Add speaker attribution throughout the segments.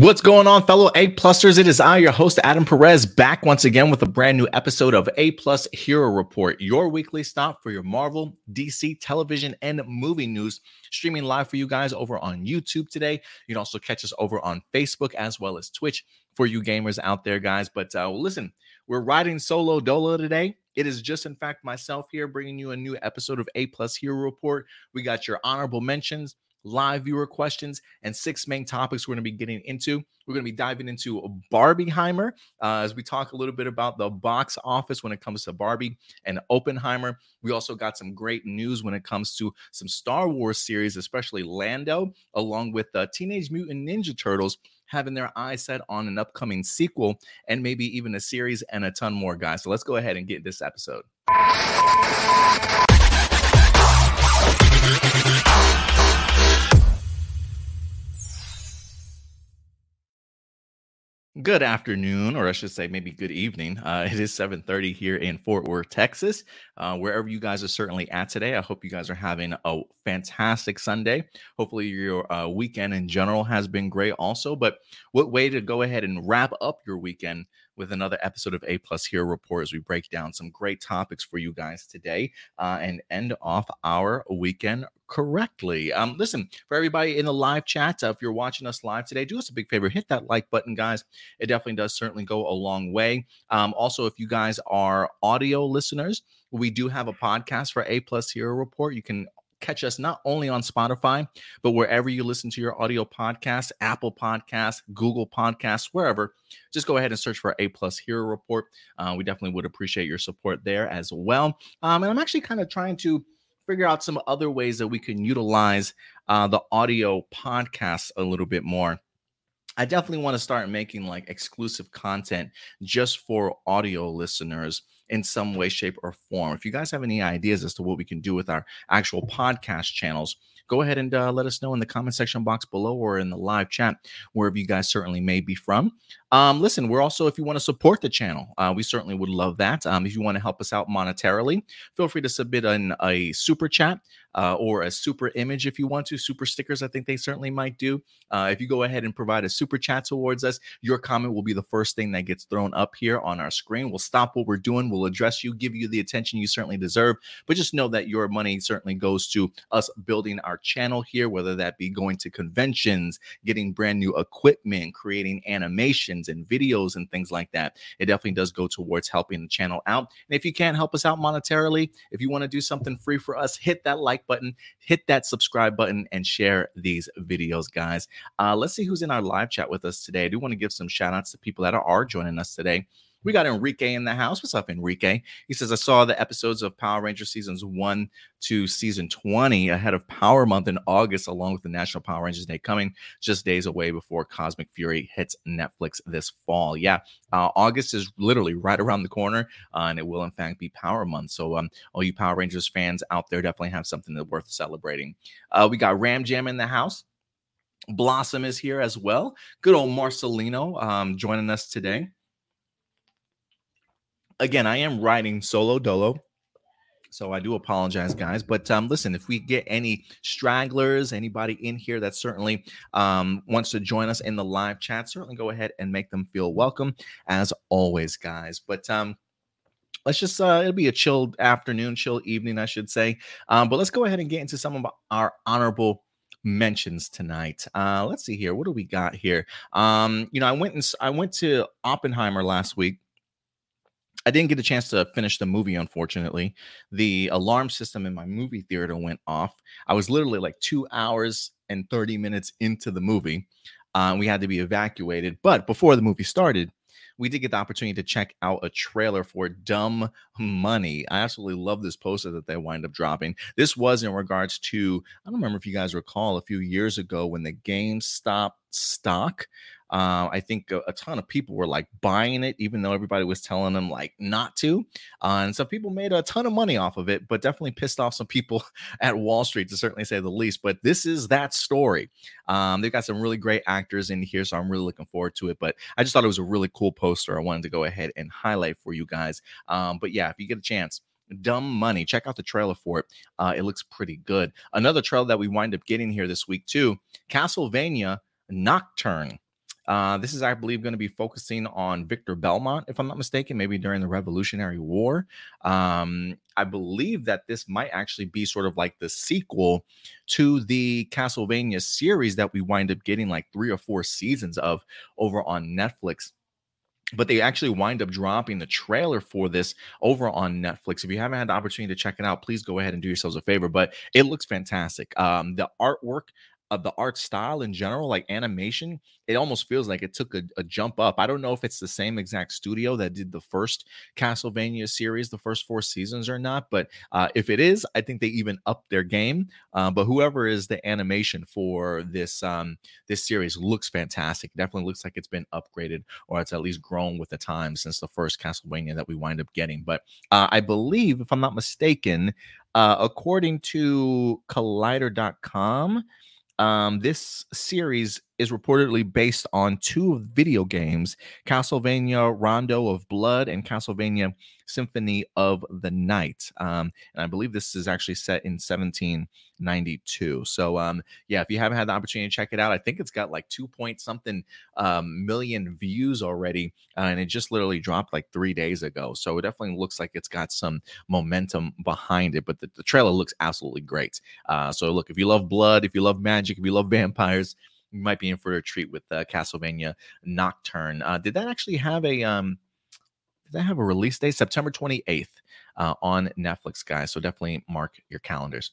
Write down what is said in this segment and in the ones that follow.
Speaker 1: What's going on, fellow A Plusters? It is I, your host, Adam Perez, back once again with a brand new episode of A Plus Hero Report, your weekly stop for your Marvel, DC, television, and movie news. Streaming live for you guys over on YouTube today. You can also catch us over on Facebook as well as Twitch for you gamers out there, guys. But uh, listen, we're riding solo dolo today. It is just, in fact, myself here bringing you a new episode of A Plus Hero Report. We got your honorable mentions live viewer questions, and six main topics we're going to be getting into. We're going to be diving into Barbieheimer uh, as we talk a little bit about the box office when it comes to Barbie and Oppenheimer. We also got some great news when it comes to some Star Wars series, especially Lando, along with the Teenage Mutant Ninja Turtles having their eyes set on an upcoming sequel and maybe even a series and a ton more, guys. So let's go ahead and get this episode. Good afternoon, or I should say, maybe good evening. Uh, it is 7:30 here in Fort Worth, Texas. Uh, wherever you guys are certainly at today, I hope you guys are having a fantastic Sunday. Hopefully, your uh, weekend in general has been great, also. But what way to go ahead and wrap up your weekend with another episode of A Plus Hero Report as we break down some great topics for you guys today uh, and end off our weekend correctly. Um, listen, for everybody in the live chat, uh, if you're watching us live today, do us a big favor, hit that like button, guys. It definitely does certainly go a long way. Um, also, if you guys are audio listeners, we do have a podcast for A Plus Hero Report. You can catch us not only on Spotify, but wherever you listen to your audio podcast, Apple Podcasts, Google Podcasts, wherever. Just go ahead and search for A Plus Hero Report. Uh, we definitely would appreciate your support there as well. Um, and I'm actually kind of trying to figure out some other ways that we can utilize uh, the audio podcasts a little bit more. I definitely want to start making like exclusive content just for audio listeners in some way, shape, or form. If you guys have any ideas as to what we can do with our actual podcast channels, go ahead and uh, let us know in the comment section box below or in the live chat, wherever you guys certainly may be from. Um, listen, we're also, if you want to support the channel, uh, we certainly would love that. Um, if you want to help us out monetarily, feel free to submit an, a super chat uh, or a super image if you want to. Super stickers, I think they certainly might do. Uh, if you go ahead and provide a super chat towards us, your comment will be the first thing that gets thrown up here on our screen. We'll stop what we're doing, we'll address you, give you the attention you certainly deserve. But just know that your money certainly goes to us building our channel here, whether that be going to conventions, getting brand new equipment, creating and videos and things like that. It definitely does go towards helping the channel out. And if you can't help us out monetarily, if you want to do something free for us, hit that like button, hit that subscribe button, and share these videos, guys. Uh, let's see who's in our live chat with us today. I do want to give some shout outs to people that are joining us today. We got Enrique in the house. What's up, Enrique? He says, I saw the episodes of Power Ranger seasons one to season 20 ahead of Power Month in August, along with the National Power Rangers Day coming just days away before Cosmic Fury hits Netflix this fall. Yeah, uh, August is literally right around the corner, uh, and it will, in fact, be Power Month. So, um, all you Power Rangers fans out there definitely have something that's worth celebrating. Uh, we got Ram Jam in the house. Blossom is here as well. Good old Marcelino um, joining us today again, I am writing solo dolo. So I do apologize, guys. But um, listen, if we get any stragglers, anybody in here that certainly um, wants to join us in the live chat, certainly go ahead and make them feel welcome, as always, guys. But um, let's just uh, it'll be a chilled afternoon, chill evening, I should say. Um, but let's go ahead and get into some of our honorable mentions tonight. Uh, let's see here. What do we got here? Um, you know, I went and I went to Oppenheimer last week I didn't get a chance to finish the movie, unfortunately. The alarm system in my movie theater went off. I was literally like two hours and 30 minutes into the movie. Uh, we had to be evacuated. But before the movie started, we did get the opportunity to check out a trailer for Dumb Money. I absolutely love this poster that they wind up dropping. This was in regards to, I don't remember if you guys recall a few years ago when the GameStop stock uh, I think a, a, ton of people were like buying it, even though everybody was telling them like not to. Uh, and some people made a ton of money off of it, but definitely pissed off some people at Wall Street to certainly say the least. But this is that story. Um, they've got some really great actors in here, so I'm really looking forward to it. But I just thought it was a really cool poster. I wanted to go ahead and highlight for you guys. Um, but yeah, if you get a chance, Dumb Money. Check out the trailer for it. Uh, it looks pretty good. Another trailer that we wind up getting here this week, too Castlevania Nocturne. Uh, this is, I believe, going to be focusing on Victor Belmont, if I'm not mistaken, maybe during the Revolutionary War. Um, I believe that this might actually be sort of like the sequel to the Castlevania series that we wind up getting like three or four seasons of over on Netflix but they actually wind up dropping the trailer for this over on Netflix. If you haven't had the opportunity to check it out, please go ahead and do yourselves a favor. But it looks fantastic. Um, the artwork of the art style in general, like animation, it almost feels like it took a, a, jump up. I don't know if it's the same exact studio that did the first Castlevania series, the first four seasons, or not. But uh, if it is, I think they even upped their game. Uh, but whoever is the animation for this um, this series looks fantastic. Definitely looks like it's been upgraded, or it's at least grown with the time since the first Castlevania that we wind up getting. But uh, I believe, if I'm not mistaken, uh, according to Collider.com. Um, this series is reportedly based on two video games Castlevania Rondo of Blood and Castlevania Symphony of the Night. Um, and I believe this is actually set in 1792. So, um, yeah, if you haven't had the opportunity to check it out, I think it's got like two point something um, million views already. Uh, and it just literally dropped like three days ago. So, it definitely looks like it's got some momentum behind it. But the, the trailer looks absolutely great. Uh, so, look, if you love blood, if you love magic, if you love vampires, you might be in for a treat with uh, Castlevania Nocturne. Uh, did that actually have a um? Did that have a release date? September twenty eighth uh, on Netflix, guys. So definitely mark your calendars.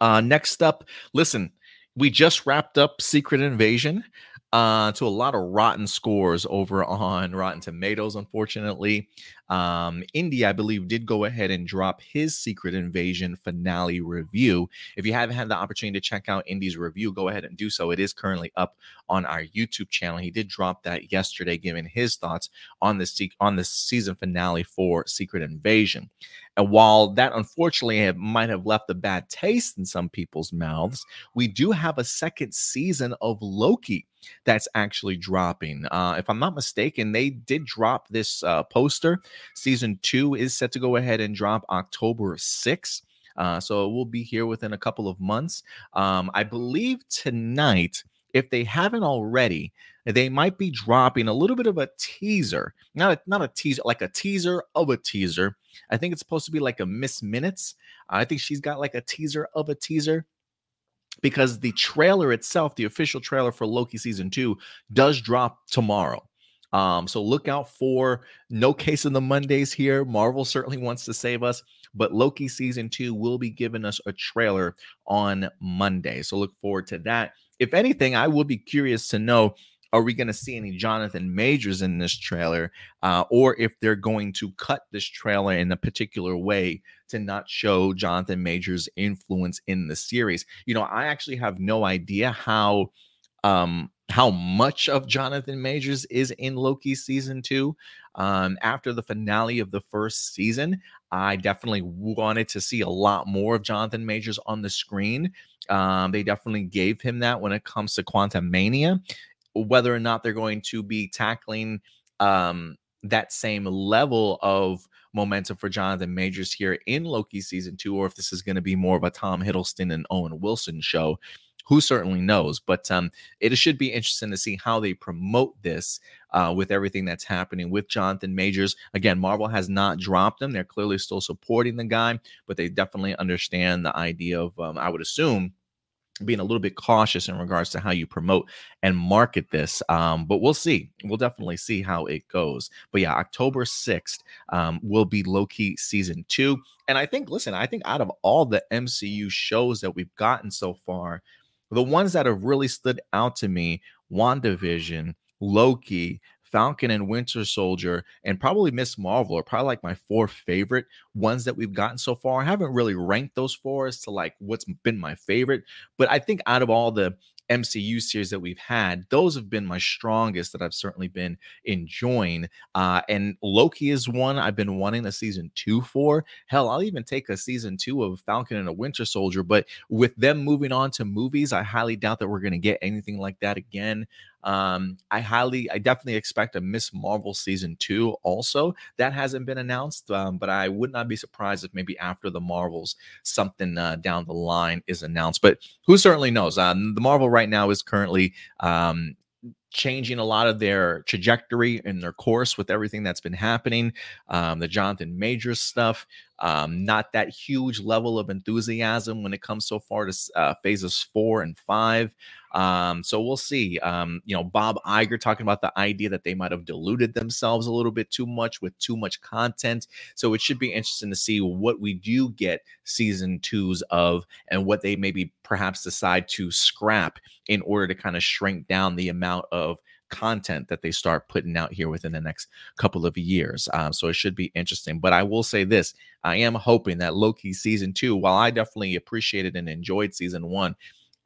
Speaker 1: Uh, next up, listen, we just wrapped up Secret Invasion uh, to a lot of rotten scores over on Rotten Tomatoes, unfortunately. Um, Indy, I believe, did go ahead and drop his Secret Invasion finale review. If you haven't had the opportunity to check out Indy's review, go ahead and do so. It is currently up on our YouTube channel. He did drop that yesterday, giving his thoughts on the on the season finale for Secret Invasion. And while that unfortunately might have left a bad taste in some people's mouths, we do have a second season of Loki that's actually dropping. Uh, if I'm not mistaken, they did drop this uh, poster Season two is set to go ahead and drop October 6th. Uh, so it will be here within a couple of months. Um, I believe tonight, if they haven't already, they might be dropping a little bit of a teaser. Not a, not a teaser, like a teaser of a teaser. I think it's supposed to be like a Miss Minutes. I think she's got like a teaser of a teaser because the trailer itself, the official trailer for Loki season two, does drop tomorrow. Um, so look out for no case of the Mondays here. Marvel certainly wants to save us, but Loki season two will be giving us a trailer on Monday. So look forward to that. If anything, I will be curious to know are we going to see any Jonathan Majors in this trailer, uh, or if they're going to cut this trailer in a particular way to not show Jonathan Majors' influence in the series? You know, I actually have no idea how um how much of Jonathan Majors is in Loki season two. Um, after the finale of the first season, I definitely wanted to see a lot more of Jonathan Majors on the screen. Um, they definitely gave him that when it comes to Quantumania. Whether or not they're going to be tackling um, that same level of momentum for Jonathan Majors here in Loki season two, or if this is going to be more of a Tom Hiddleston and Owen Wilson show who certainly knows? But um, it should be interesting to see how they promote this uh, with everything that's happening with Jonathan Majors. Again, Marvel has not dropped him; they're clearly still supporting the guy, but they definitely understand the idea of, um, I would assume, being a little bit cautious in regards to how you promote and market this. Um, but we'll see. We'll definitely see how it goes. But yeah, October 6th um, will be Loki season two. And I think, listen, I think out of all the MCU shows that we've gotten so far, the ones that have really stood out to me WandaVision, Loki, Falcon and Winter Soldier, and probably Ms. Marvel are probably like my four favorite ones that we've gotten so far. I haven't really ranked those four as to like what's been my favorite, but I think out of all the MCU series that we've had, those have been my strongest that I've certainly been enjoying. Uh, and Loki is one I've been wanting a season two for. Hell, I'll even take a season two of Falcon and a Winter Soldier. But with them moving on to movies, I highly doubt that we're going to get anything like that again. Um, I highly, I definitely expect a Ms. Marvel season two also. That hasn't been announced, um, but I would not be surprised if maybe after the Marvels, something uh, down the line is announced. But who certainly knows? Um, the Marvel right now is currently um, changing a lot of their trajectory and their course with everything that's been happening. Um, the Jonathan Majors stuff, um, not that huge level of enthusiasm when it comes so far to uh, phases four and five. Um, so we'll see. Um, you know, Bob Iger talking about the idea that they might have diluted themselves a little bit too much with too much content. So it should be interesting to see what we do get season twos of and what they maybe perhaps decide to scrap in order to kind of shrink down the amount of content that they start putting out here within the next couple of years. Um, so it should be interesting. But I will say this I am hoping that Loki season two, while I definitely appreciated and enjoyed season one,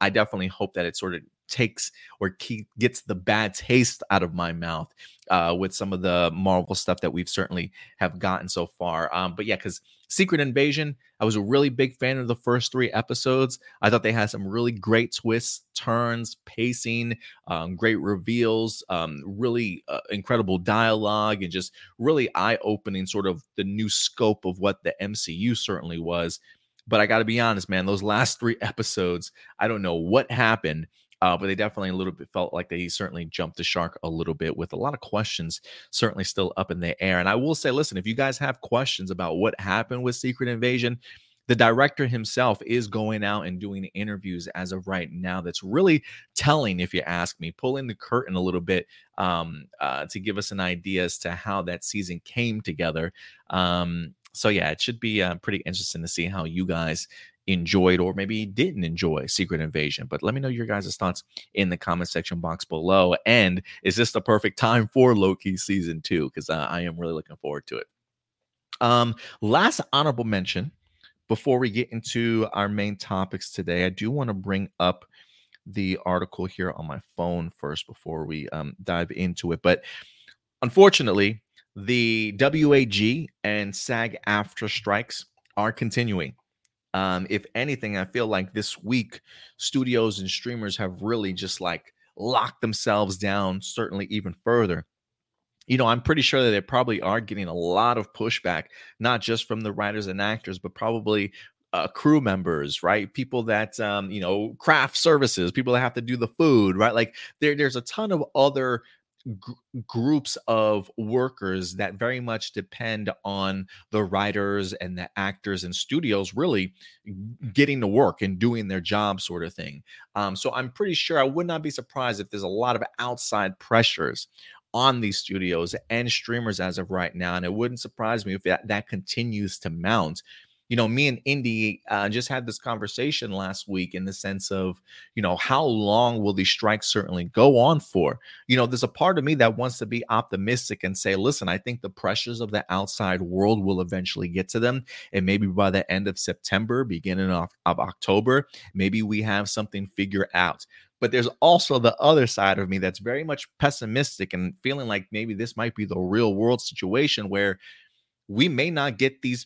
Speaker 1: I definitely hope that it sort of takes or keep, gets the bad taste out of my mouth uh, with some of the Marvel stuff that we've certainly have gotten so far. Um, but yeah, because Secret Invasion, I was a really big fan of the first three episodes. I thought they had some really great twists, turns, pacing, um, great reveals, um, really uh, incredible dialogue, and just really eye opening sort of the new scope of what the MCU certainly was. But I got to be honest, man, those last three episodes, I don't know what happened. Uh, but they definitely a little bit felt like they certainly jumped the shark a little bit with a lot of questions certainly still up in the air. And I will say, listen, if you guys have questions about what happened with Secret Invasion, the director himself is going out and doing interviews as of right now that's really telling if you ask me pulling the curtain a little bit um, uh, to give us an idea as to how that season came together um, so yeah, it should be uh, pretty interesting to see how you guys enjoyed or maybe didn't enjoy Secret Invasion. But let me know your guys' thoughts in the comment section box below. And is this the perfect time for Loki season two? Because uh, I am really looking forward to it. Um, last honorable mention before we get into our main topics today, I do want to bring up the article here on my phone first before we um, dive into it. But unfortunately, the WAG and SAG AFTRA strikes are continuing. Um, if anything, I feel like this week studios and streamers have really just like locked themselves down, certainly even further. You know, I'm pretty sure that they probably are getting a lot of pushback, not just from the writers and actors, but probably uh, crew members, right? People that um, you know, craft services, people that have to do the food, right? Like there, there's a ton of other groups of workers that very much depend on the writers and the actors and studios really getting to work and doing their job sort of thing. Um, so i'm pretty sure i would not be surprised if there's a lot of outside pressures on these studios and streamers as of right now and it wouldn't surprise me if that, that continues to mount you know, me and Indy uh, just had this conversation last week in the sense of, you know, how long will these strikes certainly go on for? You know, there's a part of me that wants to be optimistic and say, listen, I think the pressures of the outside world will eventually get to them. And maybe by the end of September, beginning of, of October, maybe we have something figured out. But there's also the other side of me that's very much pessimistic and feeling like maybe this might be the real world situation where we may not get these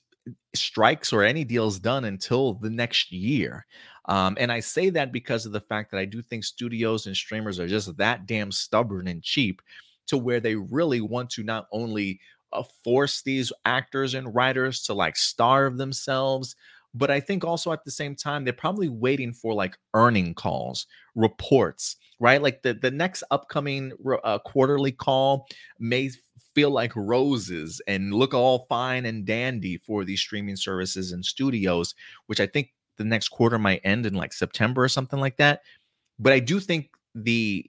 Speaker 1: strikes or any deals done until the next year. Um, and I say that because of the fact that I do think studios and streamers are just that damn stubborn and cheap to where they really want to not only uh, force these actors and writers to like starve themselves, but I think also at the same time, they're probably waiting for like earning calls, reports, right? Like the, the next upcoming uh, quarterly call may feel like roses and look all fine and dandy for these streaming services and studios, which I think the next quarter might end in like September or something like that. But I do think the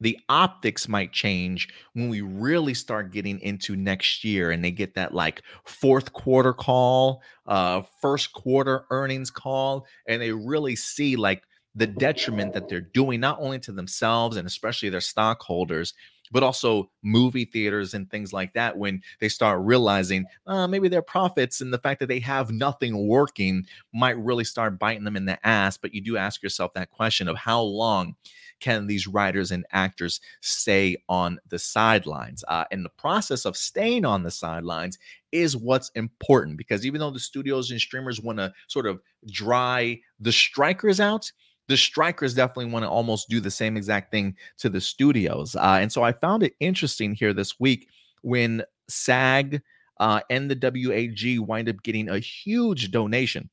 Speaker 1: the optics might change when we really start getting into next year and they get that like fourth quarter call, uh first quarter earnings call and they really see like the detriment that they're doing not only to themselves and especially their stockholders but also movie theaters and things like that when they start realizing uh, maybe their profits and the fact that they have nothing working might really start biting them in the ass. But you do ask yourself that question of how long can these writers and actors stay on the sidelines? Uh, and the process of staying on the sidelines is what's important because even though the studios and streamers want to sort of dry the strikers out, the strikers definitely want to almost do the same exact thing to the studios. Uh, and so I found it interesting here this week when SAG uh, and the WAG wind up getting a huge donation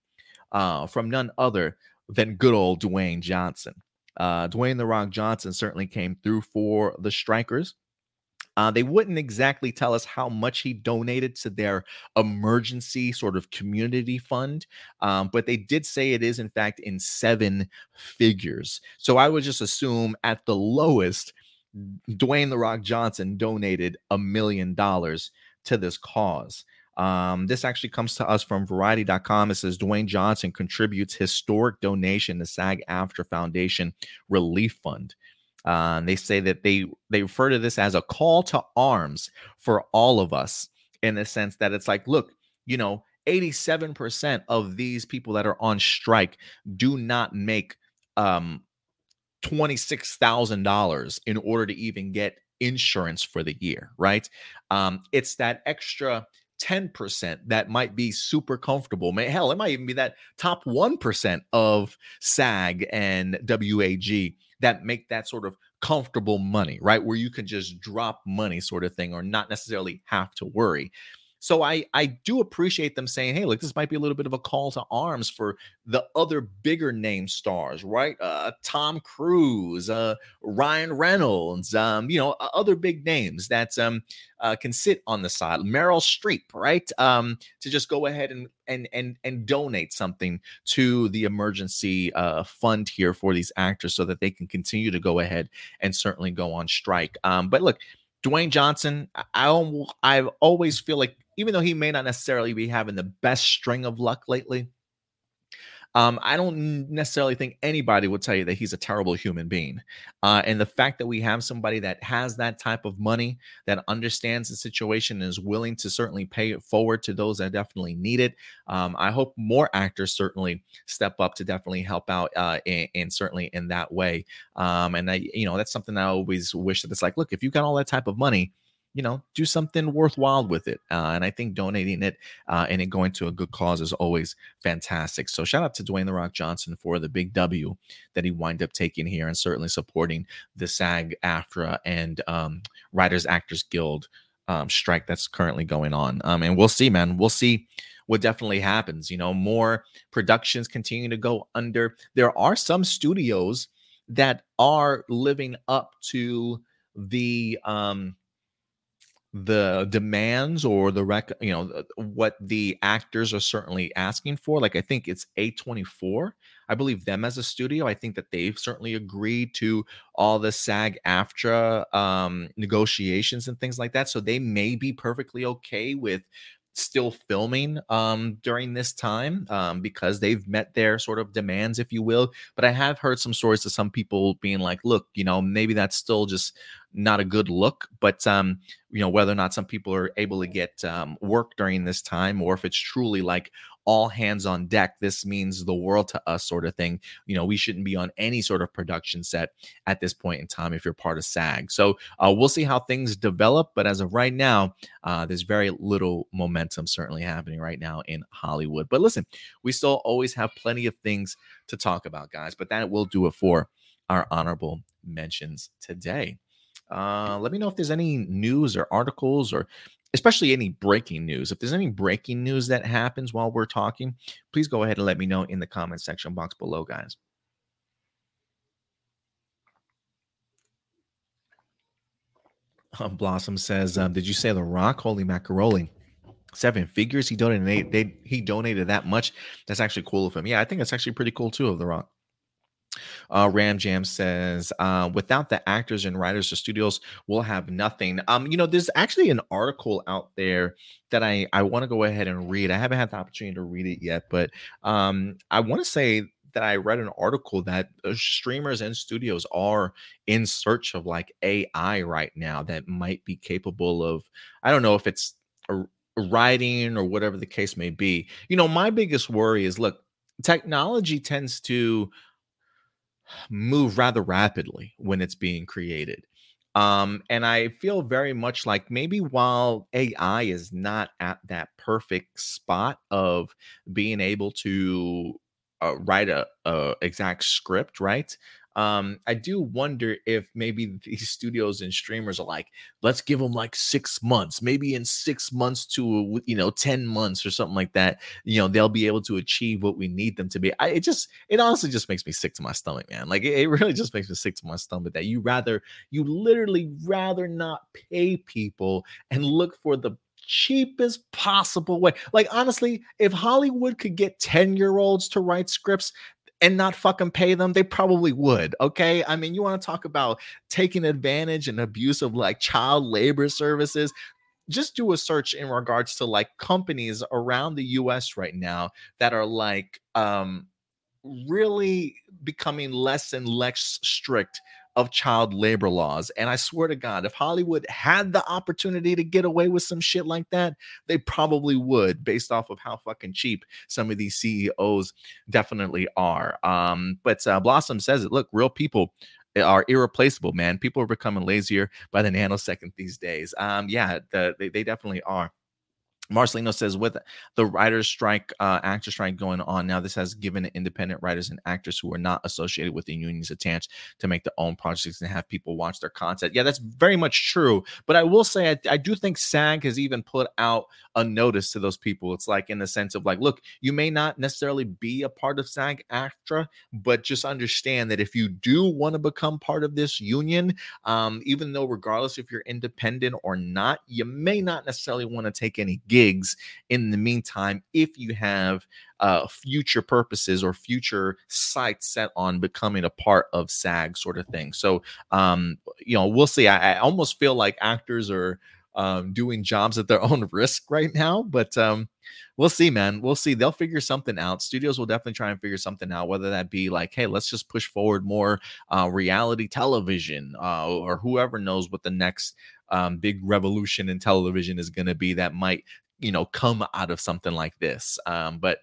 Speaker 1: uh, from none other than good old Dwayne Johnson. Uh, Dwayne the Rock Johnson certainly came through for the Strikers. Uh, they wouldn't exactly tell us how much he donated to their emergency sort of community fund, um, but they did say it is, in fact, in seven figures. So I would just assume at the lowest, Dwayne The Rock Johnson donated a million dollars to this cause. Um, this actually comes to us from variety.com. It says Dwayne Johnson contributes historic donation to SAG AFTRA Foundation Relief Fund. Uh, they say that they they refer to this as a call to arms for all of us in the sense that it's like, look, you know, 87% of these people that are on strike do not make um $26,000 in order to even get insurance for the year, right? Um, it's that extra 10% that might be super comfortable. Hell, it might even be that top 1% of SAG and WAG that make that sort of comfortable money, right? Where you can just drop money sort of thing or not necessarily have to worry. So I I do appreciate them saying, hey, look, this might be a little bit of a call to arms for the other bigger name stars, right? Uh, Tom Cruise, uh, Ryan Reynolds, um, you know, other big names that um, uh, can sit on the side, Meryl Streep, right? Um, to just go ahead and and and and donate something to the emergency uh, fund here for these actors so that they can continue to go ahead and certainly go on strike. Um, but look. Dwayne Johnson, I I always feel like even though he may not necessarily be having the best string of luck lately, um, I don't necessarily think anybody would tell you that he's a terrible human being. Uh, and the fact that we have somebody that has that type of money, that understands the situation, and is willing to certainly pay it forward to those that definitely need it. Um, I hope more actors certainly step up to definitely help out, uh, and, and certainly in that way. Um, and I, you know, that's something I always wish that it's like, look, if you got all that type of money, you know, do something worthwhile with it. Uh, and I think donating it uh, and it going to a good cause is always fantastic. So shout out to Dwayne The Rock Johnson for the big W that he wind up taking here and certainly supporting the SAG AFTRA and um, Writers Actors Guild um, strike that's currently going on. Um, and we'll see, man. We'll see what definitely happens. You know, more productions continue to go under. There are some studios that are living up to the um the demands or the rec you know what the actors are certainly asking for like i think it's a24 i believe them as a studio. I think that they've certainly agreed to all the sag aftra um negotiations and things like that. So they may be perfectly okay with still filming um, during this time um, because they've met their sort of demands, if you will. But I have heard some stories of some people being like, look, you know, maybe that's still just not a good look. But, um, you know, whether or not some people are able to get um, work during this time or if it's truly like all hands on deck. This means the world to us, sort of thing. You know, we shouldn't be on any sort of production set at this point in time if you're part of SAG. So uh, we'll see how things develop. But as of right now, uh, there's very little momentum certainly happening right now in Hollywood. But listen, we still always have plenty of things to talk about, guys. But that will do it for our honorable mentions today. Uh, let me know if there's any news or articles or especially any breaking news. If there's any breaking news that happens while we're talking, please go ahead and let me know in the comment section box below, guys. Blossom says, um, "Did you say The Rock? Holy macaroni! Seven figures. He donated. They, he donated that much. That's actually cool of him. Yeah, I think that's actually pretty cool too of The Rock." Uh, Ram Jam says, uh, without the actors and writers, the studios will have nothing. Um, you know, there's actually an article out there that I I want to go ahead and read. I haven't had the opportunity to read it yet, but um, I want to say that I read an article that uh, streamers and studios are in search of like AI right now that might be capable of. I don't know if it's a writing or whatever the case may be. You know, my biggest worry is look, technology tends to move rather rapidly when it's being created. Um, and I feel very much like maybe while AI is not at that perfect spot of being able to uh, write a, a, exact script, right?
Speaker 2: Um, I do wonder if maybe these studios and streamers are like, let's give them like six months, maybe in six months to you know ten months or something like that. You know, they'll be able to achieve what we need them to be. I, it just, it honestly just makes me sick to my stomach, man. Like it, it really just makes me sick to my stomach that you rather, you literally rather not pay people and look for the cheapest possible way. Like honestly, if Hollywood could get 10 year olds to write scripts, and not fucking pay them, they probably would. Okay. I mean, you want to talk about taking advantage and abuse of like child labor services. Just do a search in regards to like companies around the US right now that are like um really becoming less and less strict of child labor laws. And I swear to God, if Hollywood had the opportunity to get away with some shit like that, they probably would, based off of how fucking cheap some of these CEOs definitely are. Um, but uh, Blossom says it. Look, real people are irreplaceable, man. People are becoming lazier by the nanosecond these days. Um, yeah, the, they, they definitely are. Marcelino says, with the writers' strike, uh, actor strike going on now, this has given independent writers and actors who are not associated with the unions a chance to make their own projects and have people watch their content. Yeah, that's very much true. But I will say, I, I do think SAG has even put out a notice to those people. It's like in the sense of like, look, you may not necessarily be a part of SAG AFTRA, but just understand that if you do want to become part of this union, um, even though regardless if you're independent or not, you may not necessarily want to take any gigs in the meantime if you have uh, future purposes or future sights set on becoming a part of SAG sort of thing. So, um, you know, we'll see. I, I almost feel like actors are um, doing jobs at their own risk right now, but um, we'll see, man. We'll see. They'll figure something out. Studios will definitely try and figure something out, whether that be like, hey, let's just push forward more uh, reality television, uh, or whoever knows what the next um, big revolution in television is going to be that might you know come out of something like this um but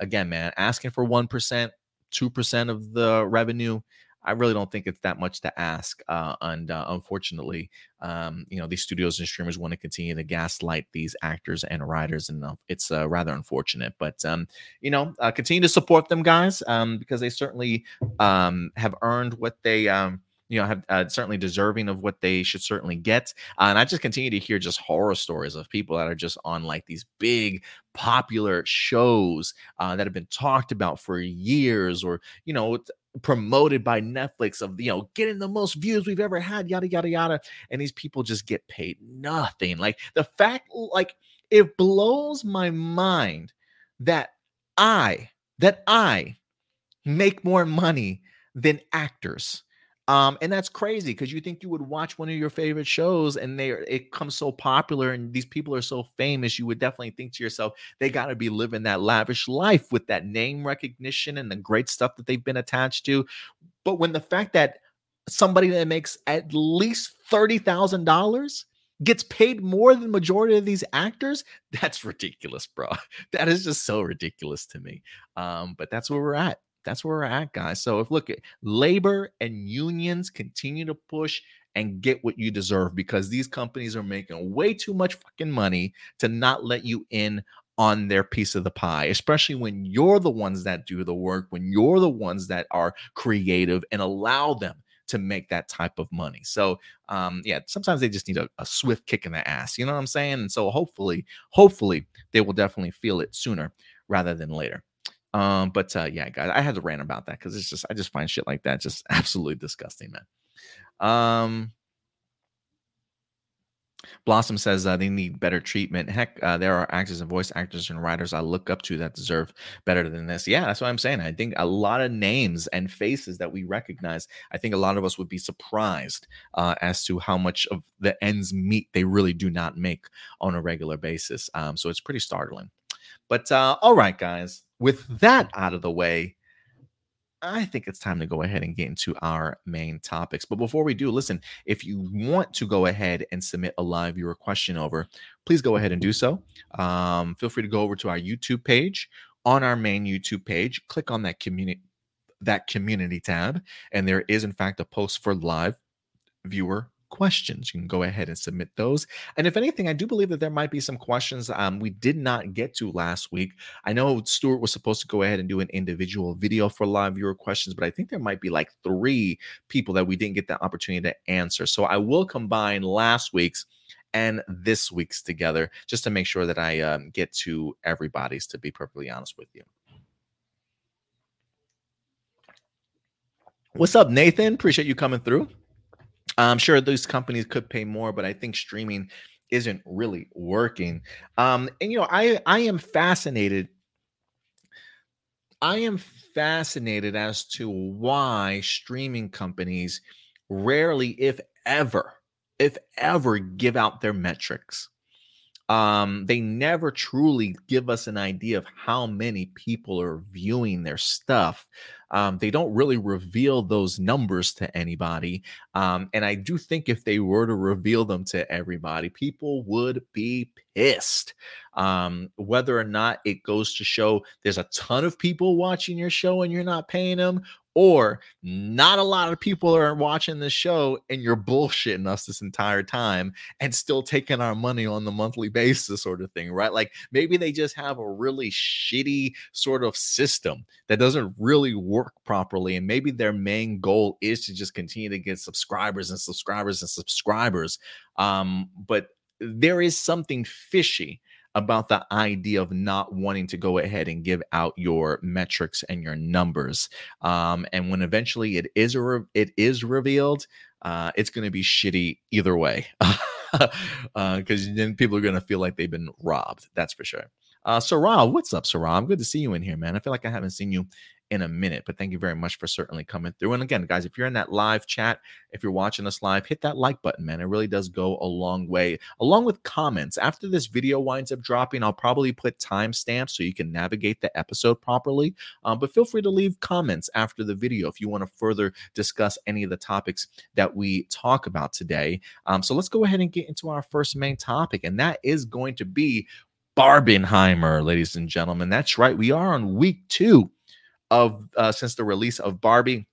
Speaker 2: again man asking for 1% 2% of the revenue I really don't think it's that much to ask. Uh, and uh, unfortunately, um, you know, these studios and streamers want to continue to gaslight these actors and writers, and uh, it's rather unfortunate. But um, you know, uh, continue to support them, guys, um, because they certainly um, have earned what they um, you know, have uh, certainly deserving of what they should certainly get. Uh, and I just continue to hear just horror stories of people that are just on like these big popular shows uh, that have been talked about for years, or you know, promoted by Netflix of you know getting the most views we've ever had, yada yada yada. And these people just get paid nothing. Like the fact, like it blows my mind that I that I make more money than actors um, and that's crazy because you think you would watch one of your favorite shows and they it comes so popular and these people are so famous, you would definitely think to yourself, they got to be living that lavish life with that name recognition and the great stuff that they've been attached to. But when the fact that somebody that makes at least thirty thousand dollars gets paid more than majority of these actors that's ridiculous bro. That is just so ridiculous to me. Um but that's where we're at that's where we're at, guys. So if look at labor and unions continue to push and get what you deserve because these companies are making way too much fucking money to not let you in on their piece of the pie, especially when you're the ones that do the work, when you're the ones that are creative and allow them to make that type of money. So, um, yeah, sometimes they just need a, a swift kick in the ass. You know what I'm saying? And so, hopefully, hopefully, they will definitely feel it sooner rather than later. Um, but uh, yeah, guys, I had to rant about that because it's just I just find shit like that just absolutely disgusting, man. Um, Blossom says uh, they need better treatment. Heck, uh, there are actors and voice actors and writers I look up to that deserve better than this. Yeah, that's what I'm saying. I think a lot of names and faces that we recognize, I think a lot of us would be surprised uh, as to how much of the ends meet they really do not make on a regular basis. Um, so it's pretty startling. But uh, all right, guys, with that out of the way, I think it's time to go ahead and get into our main topics. But before we do, listen, if you want to go ahead and submit a live viewer question over, please go ahead and do so. Um, feel free to go over to our YouTube page. On our main YouTube page, click on that community that community tab, and there is in fact a post for live viewer questions. You can go ahead and submit those. And if anything, I do believe that there might be some questions um, we did not get to last week. I know Stuart was supposed to go ahead and do an individual video for live viewer questions, but I think there might be like three people that we didn't get the opportunity to answer. So I will combine last week's and this week's together just to make sure that I um, get to everybody's, to be perfectly honest with you. What's up, Nathan? Appreciate you coming through. I'm sure those companies could pay more, but I think streaming isn't really working. Um, and you know, I I am fascinated. I am fascinated as to why streaming companies rarely, if ever, if ever, give out their metrics. Um, they never truly give us an idea of how many people are viewing their stuff um, they don't really reveal those numbers to anybody. Um, and I do think if they were to reveal them to everybody, people would be pissed. Um, whether or not it goes to show there's a ton of people watching your show and you're not paying them, or not a lot of people are watching the show and you're bullshitting us this entire time and still taking our money on the monthly basis sort of thing right? Like maybe they just have a really shitty sort of system that doesn't really work properly and maybe their main goal is to just continue to get subscribers and subscribers and subscribers. Um but there is something fishy about the idea of not wanting to go ahead and give out your metrics and your numbers. Um, and when eventually it is re- it is revealed, uh, it's going to be shitty either way, because uh, then people are going to feel like they've been robbed. That's for sure. Uh, Sarah, what's up, Sarah? I'm good to see you in here, man. I feel like I haven't seen you in a minute. But thank you very much for certainly coming through. And again, guys, if you're in that live chat, if you're watching us live, hit that like button, man. It really does go a long way, along with comments. After this video winds up dropping, I'll probably put timestamps so you can navigate the episode properly. Um, but feel free to leave comments after the video if you want to further discuss any of the topics that we talk about today. Um, so let's go ahead and get into our first main topic, and that is going to be Barbenheimer, ladies and gentlemen. That's right. We are on week two of uh, since the release of Barbie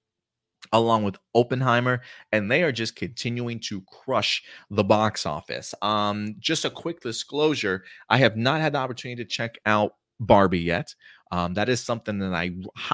Speaker 2: along with Oppenheimer, and they are just continuing to crush the box office. Um, just a quick disclosure: I have not had the opportunity to check out Barbie yet. Um, that is something that I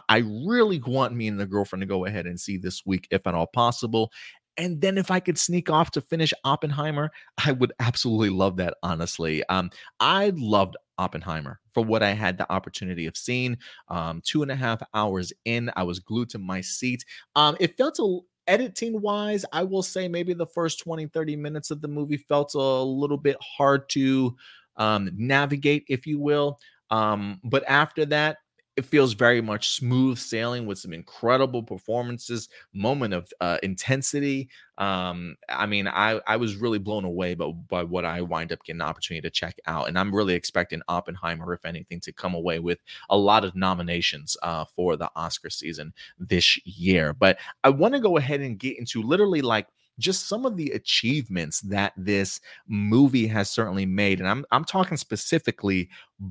Speaker 2: I really want me and the girlfriend to go ahead and see this week, if at all possible. And then if I could sneak off to finish Oppenheimer, I would absolutely love that, honestly. Um, I loved Oppenheimer for what I had the opportunity of seeing. Um, two and a half hours in, I was glued to my seat. Um, it felt a editing wise, I will say maybe the first 20, 30 minutes of the movie felt a little bit hard to um, navigate, if you will. Um, but after that, it feels very much smooth sailing with some incredible performances, moment of uh, intensity. Um, I mean, I I was really blown away by, by what I wind up getting an opportunity to check out, and I'm really expecting Oppenheimer, if anything, to come away with a lot of nominations uh, for the Oscar season this year. But I want to go ahead and get into literally like just some of the achievements that this movie has certainly made. And I'm, I'm talking specifically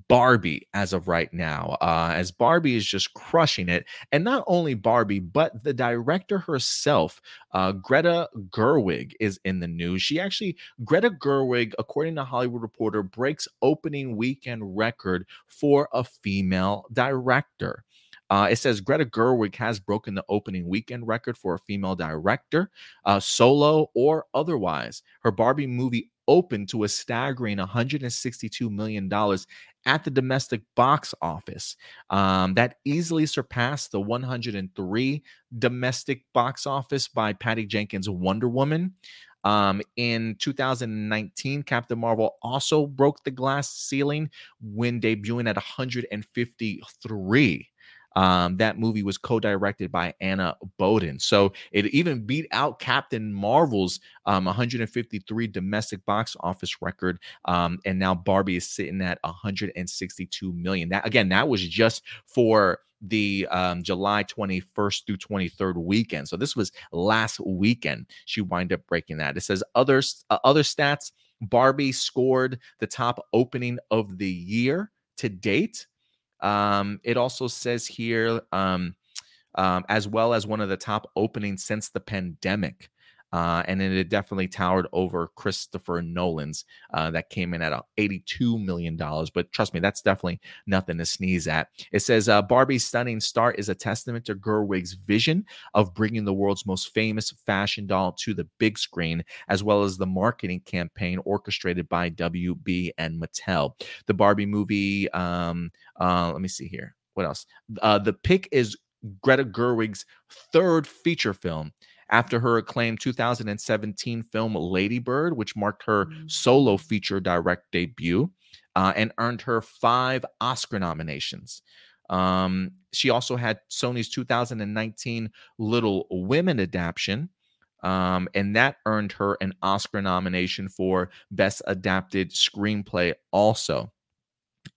Speaker 2: Barbie as of right now, uh, as Barbie is just crushing it. And not only Barbie, but the director herself, uh, Greta Gerwig, is in the news. She actually, Greta Gerwig, according to Hollywood Reporter, breaks opening weekend record for a female director. Uh, it says Greta Gerwig has broken the opening weekend record for a female director, uh, solo or otherwise. Her Barbie movie opened to a staggering $162 million at the domestic box office. Um, that easily surpassed the 103 domestic box office by Patty Jenkins' Wonder Woman. Um, in 2019, Captain Marvel also broke the glass ceiling when debuting at 153 um, that movie was co-directed by Anna Boden, so it even beat out Captain Marvel's um, 153 domestic box office record, um, and now Barbie is sitting at 162 million. That again, that was just for the um, July 21st through 23rd weekend. So this was last weekend. She wind up breaking that. It says others uh, other stats. Barbie scored the top opening of the year to date um, it also says here, um, um, as well as one of the top openings since the pandemic. Uh, and then it definitely towered over Christopher Nolan's uh, that came in at $82 million. But trust me, that's definitely nothing to sneeze at. It says uh, Barbie's stunning start is a testament to Gerwig's vision of bringing the world's most famous fashion doll to the big screen, as well as the marketing campaign orchestrated by WB and Mattel. The Barbie movie, um, uh, let me see here. What else? Uh, the pick is Greta Gerwig's third feature film after her acclaimed 2017 film Lady Bird, which marked her solo feature direct debut uh, and earned her five Oscar nominations. Um, she also had Sony's 2019 Little Women adaptation, um, and that earned her an Oscar nomination for Best Adapted Screenplay, also.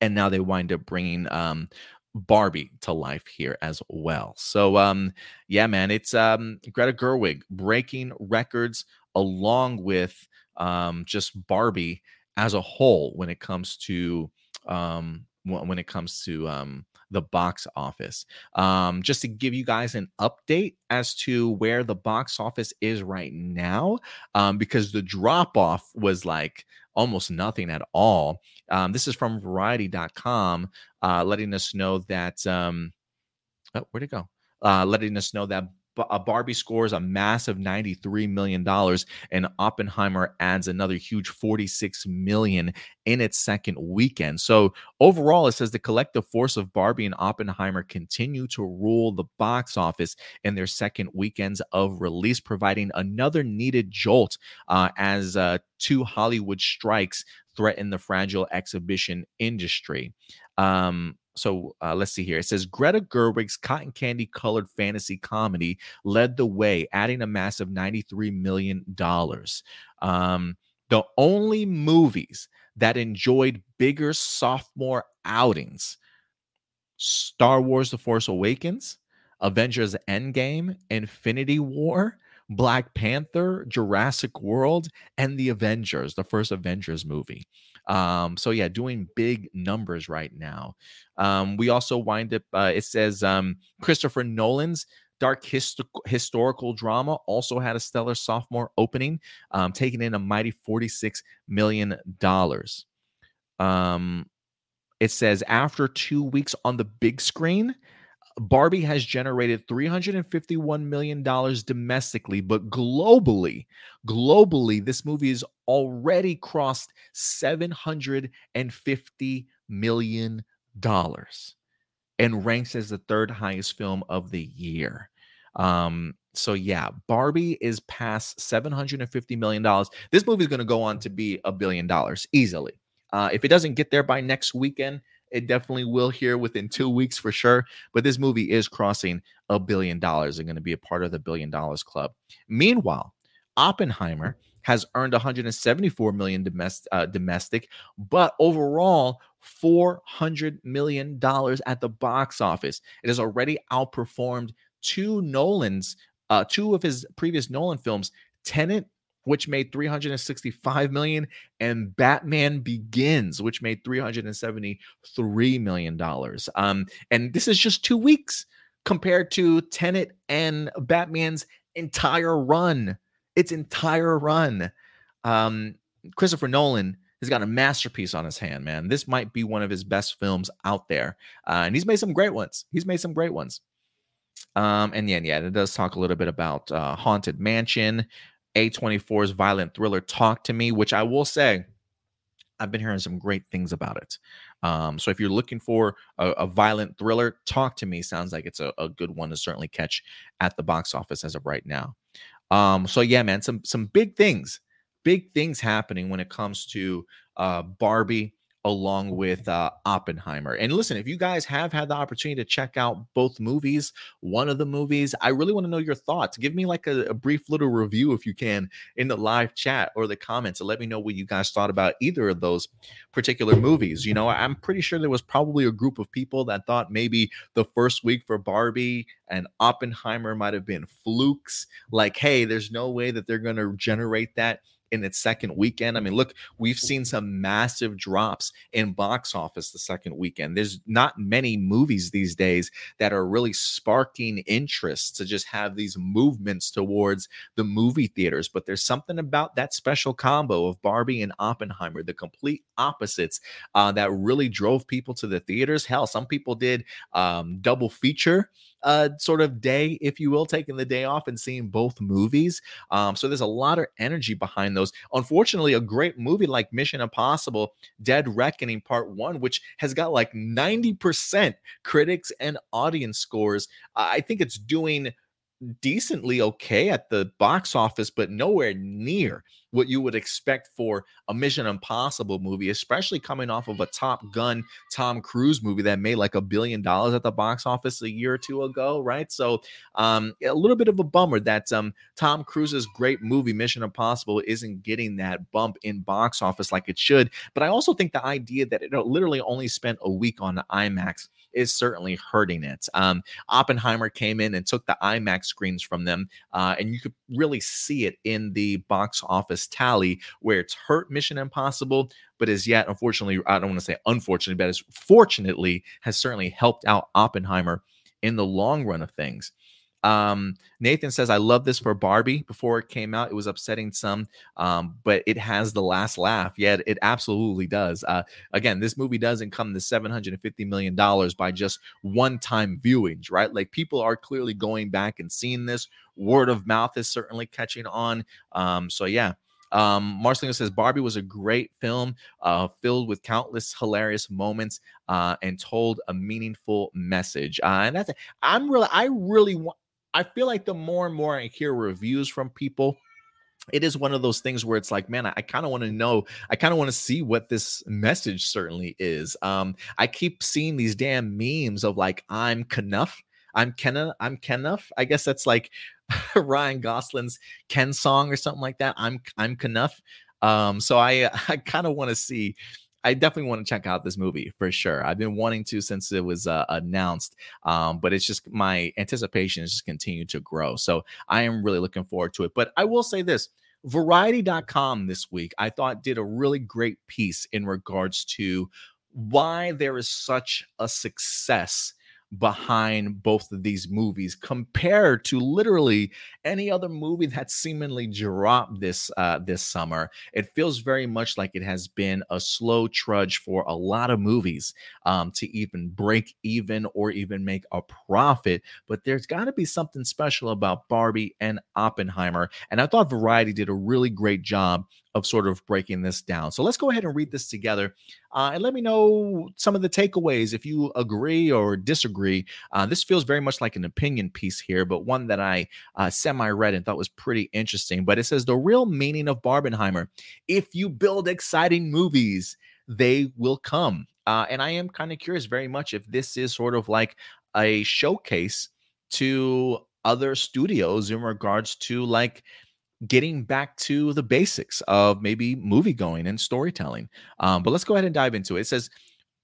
Speaker 2: And now they wind up bringing um, Barbie to life here as well. So um yeah man, it's um Greta Gerwig breaking records along with um just Barbie as a whole when it comes to um when it comes to um the box office. Um, just to give you guys an update as to where the box office is right now, um, because the drop off was like almost nothing at all. Um, this is from variety.com, uh, letting us know that, um, oh, where'd it go? Uh, letting us know that a Barbie scores a massive $93 million, and Oppenheimer adds another huge 46 million in its second weekend. So overall, it says the collective force of Barbie and Oppenheimer continue to rule the box office in their second weekends of release, providing another needed jolt uh, as uh, two Hollywood strikes threaten the fragile exhibition industry. Um, so uh, let's see here. It says Greta Gerwig's cotton candy colored fantasy comedy led the way, adding a massive $93 million. Um, the only movies that enjoyed bigger sophomore outings Star Wars The Force Awakens, Avengers Endgame, Infinity War, Black Panther, Jurassic World, and The Avengers, the first Avengers movie. Um, so yeah, doing big numbers right now. Um, we also wind up. Uh, it says um, Christopher Nolan's dark hist- historical drama also had a stellar sophomore opening, um, taking in a mighty forty-six million dollars. Um, it says after two weeks on the big screen, Barbie has generated $351 million domestically, but globally, globally, this movie has already crossed $750 million and ranks as the third highest film of the year. Um, so yeah, Barbie is past $750 million. This movie is going to go on to be a billion dollars easily. Uh, if it doesn't get there by next weekend, it definitely will here within two weeks for sure. But this movie is crossing a billion dollars and going to be a part of the billion dollars club. Meanwhile, Oppenheimer has earned 174 million domestic, uh, domestic, but overall 400 million dollars at the box office. It has already outperformed two Nolan's, uh, two of his previous Nolan films, Tenet which made 365 million and batman begins which made 373 million dollars. Um and this is just two weeks compared to tenet and batman's entire run its entire run. Um christopher nolan has got a masterpiece on his hand man. This might be one of his best films out there uh, and he's made some great ones. He's made some great ones. Um, and yeah, yeah, it does talk a little bit about uh, Haunted Mansion, a24's violent thriller Talk to Me, which I will say, I've been hearing some great things about it. Um, so if you're looking for a, a, violent thriller, Talk to Me sounds like it's a, a, good one to certainly catch at the box office as of right now. Um, so yeah, man, some some big things, big things happening when it comes to uh, Barbie along with uh, Oppenheimer. And listen, if you guys have had the opportunity to check out both movies, one of the movies, I really want to know your thoughts. Give me like a, a, brief little review if you can in the live chat or the comments and let me know what you guys thought about either of those particular movies. You know, I'm pretty sure there was probably a group of people that thought maybe the first week for Barbie and Oppenheimer might have been flukes. Like, hey, there's no way that they're going to generate that in its second weekend. I mean, look, we've seen some massive drops in box office the second weekend. There's not many movies these days that are really sparking interest to just have these movements towards the movie theaters. But there's something about that special combo of Barbie and Oppenheimer, the complete opposites, uh, that really drove people to the theaters. Hell, some people did um, double feature uh, sort of day, if you will, taking the day off and seeing both movies. Um, so there's a lot of energy behind those. Unfortunately, a great movie like Mission Impossible Dead Reckoning Part 1, which has got like 90% critics and audience scores, I think it's doing decently okay at the box office, but nowhere near what you would expect for a Mission Impossible movie, especially coming off of a Top Gun Tom Cruise movie that made like a billion dollars at the box office a year or two ago, right? So, um, a little bit of a bummer that um, Tom Cruise's great movie Mission Impossible isn't getting that bump in box office like it should. But I also think the idea that it literally only spent a week on the IMAX is certainly hurting it. Um, Oppenheimer came in and took the IMAX screens from them, uh, and you could really see it in the box office tally where it's hurt Mission Impossible, but as yet, unfortunately, I don't want to say unfortunately, but as fortunately has certainly helped out Oppenheimer in the long run of things. Um, Nathan says, I love this for Barbie. Before it came out, it was upsetting some, um, but it has the last laugh. Yeah, it absolutely does. Uh, again, this movie doesn't come to $750 million by just one time viewings, right? Like people are clearly going back and seeing this. Word of mouth is certainly catching on. Um, so, yeah. Um, Marcelino says Barbie was a great film, uh, filled with countless hilarious moments, uh, and told a meaningful message. Uh, and that's I'm really, I really want. I feel like the more and more I hear reviews from people, it is one of those things where it's like, man, I, I kind of want to know, I kind of want to see what this message certainly is. Um, I keep seeing these damn memes of like, I'm Kenough. I'm Kenna, I'm Kenough. I guess that's like Ryan Gosling's Ken song or something like that. I'm I'm Kenough. Um, so I I kind of want to see I definitely want to check out this movie for sure. I've been wanting to since it was uh, announced, um, but it's just my anticipation has just continued to grow. So I am really looking forward to it. But I will say this Variety.com this week, I thought did a really great piece in regards to why there is such a success behind both of these movies compared to literally any other movie that seemingly dropped this uh, this summer. It feels very much like it has been a slow trudge for a lot of movies um, to even break even or even make a profit. But there's got to be something special about Barbie and Oppenheimer, and I thought Variety did a really great job of sort of breaking this down. So let's go ahead and read this together uh, and let me know some of the takeaways if you agree or disagree. Uh, this feels very much like an opinion piece here, but one that I uh, semi read and thought was pretty interesting. But it says the real meaning of Barbenheimer if you build exciting movies, they will come. Uh, and I am kind of curious very much if this is sort of like a showcase to other studios in regards to like getting back to the basics of maybe movie going and storytelling. Um, but let's go ahead and dive into it. It says,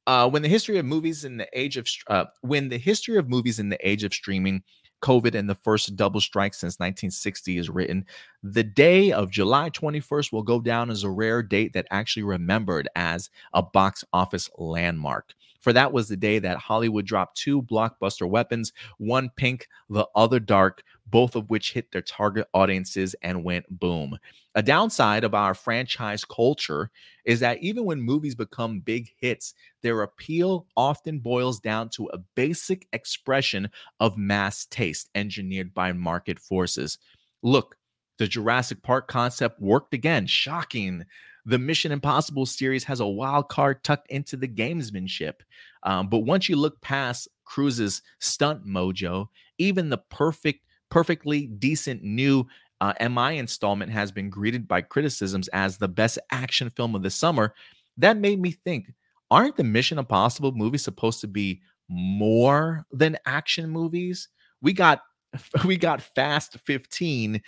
Speaker 2: uh, when the history of movies in the age of uh, when the history of movies in the age of streaming, COVID, and the first double strike since 1960 is written, the day of July 21st will go down as a rare date that actually remembered as a box office landmark. For that was the day that Hollywood dropped two blockbuster weapons, one pink, the other dark, both of which hit their target audiences and went boom. A downside of our franchise culture is that even when movies become big hits, their appeal often boils down to a basic expression of mass taste engineered by market forces. Look, the Jurassic Park concept worked again. Shocking the Mission Impossible series has a wild card tucked into the gamesmanship. Um, but once you look past Cruise's stunt mojo, even the perfect, perfectly decent new uh, MI installment has been greeted by criticisms as the best action film of the summer. That made me think aren't the Mission Impossible movies supposed to be more than action movies? We got we got Fast 15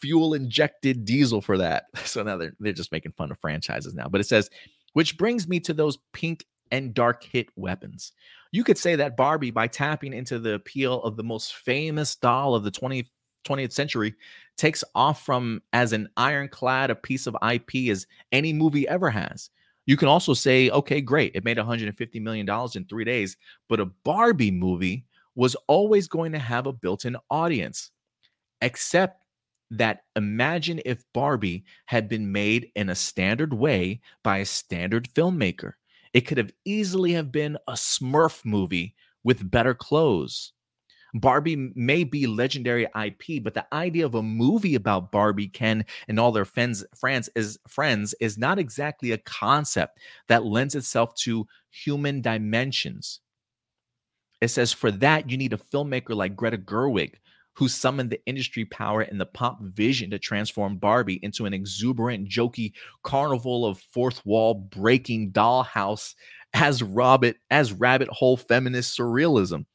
Speaker 2: fuel injected diesel for that. So now they're, they're just making fun of franchises now. But it says, which brings me to those pink and dark hit weapons. You could say that Barbie, by tapping into the appeal of the most famous doll of the 20th
Speaker 1: 20th century takes off from as an ironclad a piece of IP as any movie ever has. You can also say, okay, great, it made 150 million dollars in 3 days, but a Barbie movie was always going to have a built-in audience. Except that imagine if Barbie had been made in a standard way by a standard filmmaker. It could have easily have been a Smurf movie with better clothes. Barbie may be legendary IP, but the idea of a movie about Barbie, Ken, and all their friends, friends is friends is not exactly a concept that lends itself to human dimensions. It says for that you need a filmmaker like Greta Gerwig, who summoned the industry power and the pop vision to transform Barbie into an exuberant, jokey carnival of fourth wall breaking dollhouse as rabbit as rabbit hole feminist surrealism,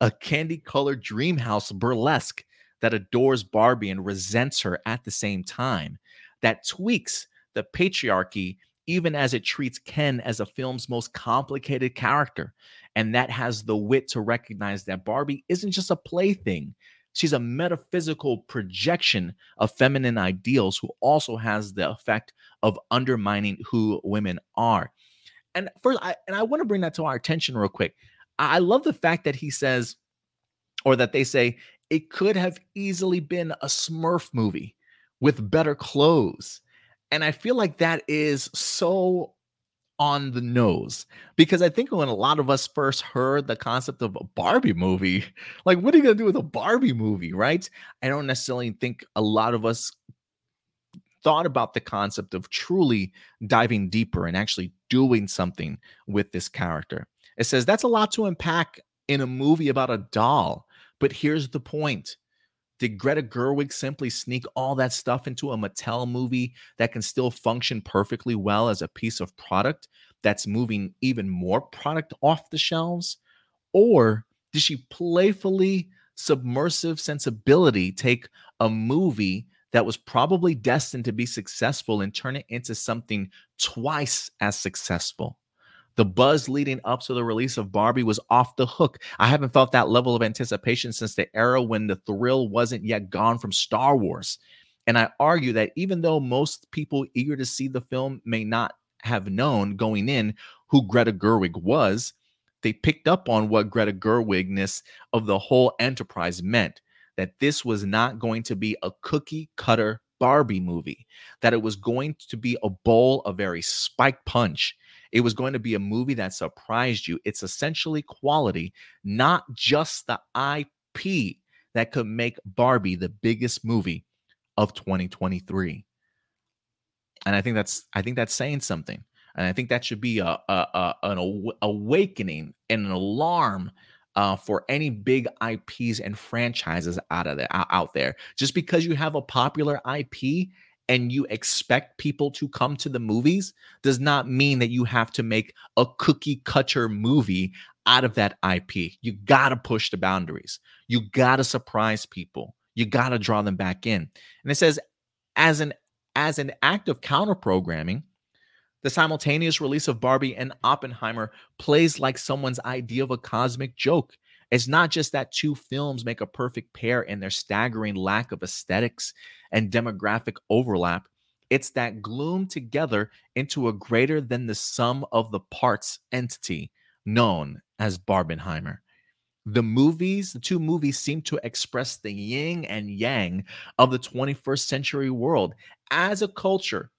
Speaker 1: a candy colored dream house burlesque that adores Barbie and resents her at the same time, that tweaks the patriarchy even as it treats Ken as a film's most complicated character, and that has the wit to recognize that Barbie isn't just a plaything. She's a metaphysical projection of feminine ideals who also has the effect of undermining who women are. And first, I, and I want to bring that to our attention real quick. I love the fact that he says, or that they say, it could have easily been a Smurf movie with better clothes. And I feel like that is so on the nose because I think when a lot of us first heard the concept of a Barbie movie, like, what are you going to do with a Barbie movie, right? I don't necessarily think a lot of us thought about the concept of truly diving deeper and actually doing something with this character. It says that's a lot to unpack in a movie about a doll. But here's the point did Greta Gerwig simply sneak all that stuff into a Mattel movie that can still function perfectly well as a piece of product that's moving even more product off the shelves? Or did she playfully, submersive sensibility take a movie that was probably destined to be successful and turn it into something twice as successful? The buzz leading up to the release of Barbie was off the hook. I haven't felt that level of anticipation since the era when the thrill wasn't yet gone from Star Wars. And I argue that even though most people eager to see the film may not have known going in who Greta Gerwig was, they picked up on what Greta Gerwigness of the whole enterprise meant that this was not going to be a cookie cutter Barbie movie, that it was going to be a bowl of very spiked punch it was going to be a movie that surprised you. It's essentially quality, not just the IP that could make Barbie the biggest movie of 2023. And I think that's I think that's saying something. And I think that should be a, a, a an awakening and an alarm uh, for any big IPs and franchises out of there out there. Just because you have a popular IP and you expect people to come to the movies does not mean that you have to make a cookie cutter movie out of that IP. You got to push the boundaries. You got to surprise people. You got to draw them back in. And it says as an as an act of counter programming, the simultaneous release of Barbie and Oppenheimer plays like someone's idea of a cosmic joke. It's not just that two films make a perfect pair in their staggering lack of aesthetics and demographic overlap. It's that gloom together into a greater than the sum of the parts entity known as Barbenheimer. The movies, the two movies seem to express the yin and yang of the 21st century world. As a culture,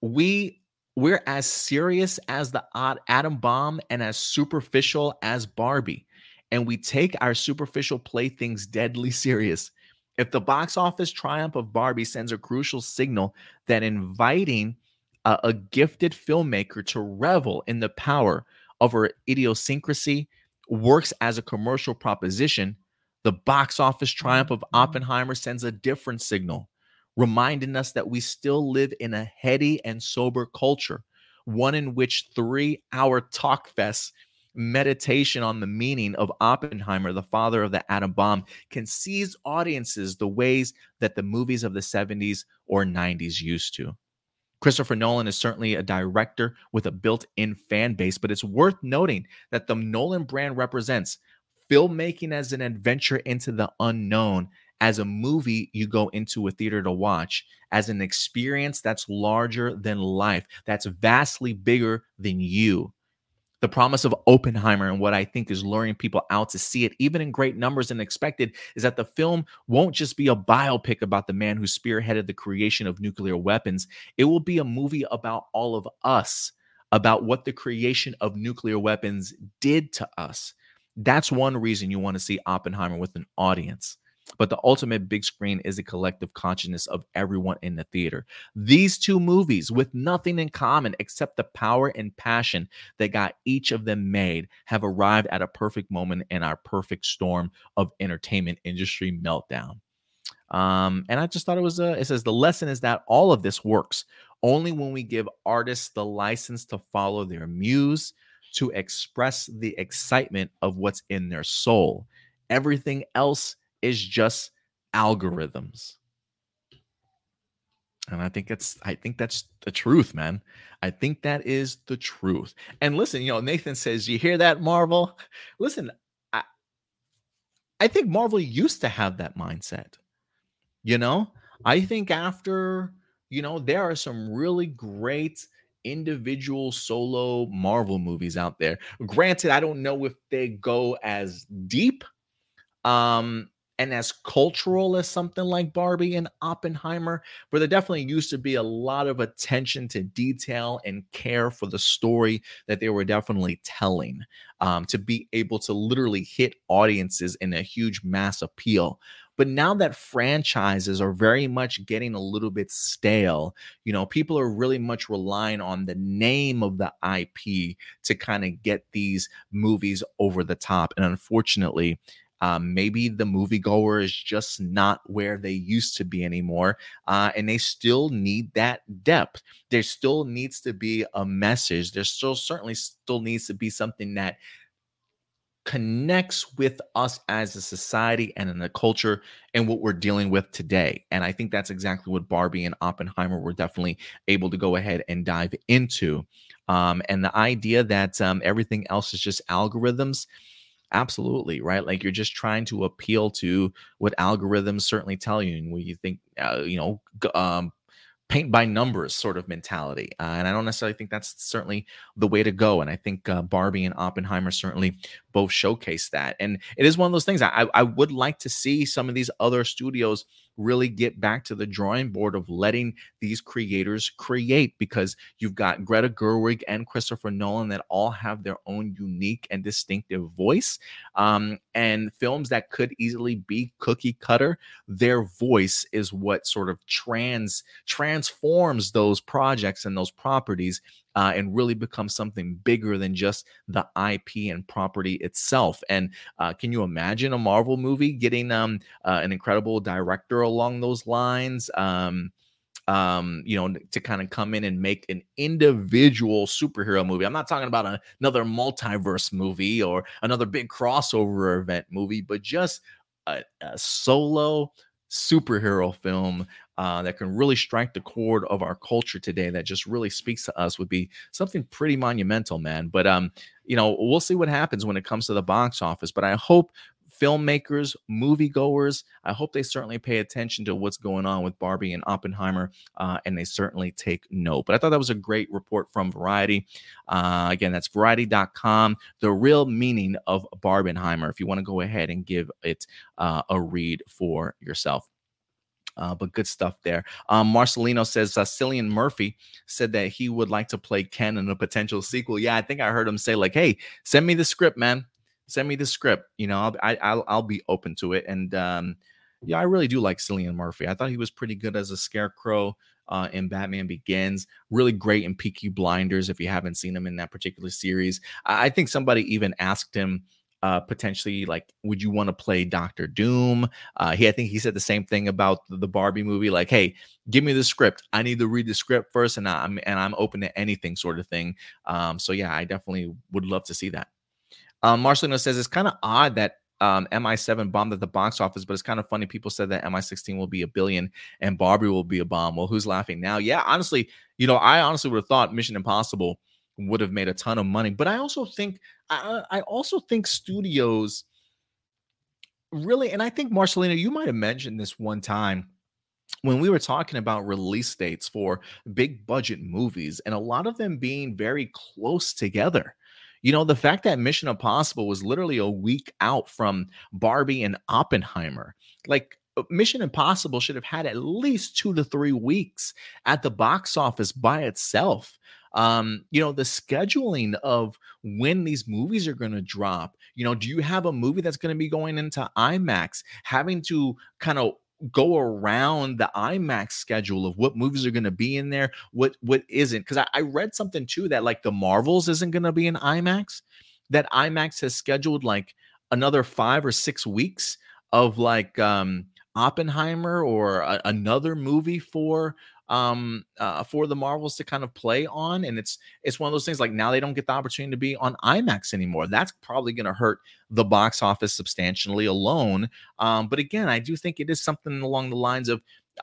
Speaker 1: we we're as serious as the atom bomb and as superficial as Barbie and we take our superficial playthings deadly serious. If the box office triumph of Barbie sends a crucial signal that inviting a, a gifted filmmaker to revel in the power of her idiosyncrasy works as a commercial proposition, the box office triumph of mm-hmm. Oppenheimer sends a different signal, reminding us that we still live in a heady and sober culture, one in which three hour talk fests meditation on the meaning of Oppenheimer, the father of the atom bomb, can seize audiences the ways that the movies of the 70s or 90s used to. Christopher Nolan is certainly a director with a built in fan base, but it's worth noting that the Nolan brand represents filmmaking as an adventure into the unknown
Speaker 2: as a movie you go into a theater to watch, as an experience that's larger than life, that's vastly bigger than you. The promise of Oppenheimer and what I think is luring people out to see it, even in great numbers and expected, is that the film won't just be a biopic about the man who spearheaded the creation of nuclear weapons. It will be a movie about all of us, about what the creation of nuclear weapons did to us. That's one reason you want to see Oppenheimer with an audience. But the ultimate big screen is a collective consciousness of everyone in the theater. These two movies, with nothing in common except the power and passion that got each of them made, have arrived at a perfect moment in our perfect storm of entertainment industry meltdown. Um, and I just thought it was a, it says the lesson is that all of this works only when we give artists the license to follow their muse, to express the excitement of what's in their soul. Everything else is just algorithms. And I think that's I think that's the truth, man. I think that is the truth. And listen, you know, Nathan says, "You hear that, Marvel?" Listen, I I think Marvel used to have that mindset. You know, I think after, you know, there are some really great individual solo Marvel movies out there. Granted, I don't know if they go as deep um and as cultural as something like Barbie and Oppenheimer, where there definitely used to be a lot of attention to detail and care for the story that they were definitely telling um, to be able to literally hit audiences in a huge mass appeal. But now that franchises are very much getting a little bit stale, you know, people are really much relying on the name of the IP to kind of get these movies over the top. And unfortunately, um, maybe the moviegoer is just not where they used to be anymore, uh, and they still need that depth. There still needs to be a message. There still certainly still needs to be something that connects with us as a society and in the culture and what we're dealing with today. And I think that's exactly what Barbie and Oppenheimer were definitely able to go ahead and dive into. Um, and the idea that um, everything else is just algorithms Absolutely, right? Like you're just trying to appeal to what algorithms certainly tell you, and what you think, uh, you know, um, paint by numbers sort of mentality. Uh, and I don't necessarily think that's certainly the way to go. And I think uh, Barbie and Oppenheimer certainly both showcase that. And it is one of those things I, I would like to see some of these other studios really get back to the drawing board of letting these creators create because you've got Greta Gerwig and Christopher Nolan that all have their own unique and distinctive voice. Um, and films that could easily be cookie cutter, their voice is what sort of trans transforms those projects and those properties uh, and really become something bigger than just the IP and property itself. And uh, can you imagine a Marvel movie getting um, uh, an incredible director along those lines? Um, um, you know, to kind of come in and make an individual superhero movie. I'm not talking about a, another multiverse movie or another big crossover event movie, but just a, a solo superhero film uh, that can really strike the chord of our culture today that just really speaks to us would be something pretty monumental man but um you know we'll see what happens when it comes to the box office but i hope filmmakers, moviegoers, I hope they certainly pay attention to what's going on with Barbie and Oppenheimer, uh, and they certainly take note. But I thought that was a great report from Variety. Uh, again, that's variety.com, the real meaning of Barbenheimer, if you want to go ahead and give it uh, a read for yourself. Uh, but good stuff there. Um, Marcelino says uh, Cillian Murphy said that he would like to play Ken in a potential sequel. Yeah, I think I heard him say like, "Hey, send me the script, man. Send me the script. You know, I'll I, i will I'll be open to it." And um, yeah, I really do like Cillian Murphy. I thought he was pretty good as a Scarecrow. Uh, in Batman Begins. Really great in Peaky Blinders. If you haven't seen him in that particular series, I think somebody even asked him uh, potentially like would you want to play Doctor Doom? Uh, he I think he said the same thing about the, Barbie movie. Like, hey, give me the script. I need to read the script first, and I'm and I'm open to anything sort of thing. Um, so yeah, I definitely would love to see that. Um, Marcelino says it's kind of odd that um, MI7 bombed at the box office, but it's kind of funny. People said that MI16 will be a billion and Barbie will be a bomb. Well, who's laughing now? Yeah, honestly, you know, I honestly would have thought Mission Impossible would have made a ton of money. But I also think I, I also think studios
Speaker 1: really, and I think Marcelina, you might have mentioned this one time when we were talking about release dates for big budget movies and a lot of them being very close together. You know, the fact that Mission Impossible was literally a week out from Barbie and Oppenheimer, like uh, Mission Impossible should have had at least two to three weeks at the box office by itself. Um, you know, the scheduling of when these movies are going to drop. You know, do you have a movie that's going to be going into IMAX? Having to kind of go around the IMAX schedule of what movies are going to be in there, what what isn't. Because I, I read something too that like the Marvels isn't going to be in IMAX. That IMAX has scheduled like another five or six weeks of like um Oppenheimer or a, another movie for um uh, for the Marvels to kind of play on and it's it's one of those things like now they don't get the opportunity to be on IMAX anymore. That's probably going to hurt the box office substantially alone um but again I do think it is something along the lines of uh,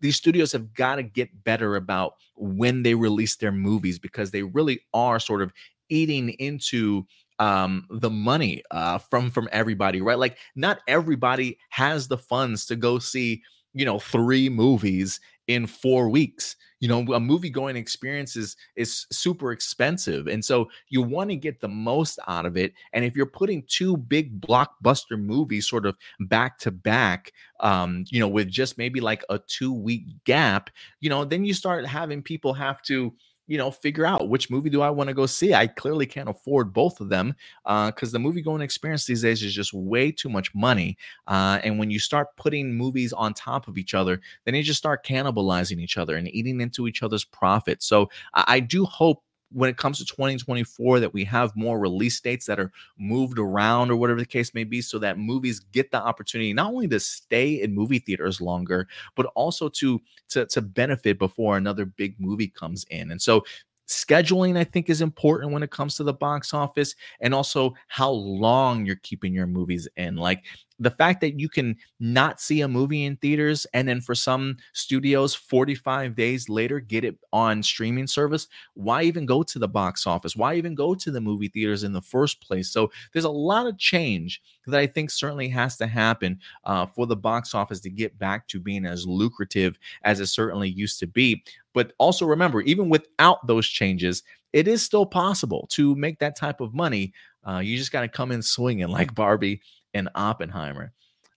Speaker 1: these studios have got to get better about when they release their movies because they really are sort of eating into um the money uh from from everybody right? Like not everybody has the funds to go see you know three movies in four weeks. You know, a movie going experience is, is super expensive. And so you want to get the most out of it. And if you're putting two big blockbuster movies sort of back to back, um, you know, with just maybe like a two week gap, you know, then you start having people have to, you know, figure out which movie do I want to go see. I clearly can't afford both of them because uh, the movie going experience these days is just way too much money. Uh, and when you start putting movies on top of each other, then you just start cannibalizing each other and eating into each other's profits. So I, I do hope when it comes to 2024 that we have more release dates that are moved around or whatever the case may be so that movies get the opportunity not only to stay in movie theaters longer but also to to, to benefit before another big movie comes in. And so scheduling i think is important when it comes to the box office and also how long you're keeping your movies in. Like the fact that you can not see a movie in theaters and then for some studios 45 days later get it on streaming service why even go to the box office? Why even go to the movie theaters in the first place? So there's a lot of change that i think certainly has to happen uh, for the box office to get back to being as lucrative as it certainly used to be. But also remember even without those changes it is still possible to make that type of money. Uh, you just got to come in swinging like barbie and Oppenheimer.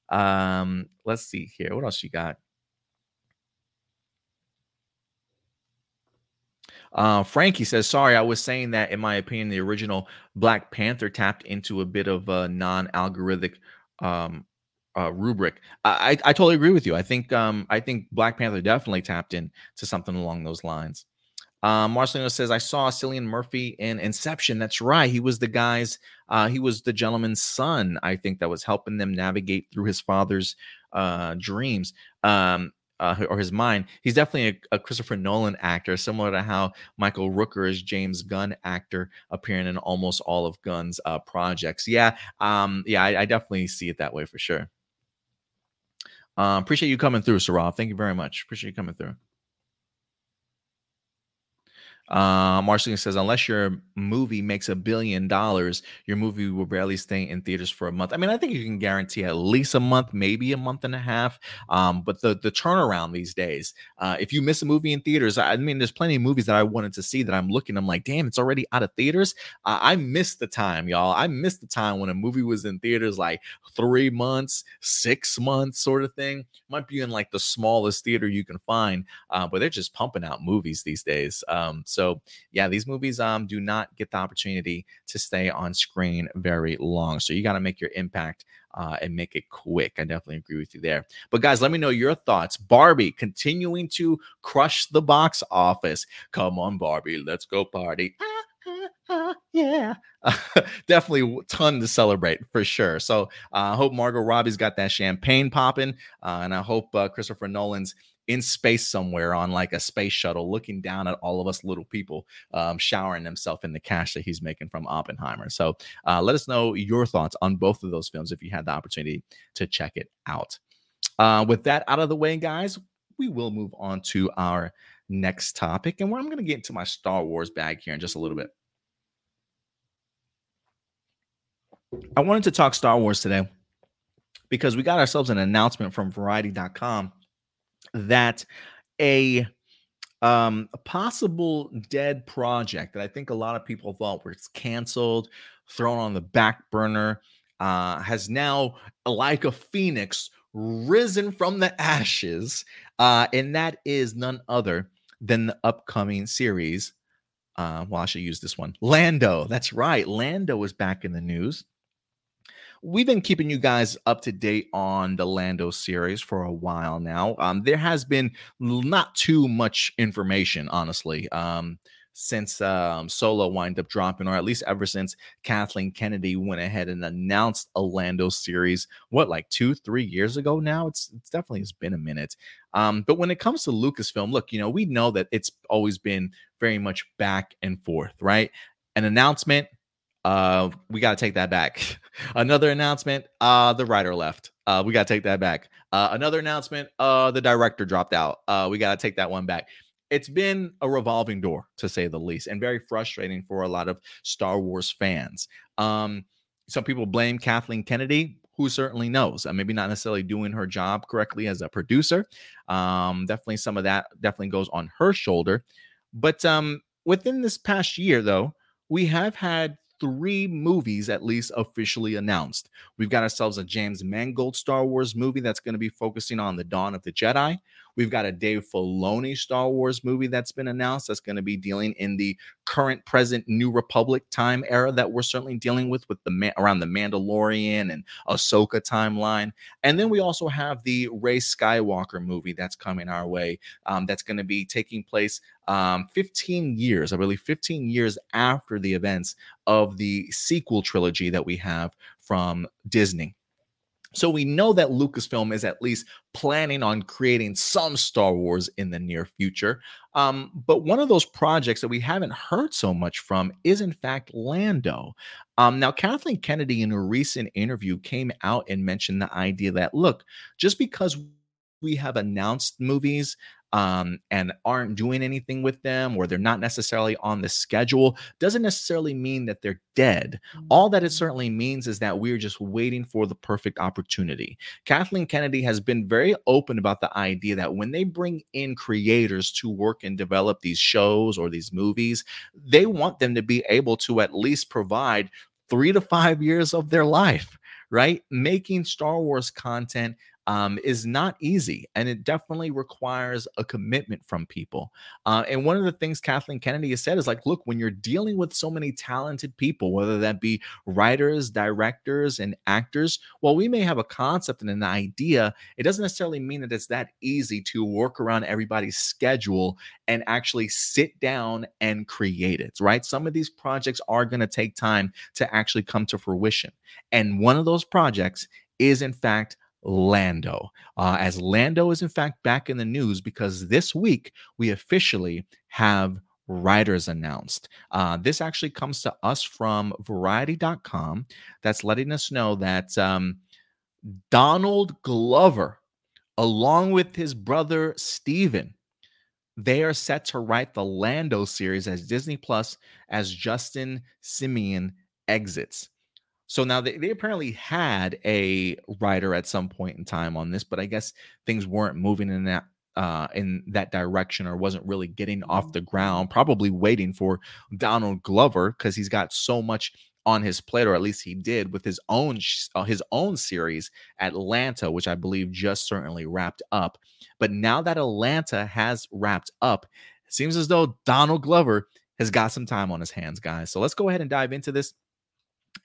Speaker 1: Um, let's see here. What else you got? Uh, Frankie says, "Sorry, I was saying that. In my opinion, the original Black Panther tapped into a bit of a non-algorithmic um, uh, rubric. I, I, totally agree with you. I think um, I think Black Panther definitely tapped in to something along those lines." Uh, Marcelino says, I saw Cillian Murphy in Inception. That's right. He was the guy's, uh, he was the gentleman's son, I think, that was helping them navigate through his father's uh, dreams um, uh, or his mind. He's definitely a, a, Christopher Nolan actor, similar to how Michael Rooker is James Gunn actor, appearing in almost all of Gunn's uh, projects. Yeah, um, yeah, I, I, definitely see it that way for sure. Uh, appreciate you coming through, Sarah. Thank you very much. Appreciate you coming through. Uh, says, unless your movie makes a billion dollars, your movie will barely stay in theaters for a month. I mean, I think you can guarantee at least a month, maybe a month and a half. Um, but the the turnaround these days, uh, if you miss a movie in theaters, I mean, there's plenty of movies that I wanted to see that I'm looking. I'm like, damn, it's already out of theaters. I missed the time, y'all. I missed the time when a movie was in theaters like three months, six months, sort of thing. Might be in like the smallest theater you can find, uh, but they're just pumping out movies these days. Um, so yeah, these movies um do not get the opportunity to stay on screen very long. So you got to make your impact uh, and make it quick. I definitely agree with you there. But guys, let me know your thoughts. Barbie continuing to crush the box office. Come on, Barbie, let's go party. yeah, definitely ton to celebrate for sure. So I uh, hope Margot Robbie's got that champagne popping, uh, and I hope uh, Christopher Nolan's in space somewhere on like a space shuttle, looking down at all of us little people, um, showering himself in the cash that he's making from Oppenheimer. So uh, let us know your thoughts on both of those films if you had the opportunity to check it out. Uh, with that out of the way, guys, we will move on to our next topic, and where I'm going to get into my Star Wars bag here in just a little bit. I wanted to talk Star Wars today because we got ourselves an announcement from Variety.com that a um a possible dead project that I think a lot of people thought was canceled, thrown on the back burner, uh, has now, like a phoenix, risen from the ashes, uh, and that is none other than the upcoming series. Uh, well, I should use this one. Lando. That's right. Lando is back in the news. We've been keeping you guys up to date on the Lando series for a while now. Um, there has been not too much information, honestly. Um, since um, Solo wind up dropping, or at least ever since Kathleen Kennedy went ahead and announced a Lando series. What, like two, three years ago now? It's, it's definitely has been a minute. Um, but when it comes to Lucasfilm, look, you know, we know that it's always been very much back and forth, right? An announcement, uh, we got to take that back. Another announcement, uh, the writer left. Uh, we got to take that back. Uh, another announcement, uh, the director dropped out. Uh, we got to take that one back it's been a revolving door to say the least and very frustrating for a lot of star wars fans um, some people blame kathleen kennedy who certainly knows uh, maybe not necessarily doing her job correctly as a producer um, definitely some of that definitely goes on her shoulder but um, within this past year though we have had three movies at least officially announced. We've got ourselves a James Mangold Star Wars movie that's going to be focusing on the dawn of the Jedi. We've got a Dave Filoni Star Wars movie that's been announced that's going to be dealing in the current, present New Republic time era that we're certainly dealing with, with the man, around the Mandalorian and Ahsoka timeline. And then we also have the Rey Skywalker movie that's coming our way. Um, that's going to be taking place um, 15 years, I believe, 15 years after the events of the sequel trilogy that we have from Disney. So we know that Lucasfilm is at least planning on creating some Star Wars in the near future. Um, but one of those projects that we haven't heard so much from is, in fact, Lando. Um, now, Kathleen Kennedy, in a recent interview, came out and mentioned the idea that, look, just because we have announced movies um, and aren't doing anything with them or they're not necessarily on the schedule doesn't necessarily mean that they're dead. All that it mm-hmm. certainly means is that we're just waiting for the perfect opportunity. Kathleen Kennedy has been very open about the idea that when they bring in creators to work and develop these shows or these movies, they want them to be able to at least provide three to five years of their life right? Making Star Wars content um, is not easy and it definitely requires a commitment from people. Uh, and one of the things Kathleen Kennedy has said is like, look, when you're dealing with so many talented people, whether that be writers, directors, and actors, while we may have a concept and an idea, it doesn't necessarily mean that it's that easy to work around everybody's schedule and actually sit down and create it, right? Some of these projects are going to take time to actually come to fruition. And one of those projects is, in fact, Lando. Uh, as Lando is, in fact, back in the news because this week we officially have writers announced. Uh, this actually comes to us from variety.com that's letting us know that um, Donald Glover, along with his brother Stephen, they are set to write the Lando series as Disney Plus as Justin Simien exits. So now they, they apparently had a writer at some point in time on this, but I guess things weren't moving in that uh, in that direction or wasn't really getting off the ground. Probably waiting for Donald Glover because he's got so much on his plate, or at least he did with his own uh, his own series Atlanta, which I believe just certainly wrapped up. But now that Atlanta has wrapped up, it seems as though Donald Glover has got some time on his hands, guys. So let's go ahead and dive into this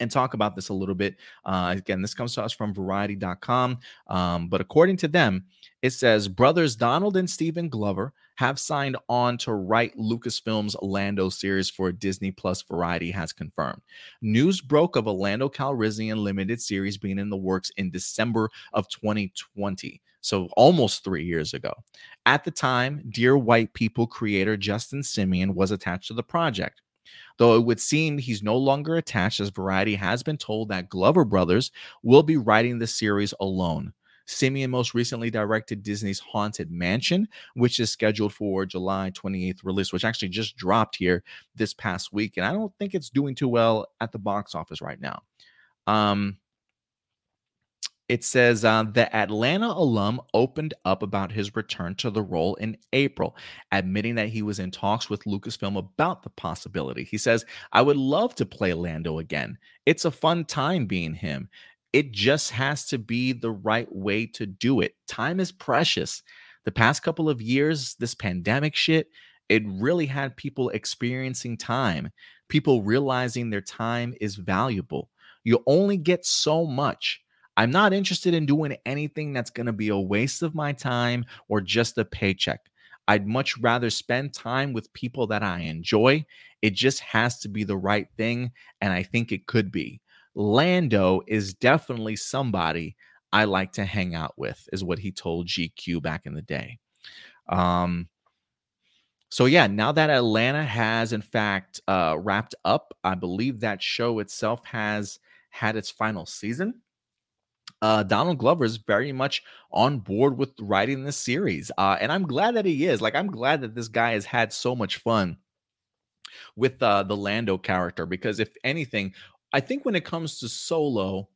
Speaker 1: and talk about this a little bit. Uh, again, this comes to us from variety.com. Um, but according to them, it says brothers Donald and Stephen Glover have signed on to write Lucasfilm's Lando series for Disney Plus Variety has confirmed. News broke of a Lando Calrissian limited series being in the works in December of 2020. So almost three years ago. At the time, Dear White People creator Justin Simien was attached to the project. Though it would seem he's no longer attached, as Variety has been told that Glover Brothers will be writing the series alone. Simien most recently directed Disney's Haunted Mansion, which is scheduled for July 28th release, which actually just dropped here this past week. And I don't think it's doing too well at the box office right now. Um, it says uh, the Atlanta alum opened up about his return to the role in April, admitting that he was in talks with Lucasfilm about the possibility. He says, I would love to play Lando again. It's a fun time being him. It just has to be the right way to do it. Time is precious. The past couple of years, this pandemic shit, it really had people experiencing time, people realizing their time is valuable. You only get so much. I'm not interested in doing anything that's going to be a waste of my time or just a paycheck. I'd much rather spend time with people that I enjoy. It just has to be the right thing. And I think it could be. Lando is definitely somebody I like to hang out with, is what he told GQ back in the day. Um, so yeah, now that Atlanta has in fact uh, wrapped up, I believe that show itself has had its final season uh, Donald Glover is very much on board with writing this series. Uh, and I'm glad that he is. Like, I'm glad that this guy has had so much fun with uh, the Lando character because, if anything, I think when it comes to Solo,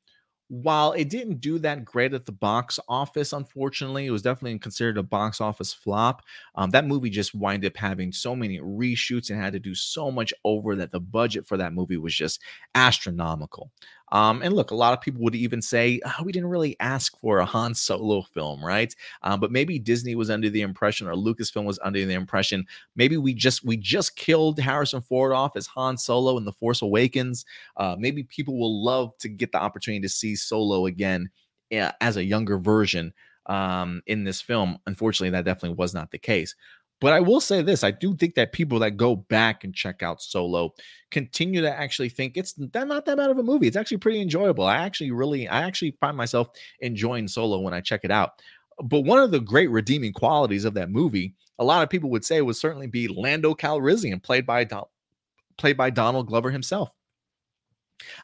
Speaker 1: while it didn't do that great at the box office, unfortunately, it was definitely considered a box office flop. Um, that movie just wind up having so many reshoots and had to do so much over that the budget for that movie was just astronomical. Um, and look, a lot of people would even say, oh, we didn't really ask for a Han Solo film, right? Um, but maybe Disney was under the impression, or Lucasfilm was under the impression, maybe we just we just killed Harrison Ford off as Han Solo in The Force Awakens. Uh, maybe people will love to get the opportunity to see Solo again yeah, as a younger version um, in this film. Unfortunately, that definitely was not the case. But I will say this: I do think that people that go back and check out Solo continue to actually think it's not that bad of a movie. It's actually pretty enjoyable. I actually really, I actually find myself enjoying Solo when I check it out. But one of the great redeeming qualities of that movie, a lot of people would say, would certainly be Lando Calrissian, played by Don, played by Donald Glover himself.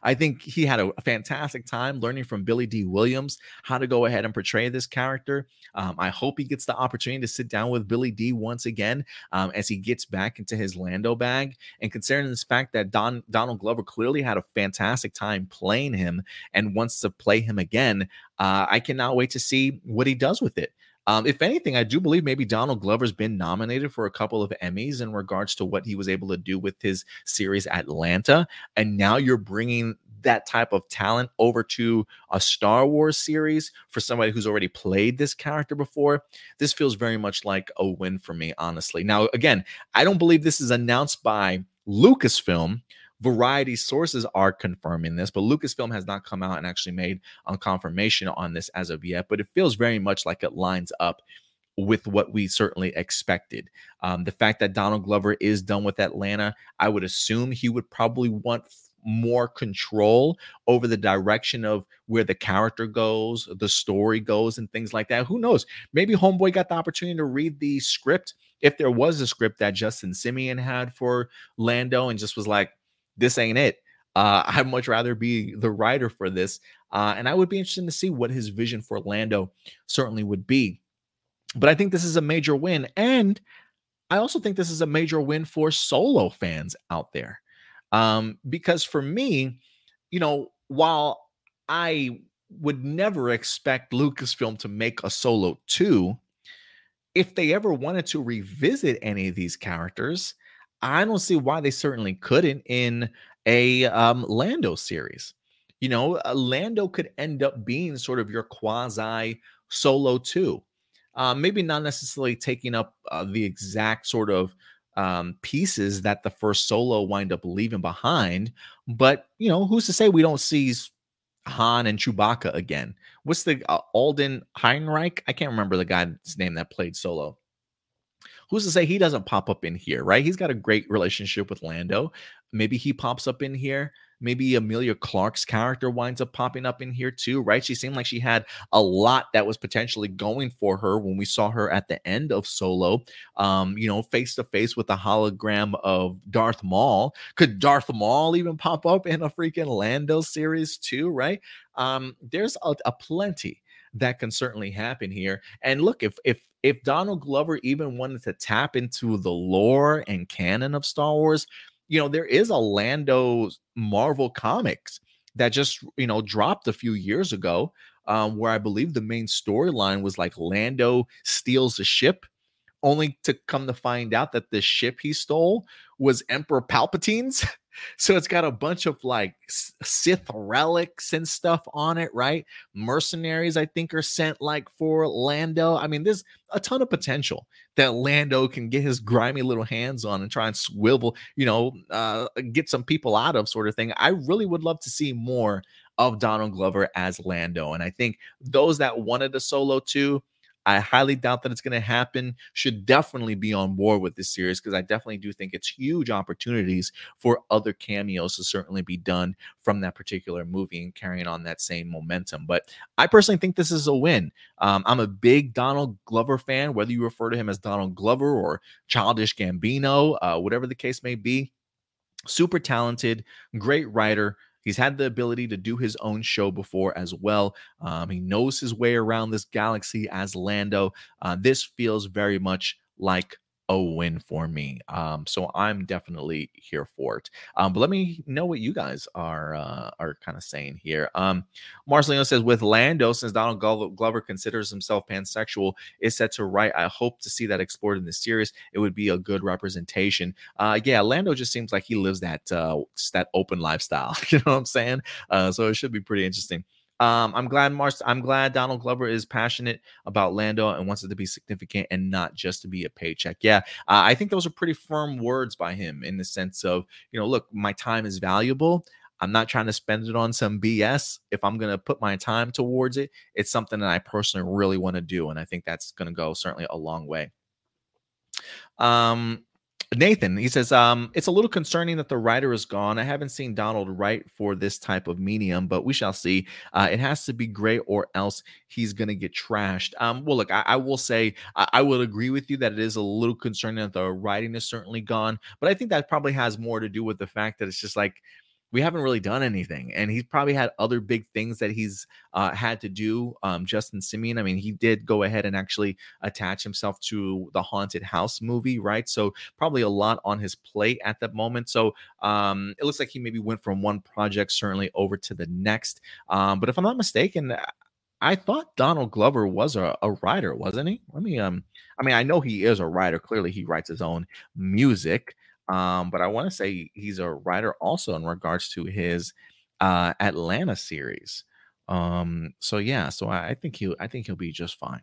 Speaker 1: I think he had a, fantastic time learning from Billy Dee Williams how to go ahead and portray this character. Um, I hope he gets the opportunity to sit down with Billy Dee once again um, as he gets back into his Lando bag. And considering this fact that Don Donald Glover clearly had a fantastic time playing him and wants to play him again, uh, I cannot wait to see what he does with it. Um, if anything, I do believe maybe Donald Glover's been nominated for a couple of Emmys in regards to what he was able to do with his series Atlanta. And now you're bringing that type of talent over to a Star Wars series for somebody who's already played this character before. This feels very much like a win for me, honestly. Now, again, I don't believe this is announced by Lucasfilm variety sources are confirming this, but Lucasfilm has not come out and actually made a confirmation on this as of yet. But it feels very much like it lines up with what we certainly expected. Um, the fact that Donald Glover is done with Atlanta, I would assume he would probably want more control over the direction of where the character goes, the story goes, and things like that. Who knows? Maybe Homeboy got the opportunity to read the script. If there was a script that Justin Simien had for Lando and just was like, this ain't it. Uh, I'd much rather be the writer for this. Uh, and I would be interested to see what his vision for Lando certainly would be. But I think this is a major win. And I also think this is a major win for solo fans out there. Um, because for me, you know, while I would never expect Lucasfilm to make a solo 2, if they ever wanted to revisit any of these characters, I don't see why they certainly couldn't in a um, Lando series. You know, uh, Lando could end up being sort of your quasi solo too. Uh, maybe not necessarily taking up uh, the exact sort of um, pieces that the first solo wind up leaving behind, but you know, who's to say we don't see Han and Chewbacca again? What's the uh, Alden Ehrenreich? I can't remember the guy's name that played solo who's to say he doesn't pop up in here, right? He's got a great relationship with Lando. Maybe he pops up in here. Maybe Emilia Clarke's character winds up popping up in here too, right? She seemed like she had a lot that was potentially going for her when we saw her at the end of Solo, um, you know, face to face with the hologram of Darth Maul. Could Darth Maul even pop up in a freaking Lando series too, right? Um, there's a, a plenty that can certainly happen here. And look, if if if Donald Glover even wanted to tap into the lore and canon of Star Wars, you know, there is a Lando Marvel comics that just, you know, dropped a few years ago.
Speaker 2: um, where I believe the main storyline was like Lando steals a ship, only to come to find out that the ship he stole was Emperor Palpatine's. So it's got a bunch of like Sith relics and stuff on it, right? Mercenaries, I think, are sent like for Lando. I mean, there's a ton of potential that Lando can get his grimy little hands on and try and swivel, you know, uh, get some people out of, sort of thing. I really would love to see more of Donald Glover as Lando. And I think those that wanted a solo too, I highly doubt that it's going to happen. Should definitely be on board with this series because I definitely do think it's huge opportunities for other cameos to certainly be done from that particular movie and carrying on that same momentum. But I personally think this is a win. Um, I'm a big Donald Glover fan, whether you refer to him as Donald Glover or Childish Gambino, uh, whatever the case may be. Super talented, great writer He's had the ability to do his own show before as well. Um, he knows his way around this galaxy as Lando. Uh, this feels very much like a win for me. Um, so I'm definitely here for it. Um, but let me know what you guys are uh, are kind of saying here. Um, Marcelino says with Lando, since Donald Glover considers himself pansexual, is set to write. I hope to see that explored in the series. It would be a good representation. Uh, yeah, Lando just seems like he lives that uh, that open lifestyle. you know what I'm saying? Uh, so it should be pretty interesting. Um, I'm glad Mars. I'm glad Donald Glover is passionate about Lando and wants it to be significant and not just to be a paycheck. Yeah, uh, I think those are pretty firm words by him in the sense of you know, look, my time is valuable. I'm not trying to spend it on some BS. If I'm going to put my time towards it, it's something that I personally really want to do, and I think that's going to go certainly a long way. Um, Nathan, he says, um, it's a little concerning that the writer is gone. I haven't seen Donald write for this type of medium, but we shall see. Uh, it has to be great or else he's going to get trashed. Um, well, look, I, I will say, I, I will agree with you that it is a little concerning that the writing is certainly gone, but I think that probably has more to do with the fact that it's just like, we haven't really done anything. And he's probably had other big things that he's uh, had to do. Um, Justin Simien, I mean, he did go ahead and actually attach himself to the Haunted House movie, right? So probably a lot on his plate at that moment. So um, it looks like he maybe went from one project certainly over to the next. Um, but if I'm not mistaken, I thought Donald Glover was a, a writer, wasn't he? Let me um I mean, I know he is a writer. Clearly he writes his own music. Um, but I want to say he's a writer also in regards to his uh, Atlanta series. Um, so yeah, so I, I think he'll I think he'll be just fine.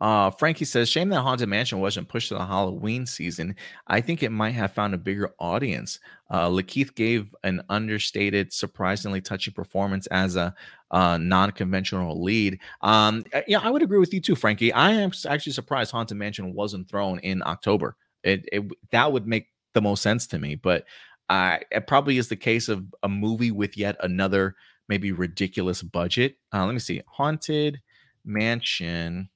Speaker 2: Uh, Frankie says, shame that Haunted Mansion wasn't pushed to the Halloween season. I think it might have found a bigger audience. Uh, Lakeith gave an understated, surprisingly touching performance as a uh, non-conventional lead. Um, uh, yeah, I would agree with you too, Frankie. I am actually surprised Haunted Mansion wasn't thrown in October. It, it that would make the most sense to me, but uh, it probably is the case of a movie with yet another maybe ridiculous budget. Uh, let me see, Haunted Mansion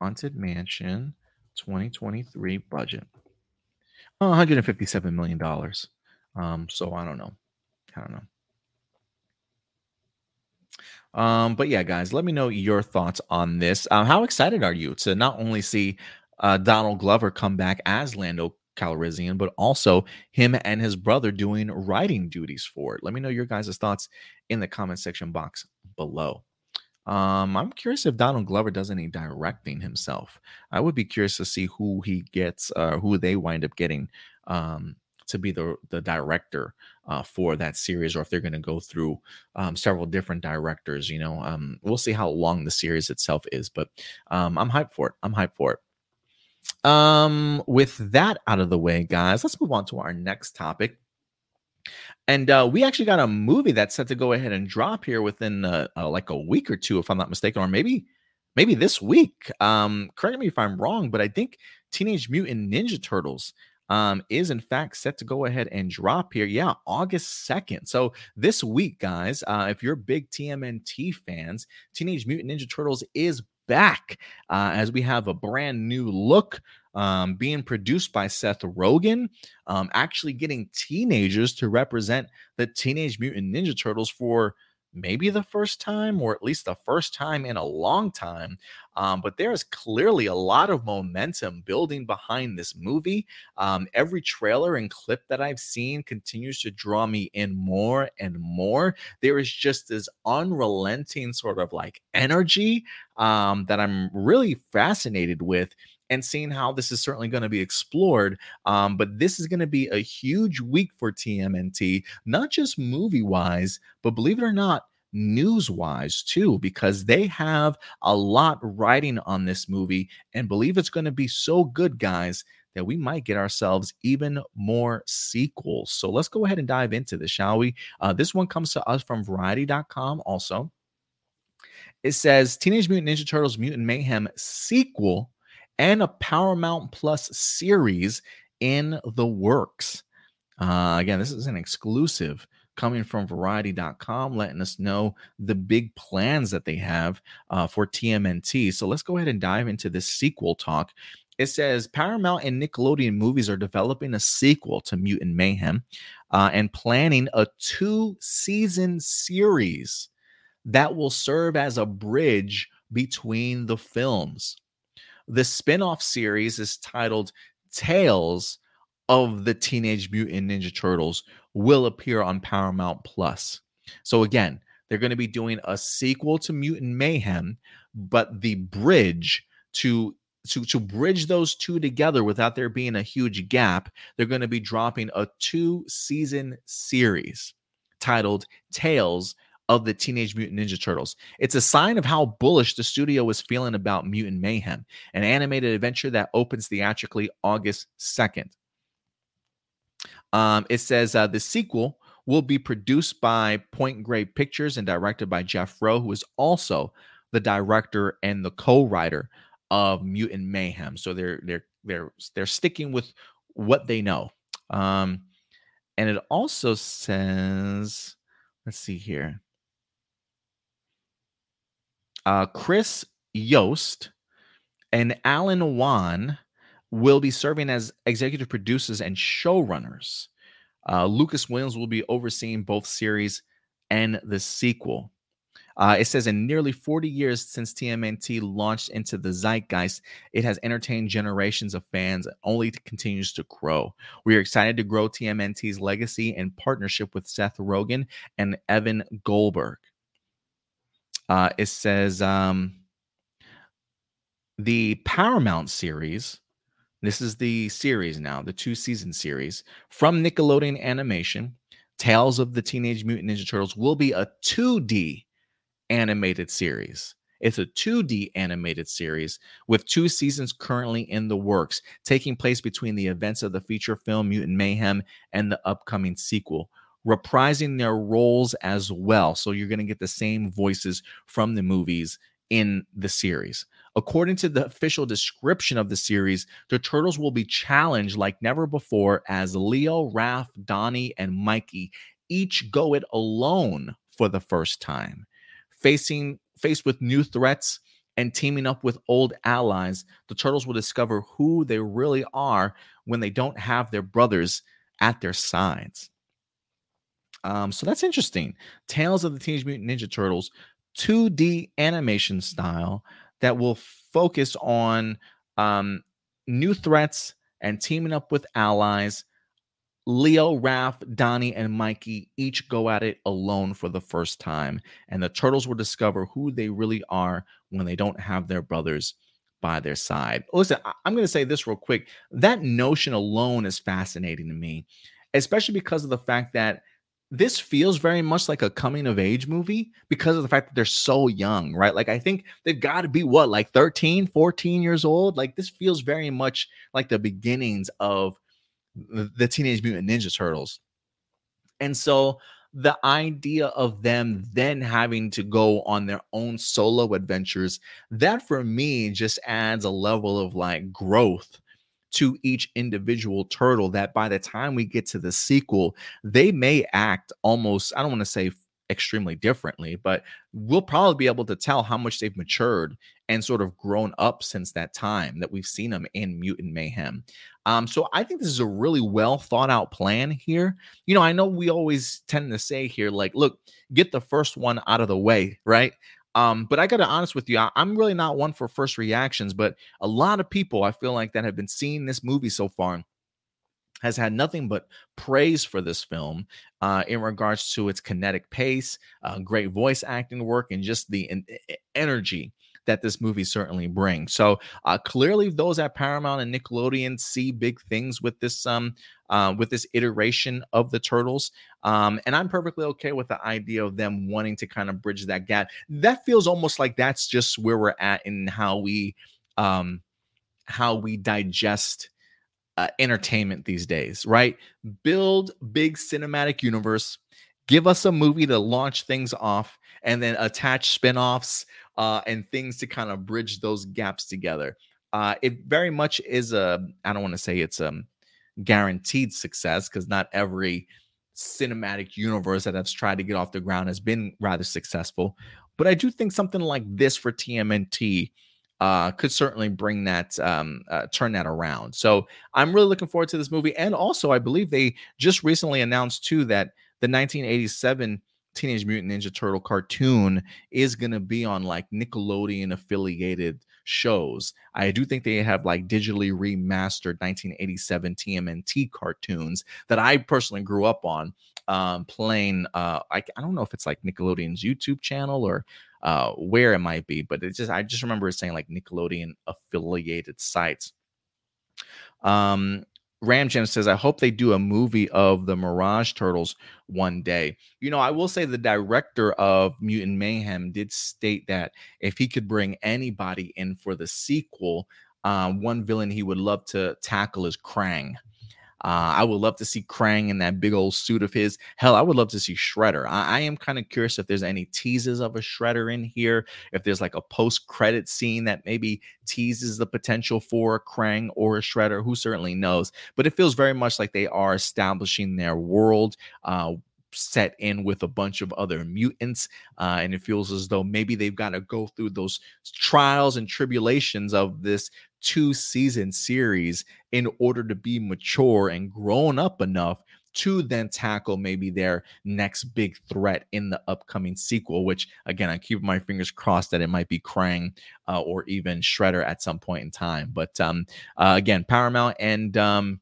Speaker 2: Haunted Mansion 2023 budget. 157 million dollars. Um, so I don't know. I don't know. Um, but yeah, guys, let me know your thoughts on this. Uh, how excited are you to not only see uh, Donald Glover come back as Lando Calrissian, but also him and his brother doing writing duties for it? Let me know your guys' thoughts in the comment section box below. Um, I'm curious if Donald Glover does any directing himself. I would be curious to see who he gets, uh, who they wind up getting um, to be the the director uh, for that series, or if they're going to go through um, several different directors. You know, um, we'll see how long the series itself is, but um, I'm hyped for it. I'm hyped for it. Um, with that out of the way, guys, let's move on to our next topic. And uh, we actually got a movie that's set to go ahead and drop here within uh, uh, like a week or two, if I'm not mistaken, or maybe maybe this week. Um, correct me if I'm wrong, but I think Teenage Mutant Ninja Turtles um, is in fact set to go ahead and drop here. Yeah, August 2nd. So this week, guys, uh, if you're big TMNT fans, Teenage Mutant Ninja Turtles is back uh, as we have a brand new look um, being produced by Seth Rogen, um, actually getting teenagers to represent the Teenage Mutant Ninja Turtles for maybe the first time, or at least the first time in a long time. Um, but there is clearly a lot of momentum building behind this movie. Um, every trailer and clip that I've seen continues to draw me in more and more. There is just this unrelenting sort of like energy um, that I'm really fascinated with and seeing how this is certainly going to be explored. Um, but this is going to be a huge week for TMNT, not just movie wise, but believe it or not, news wise too, because they have a lot writing on this movie and believe it's going to be so good, guys. That we might get ourselves even more sequels. So let's go ahead and dive into this, shall we? Uh, this one comes to us from Variety.com also. It says Teenage Mutant Ninja Turtles Mutant Mayhem sequel and a Paramount Plus series in the works. Uh, again, this is an exclusive coming from variety.com, letting us know the big plans that they have uh, for TMNT. So let's go ahead and dive into this sequel talk. It says Paramount and Nickelodeon movies are developing a sequel to Mutant Mayhem uh, and planning a two season series that will serve as a bridge between the films. The spin-off series is titled Tales of the Teenage Mutant Ninja Turtles will appear on Paramount Plus. So again, they're going to be doing a sequel to Mutant Mayhem, but the bridge to to to bridge those two together without there being a huge gap, they're going to be dropping a two season series titled Tales of the Teenage Mutant Ninja Turtles. It's a sign of how bullish the studio was feeling about Mutant Mayhem, an animated adventure that opens theatrically August 2nd. Um, it says uh, the sequel will be produced by Point Grey Pictures and directed by Jeff Rowe, who is also the director and the co-writer of Mutant Mayhem. So they're they're they're they're sticking with what they know. Um, and it also says, let's see here uh, Chris Yost and Alan Wan will be serving as executive producers and showrunners. Uh, Lucas Williams will be overseeing both series and the sequel. Uh, it says in nearly 40 years since TMNT launched into the zeitgeist, it has entertained generations of fans and only continues to grow. We are excited to grow TMNT's legacy in partnership with Seth Rogen and Evan Goldberg. Uh, it says um, the Paramount series. This is the series now, the two season series from Nickelodeon Animation. Tales of the Teenage Mutant Ninja Turtles will be a 2D animated series. It's a 2D animated series with two seasons currently in the works, taking place between the events of the feature film Mutant Mayhem and the upcoming sequel reprising their roles as well. So you're going to get the same voices from the movies in the series. According to the official description of the series, the Turtles will be challenged like never before as Leo, Raph, Donnie, and Mikey each go it alone for the first time. Facing faced with new threats and teaming up with old allies, the Turtles will discover who they really are when they don't have their brothers at their sides. Um, so that's interesting. Tales of the Teenage Mutant Ninja Turtles, 2D animation style that will focus on um, new threats and teaming up with allies. Leo, Raph, Donnie, and Mikey each go at it alone for the first time, and the turtles will discover who they really are when they don't have their brothers by their side. Listen, I'm going to say this real quick. That notion alone is fascinating to me, especially because of the fact that this feels very much like a coming of age movie because of the fact that they're so young, right? Like I think they've got to be what, like 13, 14 years old. Like this feels very much like the beginnings of the Teenage Mutant Ninja Turtles. And so the idea of them then having to go on their own solo adventures, that for me just adds a level of like growth to each individual turtle that by the time we get to the sequel, they may act almost, I don't want to say
Speaker 1: extremely differently, but we'll probably be able to tell how much they've matured and sort of grown up since that time that we've seen them in Mutant Mayhem. Um, so I think this is a really well thought out plan here. You know, I know we always tend to say here, like, look, get the first one out of the way, right? Um, but I got to honest with you, I, am really not one for first reactions, but a lot of people I feel like that have been seeing this movie so far has had nothing but praise for this film uh, in regards to its kinetic pace, uh, great voice acting work, and just the en- energy that this movie certainly brings. So uh, clearly, those at Paramount and Nickelodeon see big things with this um uh, with this iteration of the Turtles, um, and I'm perfectly okay with the idea of them wanting to kind of bridge that gap. That feels almost like that's just where we're at in how we um how we digest uh, entertainment these days, right? Build big cinematic universe, give us a movie to launch things off, and then attach spin-offs uh, and things to kind of bridge those gaps together. Uh, it very much is a, I don't want to say it's a guaranteed success because not every cinematic universe that has tried to get off the ground has been rather successful. But I do think something like this for TMNT uh, could certainly bring that, um, uh, turn that around. So I'm really looking forward to this movie. And also, I believe they just recently announced too that the 1987 Teenage Mutant Ninja Turtle cartoon is going to be on like Nickelodeon affiliated shows. I do think they have like digitally remastered 1987 TMNT cartoons that I personally grew up on um, playing. Uh, I, I don't know if it's like Nickelodeon's YouTube channel or uh, where it might be, but it's just I just remember it saying like Nickelodeon affiliated sites. Um, Ram Jim says, I hope they do a movie of the Mirage Turtles one day. You know, I will say the director of Mutant Mayhem did state that if he could bring anybody in for the sequel, um, one villain he would love to tackle is Krang. Uh, I would love to see Krang in that big old suit of his. Hell, I would love to see Shredder. I, I am kind of curious if there's any teases of a Shredder in here, if there's like a post credit scene that maybe teases the potential for a Krang or a Shredder. Who certainly knows? But it feels very much like they are establishing their world. Uh, set in with a bunch of other mutants. Uh, and it feels as though maybe they've got to go through those trials and tribulations of this two season series in order to be mature and grown up enough to then tackle maybe their next big threat in the upcoming sequel, which again, I keep my fingers crossed that it might be Krang uh, or even Shredder at some point in time. But um, uh, again, Paramount and um,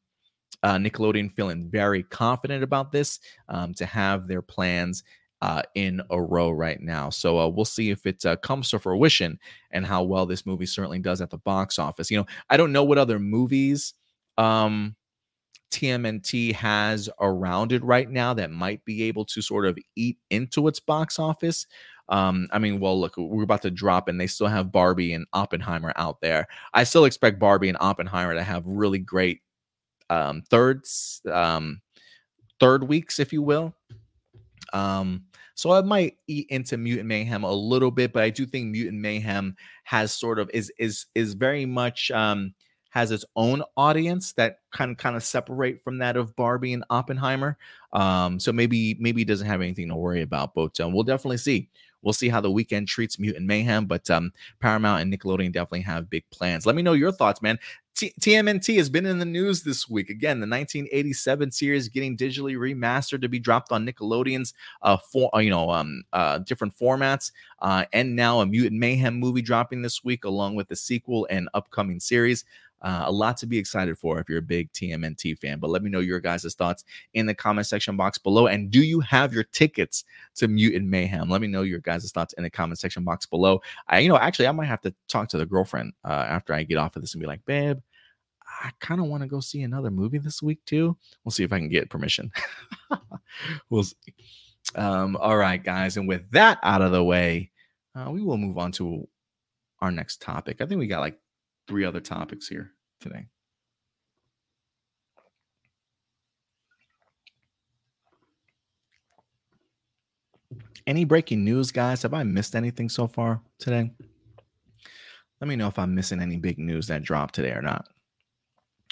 Speaker 1: uh, Nickelodeon feeling very confident about this um, to have their plans uh, in a row right now. So uh, we'll see if it uh, comes to fruition and how well this movie certainly does at the box office. You know, I don't know what other movies um, TMNT has around it right now that might be able to sort of eat into its box office. Um, I mean, well, look, we're about to drop, and they still have Barbie and Oppenheimer out there. I still expect Barbie and Oppenheimer to have really great um, thirds, um, third weeks, if you will. Um, so I might eat into Mutant Mayhem a little bit, but I do think Mutant Mayhem has sort of is is is very much um has its own audience that kind of kind of separate from that of Barbie and Oppenheimer. Um, so maybe maybe he doesn't have anything to worry about, but um, we'll definitely see. We'll see how the weekend treats Mutant Mayhem, but um, Paramount and Nickelodeon definitely have big plans. Let me know your thoughts, man. T- TMNT has been in the news this week. Again, the 1987 series getting digitally remastered to be dropped on Nickelodeon's uh, for uh, you know um uh different formats. Uh, and now a Mutant Mayhem movie dropping this week, along with the sequel and upcoming series. Uh, a lot to be excited for if you're a big TMNT fan. But let me know your guys' thoughts in the comment section box below. And do you have your tickets to Mutant Mayhem? Let me know your guys' thoughts in the comment section box below. I, you know, actually, I might have to talk to the girlfriend uh, after I get off of this and be like, babe, I kind of want to go see another movie this week too. We'll see if I can get permission. we'll see. Um, all right, guys. And with that out of the way, uh, we will move on to our next topic. I think we got like three other topics here today. Any breaking news, guys? Have I missed anything so far today? Let me know if I'm missing any big news that dropped today or not.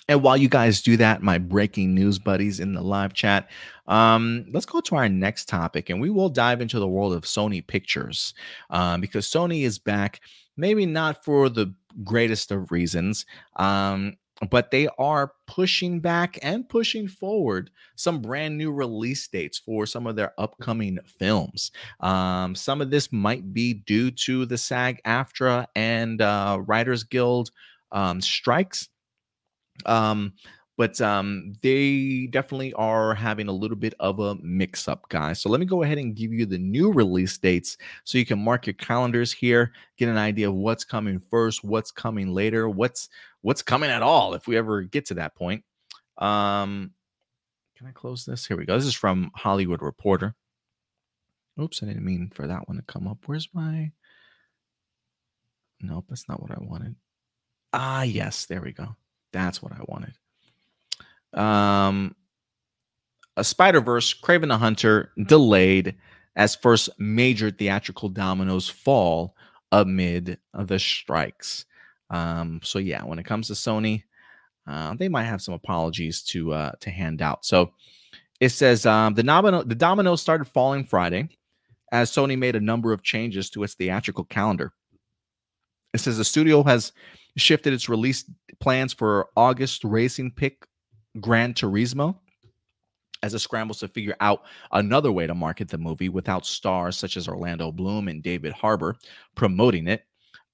Speaker 1: And while you guys do that, my breaking news buddies in the live chat, um, let's go to our next topic and we will dive into the world of Sony Pictures um, because Sony is back, maybe not for the greatest of reasons. Um, but they are pushing back and pushing forward some brand new release dates for some of their upcoming films. Um, some of this might be due to the SAG AFTRA and uh, Writers Guild um, strikes um, but um, they definitely are having a little bit of a mix up, guys. So let me go ahead and give you the new release dates so you can mark your calendars here, get an idea of what's coming first, what's coming later, what's what's coming at all if we ever get to that point. Um, can I close this? Here we go. This is from Hollywood Reporter. Oops, I didn't mean for that one to come up. Where's my Nope, that's not what I wanted. Ah, yes, there we go. That's what I wanted. Um, a Spider Verse, Kraven the Hunter delayed as first major theatrical dominoes fall amid the strikes. Um, so yeah, when it comes to Sony, uh, they might have some apologies to uh, to hand out. So it says um, the domino the dominoes started falling Friday as Sony made a number of changes to its theatrical calendar. It says the studio has shifted its release plans for August racing pick Gran Turismo as it scrambles to figure out another way to market the movie without stars such as Orlando Bloom and David Harbour promoting it.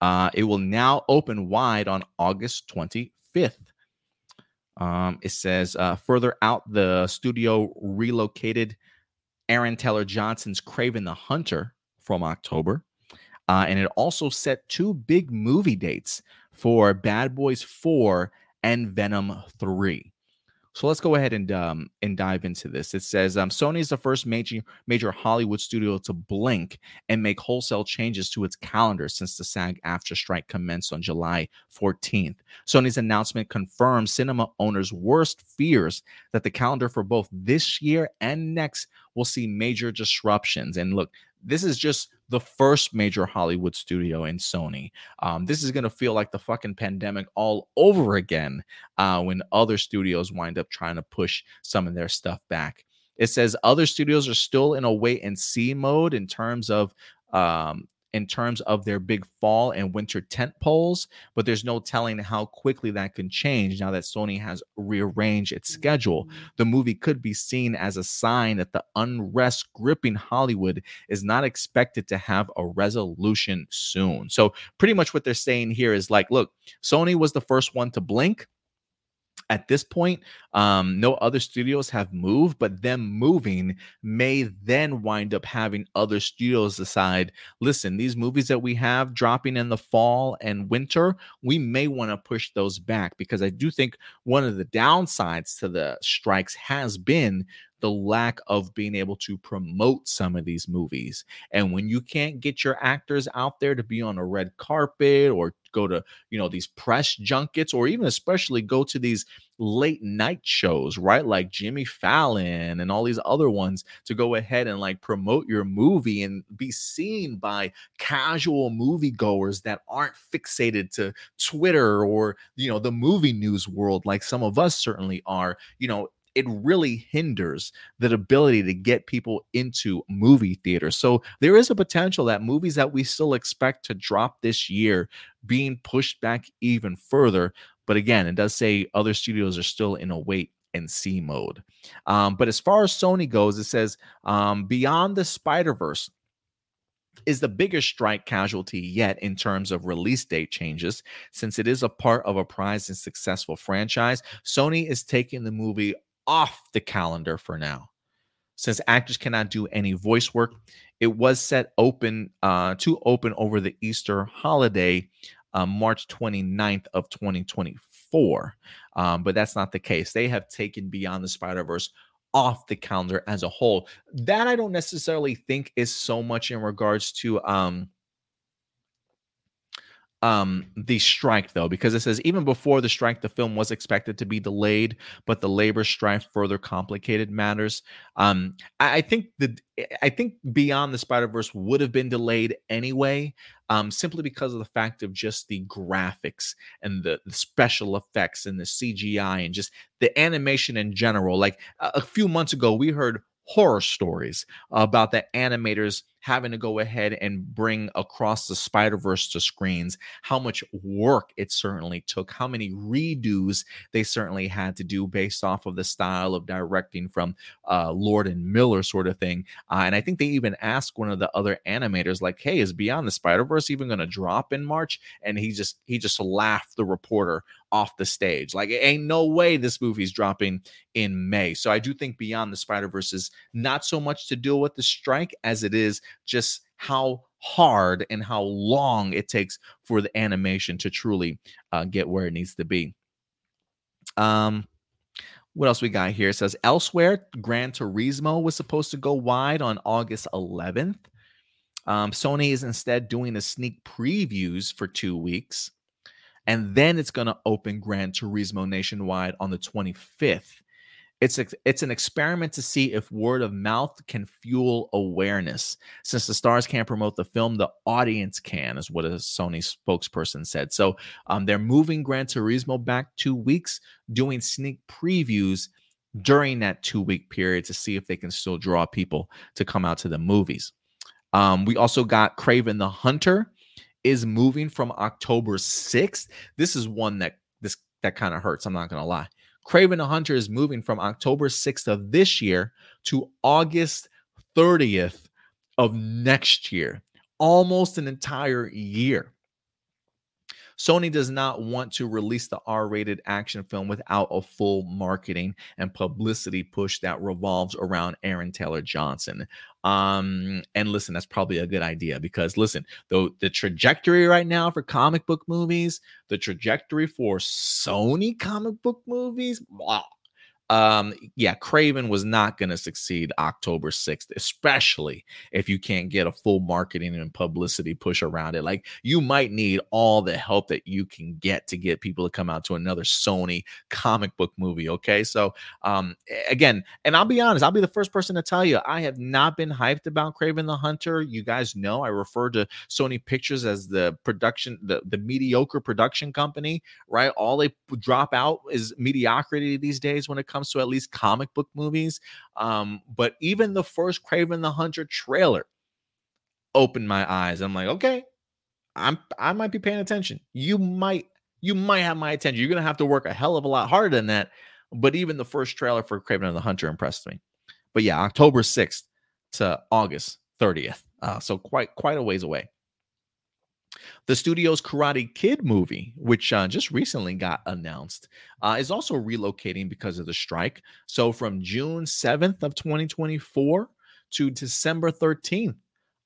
Speaker 1: Uh, it will now open wide on August 25th. Um, it says uh, further out, the studio relocated Aaron Taylor Johnson's Kraven the Hunter from October. Uh, and it also set two big movie dates for Bad Boys 4 and Venom 3. So let's go ahead and um, and dive into this. It says um, Sony is the first major major Hollywood studio to blink and make wholesale changes to its calendar since the SAG-AFTRA strike commenced on July 14th. Sony's announcement confirms cinema owners' worst fears that the calendar for both this year and next will see major disruptions. And look, this is just the first major Hollywood studio in Sony. Um, this is going to feel like the fucking pandemic all over again uh, when other studios wind up trying to push some of their stuff back. It says other studios are still in a wait and see mode in terms of um, in terms of their big fall and winter tent poles, but there's no telling how quickly that can change now that Sony has rearranged its schedule. Mm-hmm. The movie could be seen as a sign that the unrest gripping Hollywood is not expected to have a resolution soon. So, pretty much what they're saying here is like, look, Sony was the first one to blink at this point, um, no other studios have moved, but them moving may then wind up having other studios decide listen, these movies that we have dropping in the fall and winter, we may want to push those back. Because I do think one of the downsides to the strikes has been the lack of being able to promote some of these movies. And when you can't get your actors out there to be on a red carpet or go to, you know, these press junkets or even especially go to these late night shows, right? Like Jimmy Fallon and all these other ones to go ahead and like promote your movie and be seen by casual moviegoers that aren't fixated to Twitter or, you know, the movie news world like some of us certainly are. You know, it really hinders the ability to get people into movie theaters. So there is a potential that movies that we still expect to drop this year being pushed back even further. But again, it does say other studios are still in a wait and see mode. Um, but as far as Sony goes, it says um, beyond the Spider Verse is the biggest strike casualty yet in terms of release date changes. Since it is a part of a prized and successful franchise, Sony is taking the movie off the calendar for now. Since actors cannot do any voice work, it was set open uh, to open over the Easter holiday, uh, March 29th of 2024. Um, but that's not the case. They have taken Beyond the Spider Verse off the calendar as a whole. That I don't necessarily think is so much in regards to um, um, the strike, though, because it says even before the strike, the film was expected to be delayed, but the labor strife further complicated matters. Um, I, I think the I think Beyond the Spider Verse would have been delayed anyway, um, simply because of the fact of just the graphics and the, the special effects and the CGI and just the animation in general. Like a, a few months ago, we heard horror stories about the animators having to go ahead and bring across the Spider Verse to screens, how much work it certainly took, how many redos they certainly had to do based off of the style of directing from uh, Lord and Miller, sort of thing. Uh, and I think they even asked one of the other animators, like, "Hey, is Beyond the Spider Verse even going to drop in March?" And he just he just laughed the reporter off the stage. Like, it ain't no way this movie's dropping in May. So I do think Beyond the Spider Verse is not so much to deal with the strike as it is just how hard and how long it takes for the animation to truly uh, get where it needs to be. Um, what else we got here? It says elsewhere, Gran Turismo was supposed to go wide on August 11th. Um, Sony is instead doing a sneak previews for two weeks, and then it's going to open Gran Turismo nationwide on the 25th. It's a, it's an experiment to see if word of mouth can fuel awareness. Since the stars can't promote the film, the audience can, is what a Sony spokesperson said. So um, they're moving Gran Turismo back two weeks, doing sneak previews during that two week period to see if they can still draw people to come out to the movies. Um, we also got Kraven the Hunter is moving from October 6th. This is one that this that kind of hurts. I'm not gonna lie. Kraven the Hunter is moving from October 6th of this year to August 30th of next year, almost an entire year. Sony does not want to release the R rated action film without a full marketing and publicity push that revolves around Aaron Taylor Johnson. Um, and listen, that's probably a good idea because listen, though the trajectory right now for comic book movies, the trajectory for Sony comic book movies, um, yeah, Kraven was not going to succeed October 6th, especially if you can't get a full marketing and publicity push around it. Like, you might need all the help that you can get to get people to come out to another Sony comic book movie. Okay. So, um, again, and I'll be honest, I'll be the first person to tell you, I have not been hyped about Kraven the Hunter. You guys know I refer to Sony Pictures as the production, the, the mediocre production company, right? All they drop out is mediocrity these days when it comes comes to at least comic book movies. Um, but even the first Kraven the Hunter trailer opened my eyes. I'm like, okay, I'm I might be paying attention. You might you might have my attention. You're gonna have to work a hell of a lot harder than that. But even the first trailer for Kraven the Hunter impressed me. But yeah, October 6th to August 30th. Uh, so quite quite a ways away. The studio's Karate Kid movie, which uh, just recently got announced, uh, is also relocating because of the strike. So from June 7th of 2024 to December 13th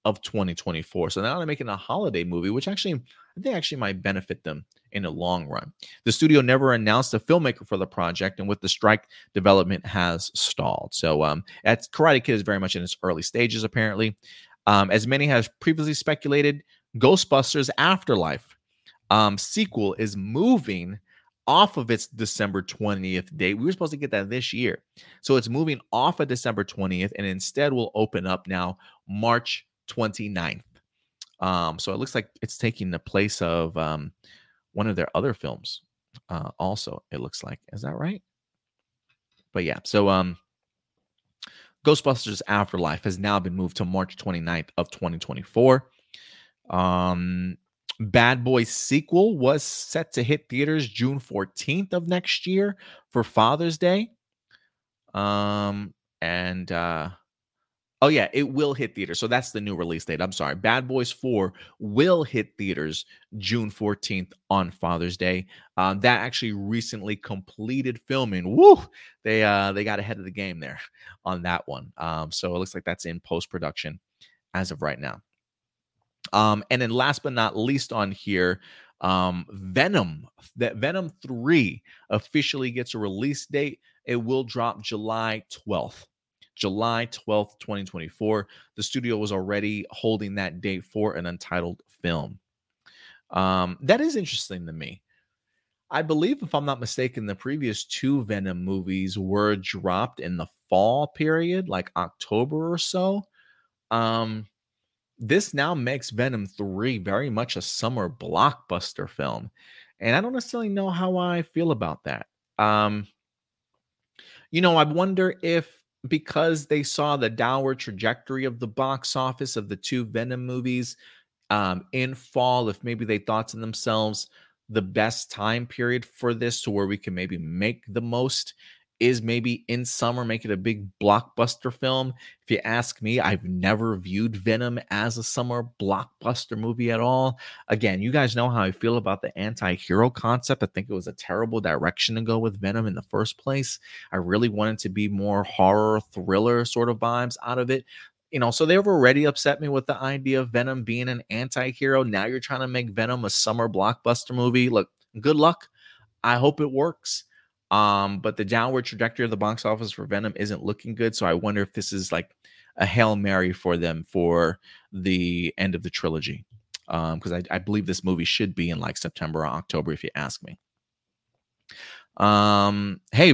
Speaker 1: of 2024. So now they're making a holiday movie, which actually I think actually might benefit them in the long run. The studio never announced a filmmaker for the project, and with the strike, development has stalled. So um, at Karate Kid is very much in its early stages, apparently. Um, as many have previously speculated, Ghostbusters Afterlife um, sequel is moving off of its December 20th date. We were supposed to get that this year. So it's moving off of December 20th and instead will open up now March 29th. Um, so it looks like it's taking the place of um, one of their other films. Uh, also, it looks like. Is that right? But yeah, so um Ghostbusters Afterlife has now been moved to March 29th of 2024. Um, Bad Boys sequel was set to hit theaters June 14th of next year for Father's Day. Um, and uh, oh yeah, it will hit theaters. So that's the new release date. I'm sorry. Bad Boys 4 will hit theaters June 14th on Father's Day. Um, that actually recently completed filming. Woo! They uh they got ahead of the game there on that one. Um, so it looks like that's in post-production as of right now. Um, and then last but not least on here, um, Venom, that Venom 3 officially gets a release date. It will drop July 12th. July 12th, 2024. The studio was already holding that date for an untitled film.
Speaker 2: Um, that is interesting to me. I believe, if I'm not mistaken, the previous two Venom movies were dropped in the fall period, like October or so. Um, this now makes Venom 3 very much a summer blockbuster film. And I don't necessarily know how I feel about that. Um, you know, I wonder if because they saw the downward trajectory of the box office of the two Venom movies um, in fall, if maybe they thought to themselves, the best time period for this to where we can maybe make the most is maybe in summer make it a big blockbuster film. If you ask me, I've never viewed Venom as a summer blockbuster movie at all. Again, you guys know how I feel about the anti-hero concept. I think it was a terrible direction to go with Venom in the first place. I really wanted to be more horror thriller sort of vibes out of it. You know, so they've already upset me with the idea of Venom being an anti-hero. Now you're trying to make Venom a summer blockbuster movie. Look, good luck. I hope it works. Um, but the downward trajectory of the box office for Venom isn't looking good. So I wonder if this is like a Hail Mary for them for the end of the trilogy. Um, because I, I believe this movie should be in like September or October, if you ask me. Um, hey,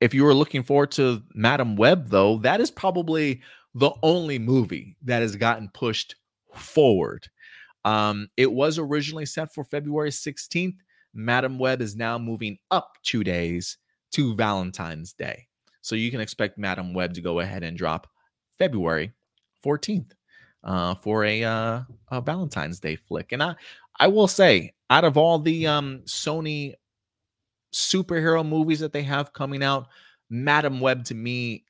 Speaker 2: if you were looking forward to Madame Web, though, that is probably the only movie that has gotten pushed forward. Um, it was originally set for February 16th. Madame Web is now moving up two days to Valentine's Day. So you can expect Madame Web to go ahead and drop February 14th uh, for a, uh, a Valentine's Day flick. And I, I will say, out of all the um, Sony superhero movies that they have coming out, Madame Web to me,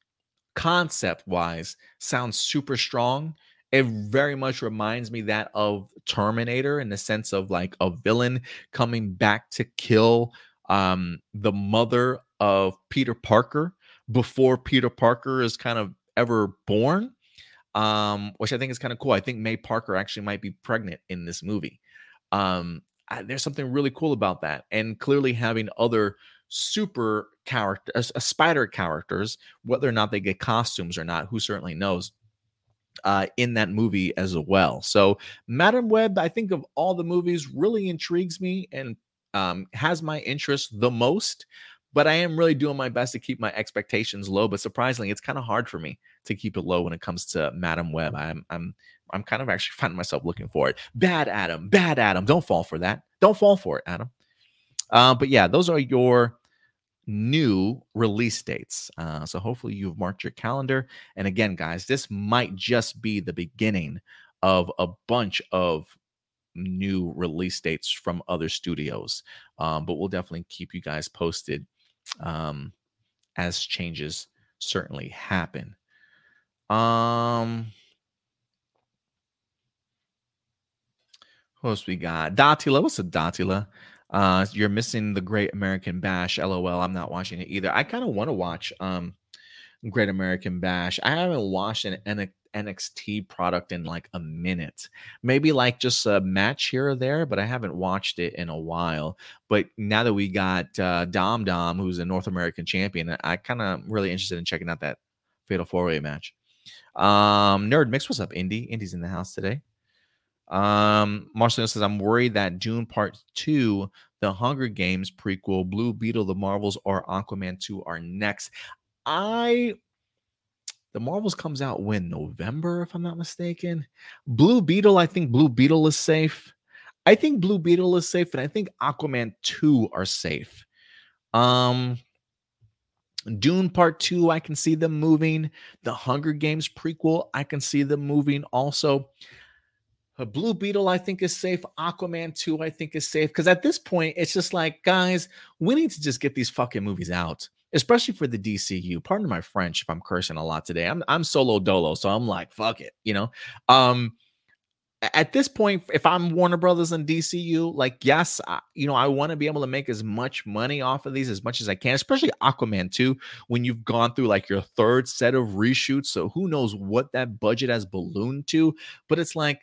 Speaker 2: concept wise, sounds super strong it very much reminds me that of Terminator in the sense of like a villain coming back to kill um, the mother of Peter Parker before Peter Parker is kind of ever born, um, which I think is kind of cool. I think May Parker actually might be pregnant in this movie. Um, I, there's something really cool about that, and clearly having other super character, uh, spider characters, whether or not they get costumes or not, who certainly knows uh, in that movie as well. So, Madame Web, I think of all the movies, really intrigues me and um, has my interest the most. But I am really doing my best to keep my expectations low. But surprisingly, it's kind of hard for me to keep it low when it comes to Madame Web. I'm I'm I'm kind of actually finding myself looking for it. Bad Adam, bad Adam. Don't fall for that. Don't fall for it, Adam. Uh, but yeah, those are your new release dates. Uh, so hopefully you've marked your calendar. And again, guys, this might just be the beginning of a bunch of new release dates from other studios. Um, but we'll definitely keep you guys posted um, as changes certainly happen. Um, who else we got? Datila. What's a Datila? Uh, you're missing the Great American Bash. LOL. I'm not watching it either. I kind of want to watch um, Great American Bash. I haven't watched an NXT product in like a minute. Maybe like just a match here or there, but I haven't watched it in a while. But now that we got uh, Dom Dom, who's a North American champion, I kind of really interested in checking out that Fatal Four Way match. Um, Nerd Mix, what's up, Indy? Indy's in the house today. Um, Marcelo says, I'm worried that Dune Part 2, the Hunger Games prequel, Blue Beetle, the Marvels, or Aquaman 2 are next. I the Marvels comes out when November, if I'm not mistaken. Blue Beetle, I think Blue Beetle is safe. I think Blue Beetle is safe, and I think Aquaman 2 are safe. Um Dune Part 2, I can see them moving. The Hunger Games prequel, I can see them moving also. A Blue Beetle, I think, is safe. Aquaman 2, I think, is safe. Because at this point, it's just like, guys, we need to just get these fucking movies out, especially for the DCU. Pardon my French if I'm cursing a lot today. I'm I'm solo dolo, so I'm like, fuck it, you know. Um, at this point, if I'm Warner Brothers and DCU, like, yes, I, you know, I want to be able to make as much money off of these as much as I can, especially Aquaman 2, when you've gone through like your third set of reshoots. So who knows what that budget has ballooned to, but it's like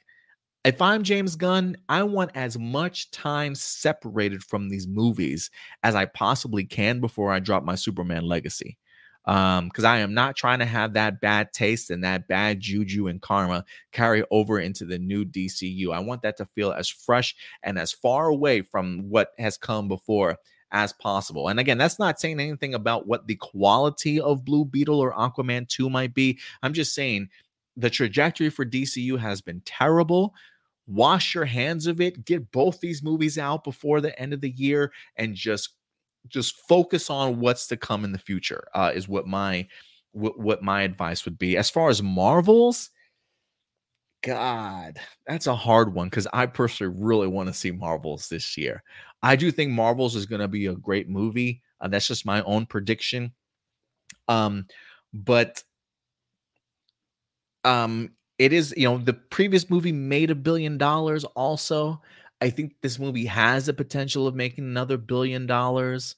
Speaker 2: if I'm James Gunn, I want as much time separated from these movies as I possibly can before I drop my Superman legacy. um because i am not trying to have that bad taste and that bad juju and karma carry over into the new dcu i want that to feel as fresh and as far away from what has come before as possible. And again, that's not saying anything about what the quality of Blue Beetle or Aquaman 2 might be. I'm just saying the trajectory for DCU has been terrible. Wash your hands of it. Get both these movies out before the end of the year and just just focus on what's to come in the future. Uh, is what my what, what my advice would be. As far as Marvels, God, that's a hard one because I personally really want to see Marvels this year. I do think Marvels is going to be a great movie. Uh, that's just my own prediction. Um, but um, it is you know the previous movie made a billion dollars. Also, I think this movie has the potential of making another billion dollars.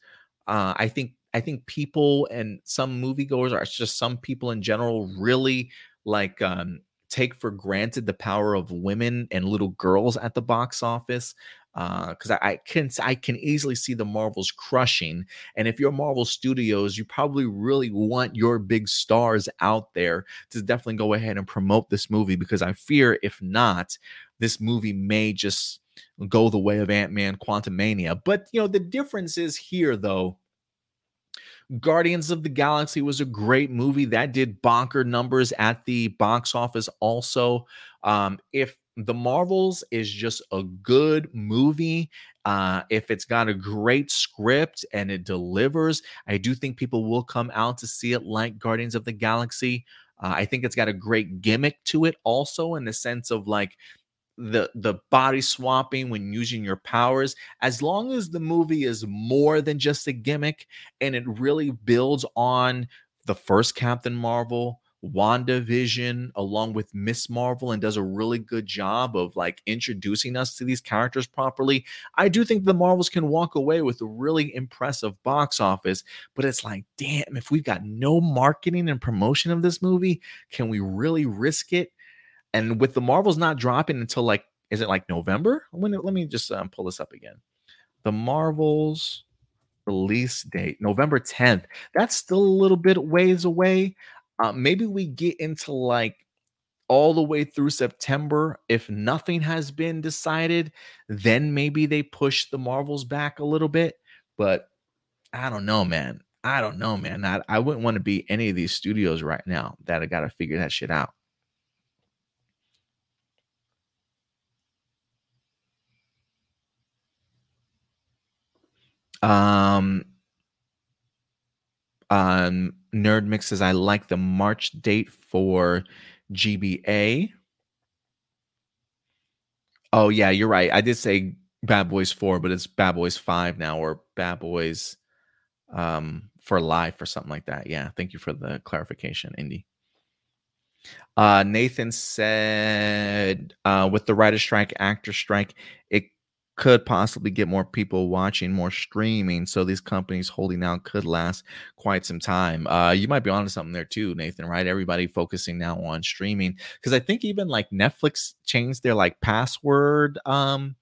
Speaker 2: Uh, I think I think people and some moviegoers, are just some people in general, really like um, take for granted the power of women and little girls at the box office because uh, I, I, can I can easily see the Marvels crushing. And if you're Marvel Studios, you probably really want your big stars out there to definitely go ahead and promote this movie because I fear if not, this movie may just go the way of Ant Man Quantumania. But you know the difference is here though Guardians of the Galaxy was a great movie that did bonker numbers at the box office. Also, um, if the Marvels is just a good movie. Uh, if it's got a great script and it delivers, I do think people will come out to see it like Guardians of the Galaxy. Uh, I think it's got a great gimmick to it, also in the sense of like the the body swapping when using your powers as long as the movie is more than just a gimmick and it really builds on the first Captain Marvel WandaVision along with Ms. Marvel and does a really good job of like introducing us to these characters properly. I do think the Marvels can walk away with a really impressive box office, but it's like, damn, if we've got no marketing and promotion of this movie, can we really risk it? And with the Marvels not dropping until like, is it like November? When, let me just um, pull this up again. The Marvels release date, November 10th. That's still a little bit ways away. Uh, maybe we get into like all the way through September. If nothing has been decided, then maybe they push the Marvels back a little bit. But I don't know, man. I don't know, man. I, I wouldn't want to be any of these studios right now that I got to figure that shit out. Um, um, Nerd Mixes, I like the March date for GBA. Oh, yeah, you're right. I did say Bad Boys 4, but it's Bad Boys 5 now, or Bad Boys um, for Life or something like that. Yeah, thank you for the clarification, Indy. Uh, Nathan said, uh, with the writer strike, actor strike, it could possibly get more people watching, more streaming. So these companies holding out could last quite some time. Uh, you might be onto something there too, Nathan. Right? Everybody focusing now on streaming because I think even like Netflix changed their like password um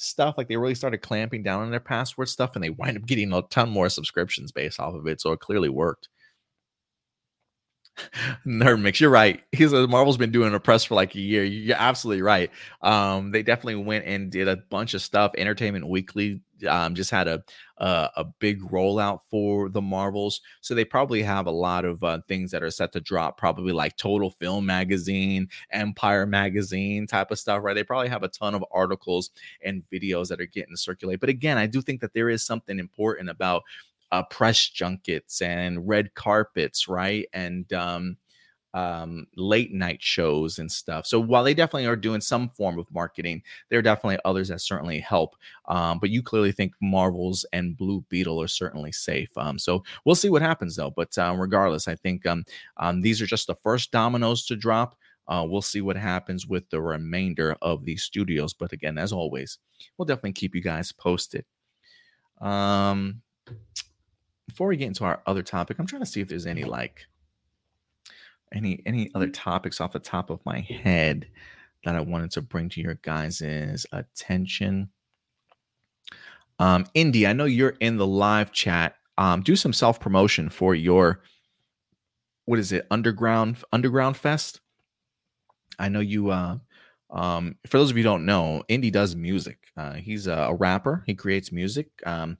Speaker 2: stuff. Like they really started clamping down on their password stuff, and they wind up getting a ton more subscriptions based off of it. So it clearly worked. Nerd mix. You're right. He's a Marvel's been doing a press for like a year. You're absolutely right. Um, they definitely went and did a bunch of stuff. Entertainment Weekly um, just had a, a, big rollout for the Marvels, so they probably have a lot of uh, things that are set to drop. Probably like Total Film Magazine, Empire Magazine type of stuff. Right? They probably have a ton of articles and videos that are getting circulate. But again, I do think that there is something important about uh, press junkets and red carpets, right? And um, um, late night shows and stuff. So while they definitely are doing some form of marketing, there are definitely others that certainly help. Um, but you clearly think Marvels and Blue Beetle are certainly safe. Um, so we'll see what happens though. But uh, regardless, I think um, um, these are just the first dominoes to drop. Uh, we'll see what happens with the remainder of these studios. But again, as always, we'll definitely keep you guys posted. Um, before we get into our other topic, I'm trying to see if there's any like any any other topics off the top of my head that I wanted to bring to your guys' attention. Um, Indy, I know you're in the live chat. Um, do some self promotion for your
Speaker 1: what is it? Underground Underground Fest. I know you. Uh, um, for those of you who don't know, Indy does music. Uh, he's a, a, rapper. He creates music. Um,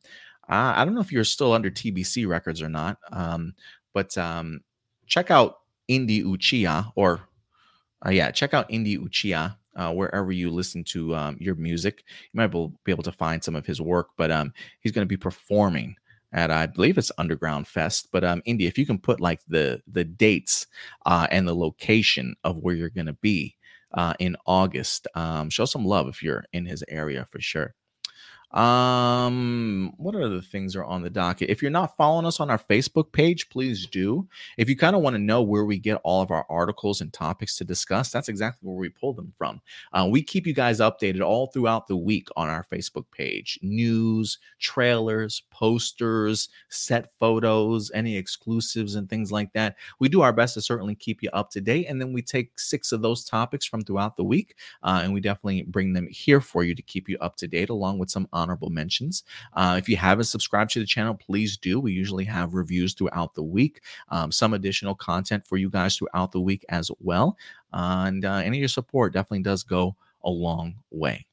Speaker 1: I, I, don't know if you're still under TBC Records or not, um, but um, check out Indy Uchiha or uh, yeah, check out Indy Uchiha uh, wherever you listen to um, your music. You might be able to find some of his work, but um, he's going to be performing at I believe it's Underground Fest. But um, if you can put like the the dates uh, and the location of where you're going to be uh, in August, um, show some love if you're in his area for sure. Um, what other things are on the docket? If you're not following us on our Facebook page, please do. If you kind of want to know where we get all of our articles and topics to discuss, that's exactly where we pull them from. Uh, we keep you guys updated all throughout the week on our Facebook page news, trailers, posters, set photos, any exclusives, and things like that. We do our best to certainly keep you up to date. And then we take six of those topics from throughout the week uh, and we definitely bring them here for you to keep you up to date along with some honorable mentions. Uh, if you haven't subscribed to the channel, please do. We usually have reviews throughout the week, um, some additional content for you guys throughout the week as well. Uh, and uh, any of your support definitely does go a long way.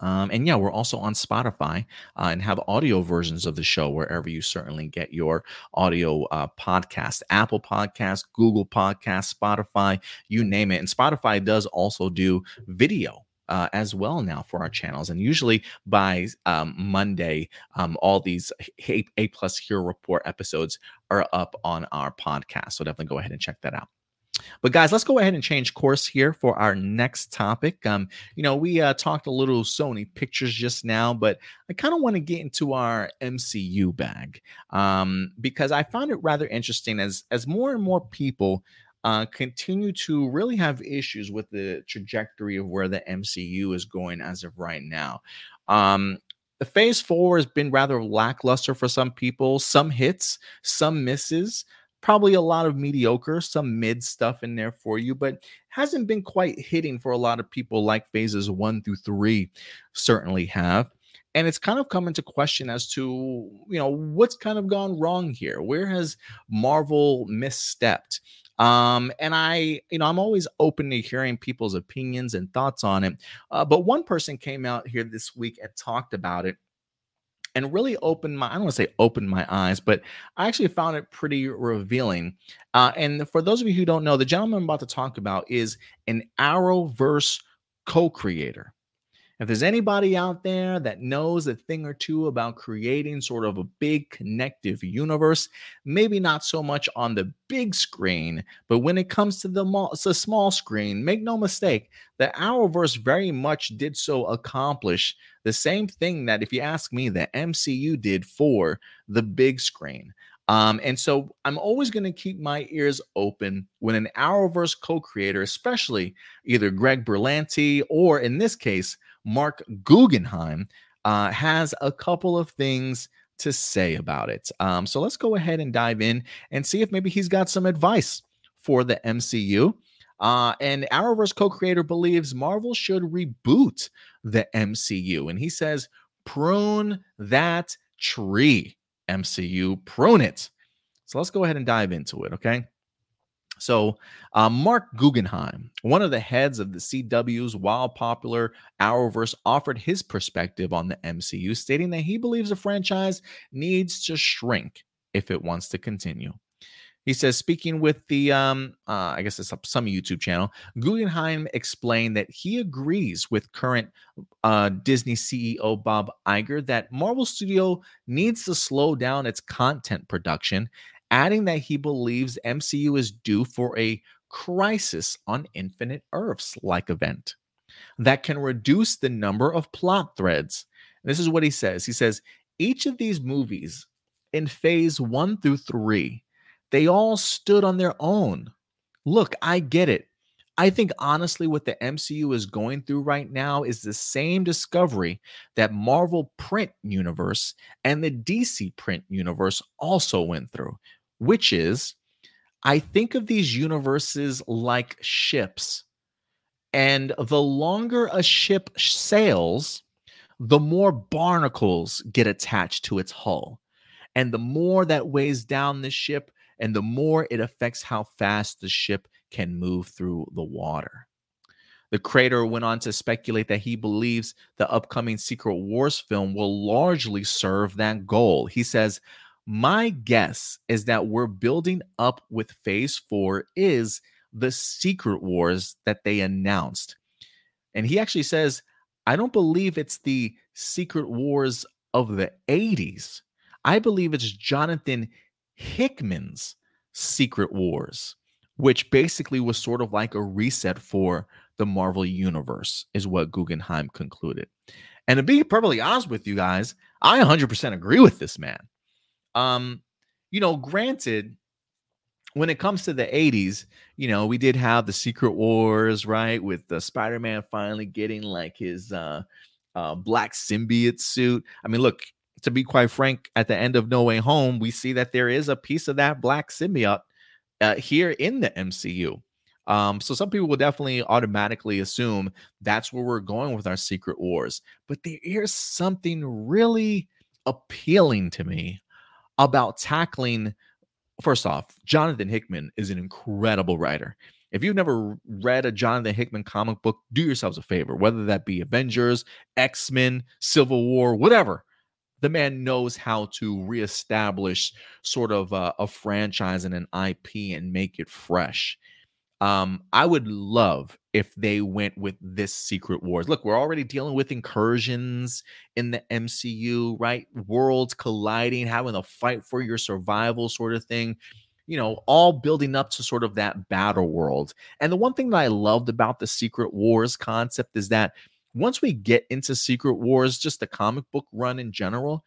Speaker 1: Um, and yeah, we're also on Spotify uh, and have audio versions of the show wherever you certainly get your audio uh, podcast Apple Podcast, Google Podcast, Spotify, you name it. And Spotify does also do video uh, as well now for our channels. And usually by um, Monday, um, all these A, A plus Hero Report episodes are up on our podcast. So definitely go ahead and check that out. But guys, let's go ahead and change course here for our next topic. Um, you know, we uh, talked a little Sony pictures just now, but I kind of want to get into our MCU bag um, because I found it rather interesting as as more and more people uh, continue to really have issues with the trajectory of where the MCU is going as of right now. Um, the phase four has been rather lackluster for some people, some hits, some misses, probably a lot of mediocre, some mid stuff in there for you, but hasn't been quite hitting for a lot of people like phases one through three certainly have. And it's kind of come into question as to you know what's kind of gone wrong here? Where has marvel misstepped um, and I, you know, I'm always open to hearing people's opinions and thoughts on it. Uh, but one person came out here this week and talked about it and really opened my, I don't want to say opened my eyes, but I actually found it pretty revealing. Uh, and for those of you who don't know, the gentleman I'm about to talk about is an Arrowverse co creator. If there's anybody out there that knows a thing or two about creating sort of a big connective universe, maybe not so much on the big screen, but when it comes to the, the small screen, make no mistake, the Arrowverse very much did so accomplish the same thing that, if you ask me, the MCU did for the big screen. Um, and so I'm always going to keep my ears open when an Arrowverse co creator, especially either Greg Berlanti or in this case, Marc Guggenheim, uh, has a couple of things to say about it. Um, so let's go ahead and dive in and see if maybe he's got some advice for the MCU. Uh, and Arrowverse co creator believes Marvel should reboot the MCU. And he says, prune that tree, MCU, prune it. So let's go ahead and dive into it, okay? So, uh, Marc Guggenheim, one of the heads of the CW's Wild Popular Arrowverse, offered his perspective on the MCU, stating that he believes the franchise needs to shrink if it wants to continue. He says, speaking with the, um, uh, I guess it's some YouTube channel, Guggenheim explained that he agrees with current uh, Disney CEO Bob Iger that Marvel Studio needs to slow down its content production adding that he believes MCU is due for a crisis on Infinite Earths like event that can reduce the number of plot threads. this is what he says. He says, each of these movies in phase one through three, they all stood on their own. Look, I get it. I think honestly, what the MCU is going through right now is the same discovery that Marvel print universe and the DC print universe also went through, which is I think of these universes like ships. And the longer a ship sails, the more barnacles get attached to its hull. And the more that weighs down the ship,
Speaker 2: and the more it affects how fast the ship can move through the water. The creator went on to speculate that he believes the upcoming Secret Wars film will largely serve that goal. He says, My guess is that we're building up with phase four is the Secret Wars that they announced. And he actually says, I don't believe it's the Secret Wars of the 80s. I believe it's Jonathan Hickman's Secret Wars, which basically was sort of like a reset for the Marvel Universe, is what Guggenheim concluded. And to be perfectly honest with you guys, I 100% agree with this man. Um, you know, granted, when it comes to the 80s, you know, we did have the Secret Wars, right? With the Spider-Man finally getting like his uh, uh black symbiote suit. I mean, look, to be quite frank, at the end of No Way Home, we see that there is a piece of that black symbiote uh, here in the MCU. Um, so some people will definitely automatically assume that's where we're going with our Secret Wars. But there is something really appealing to me about tackling first off, Jonathan Hickman is an incredible writer. If you've never read a Jonathan Hickman comic book, do yourselves a favor, whether that be Avengers, X Men, Civil War, whatever. The man knows how to reestablish sort of a, a franchise and an IP and make it fresh. Um, I would love if they went with this Secret Wars. Look, we're already dealing with incursions in the MCU, right? Worlds colliding, having a fight for your survival sort of thing. You know, all building up to sort of that battle world. And the one thing that I loved about the Secret Wars concept is that once we get into Secret Wars, just the comic book run in general,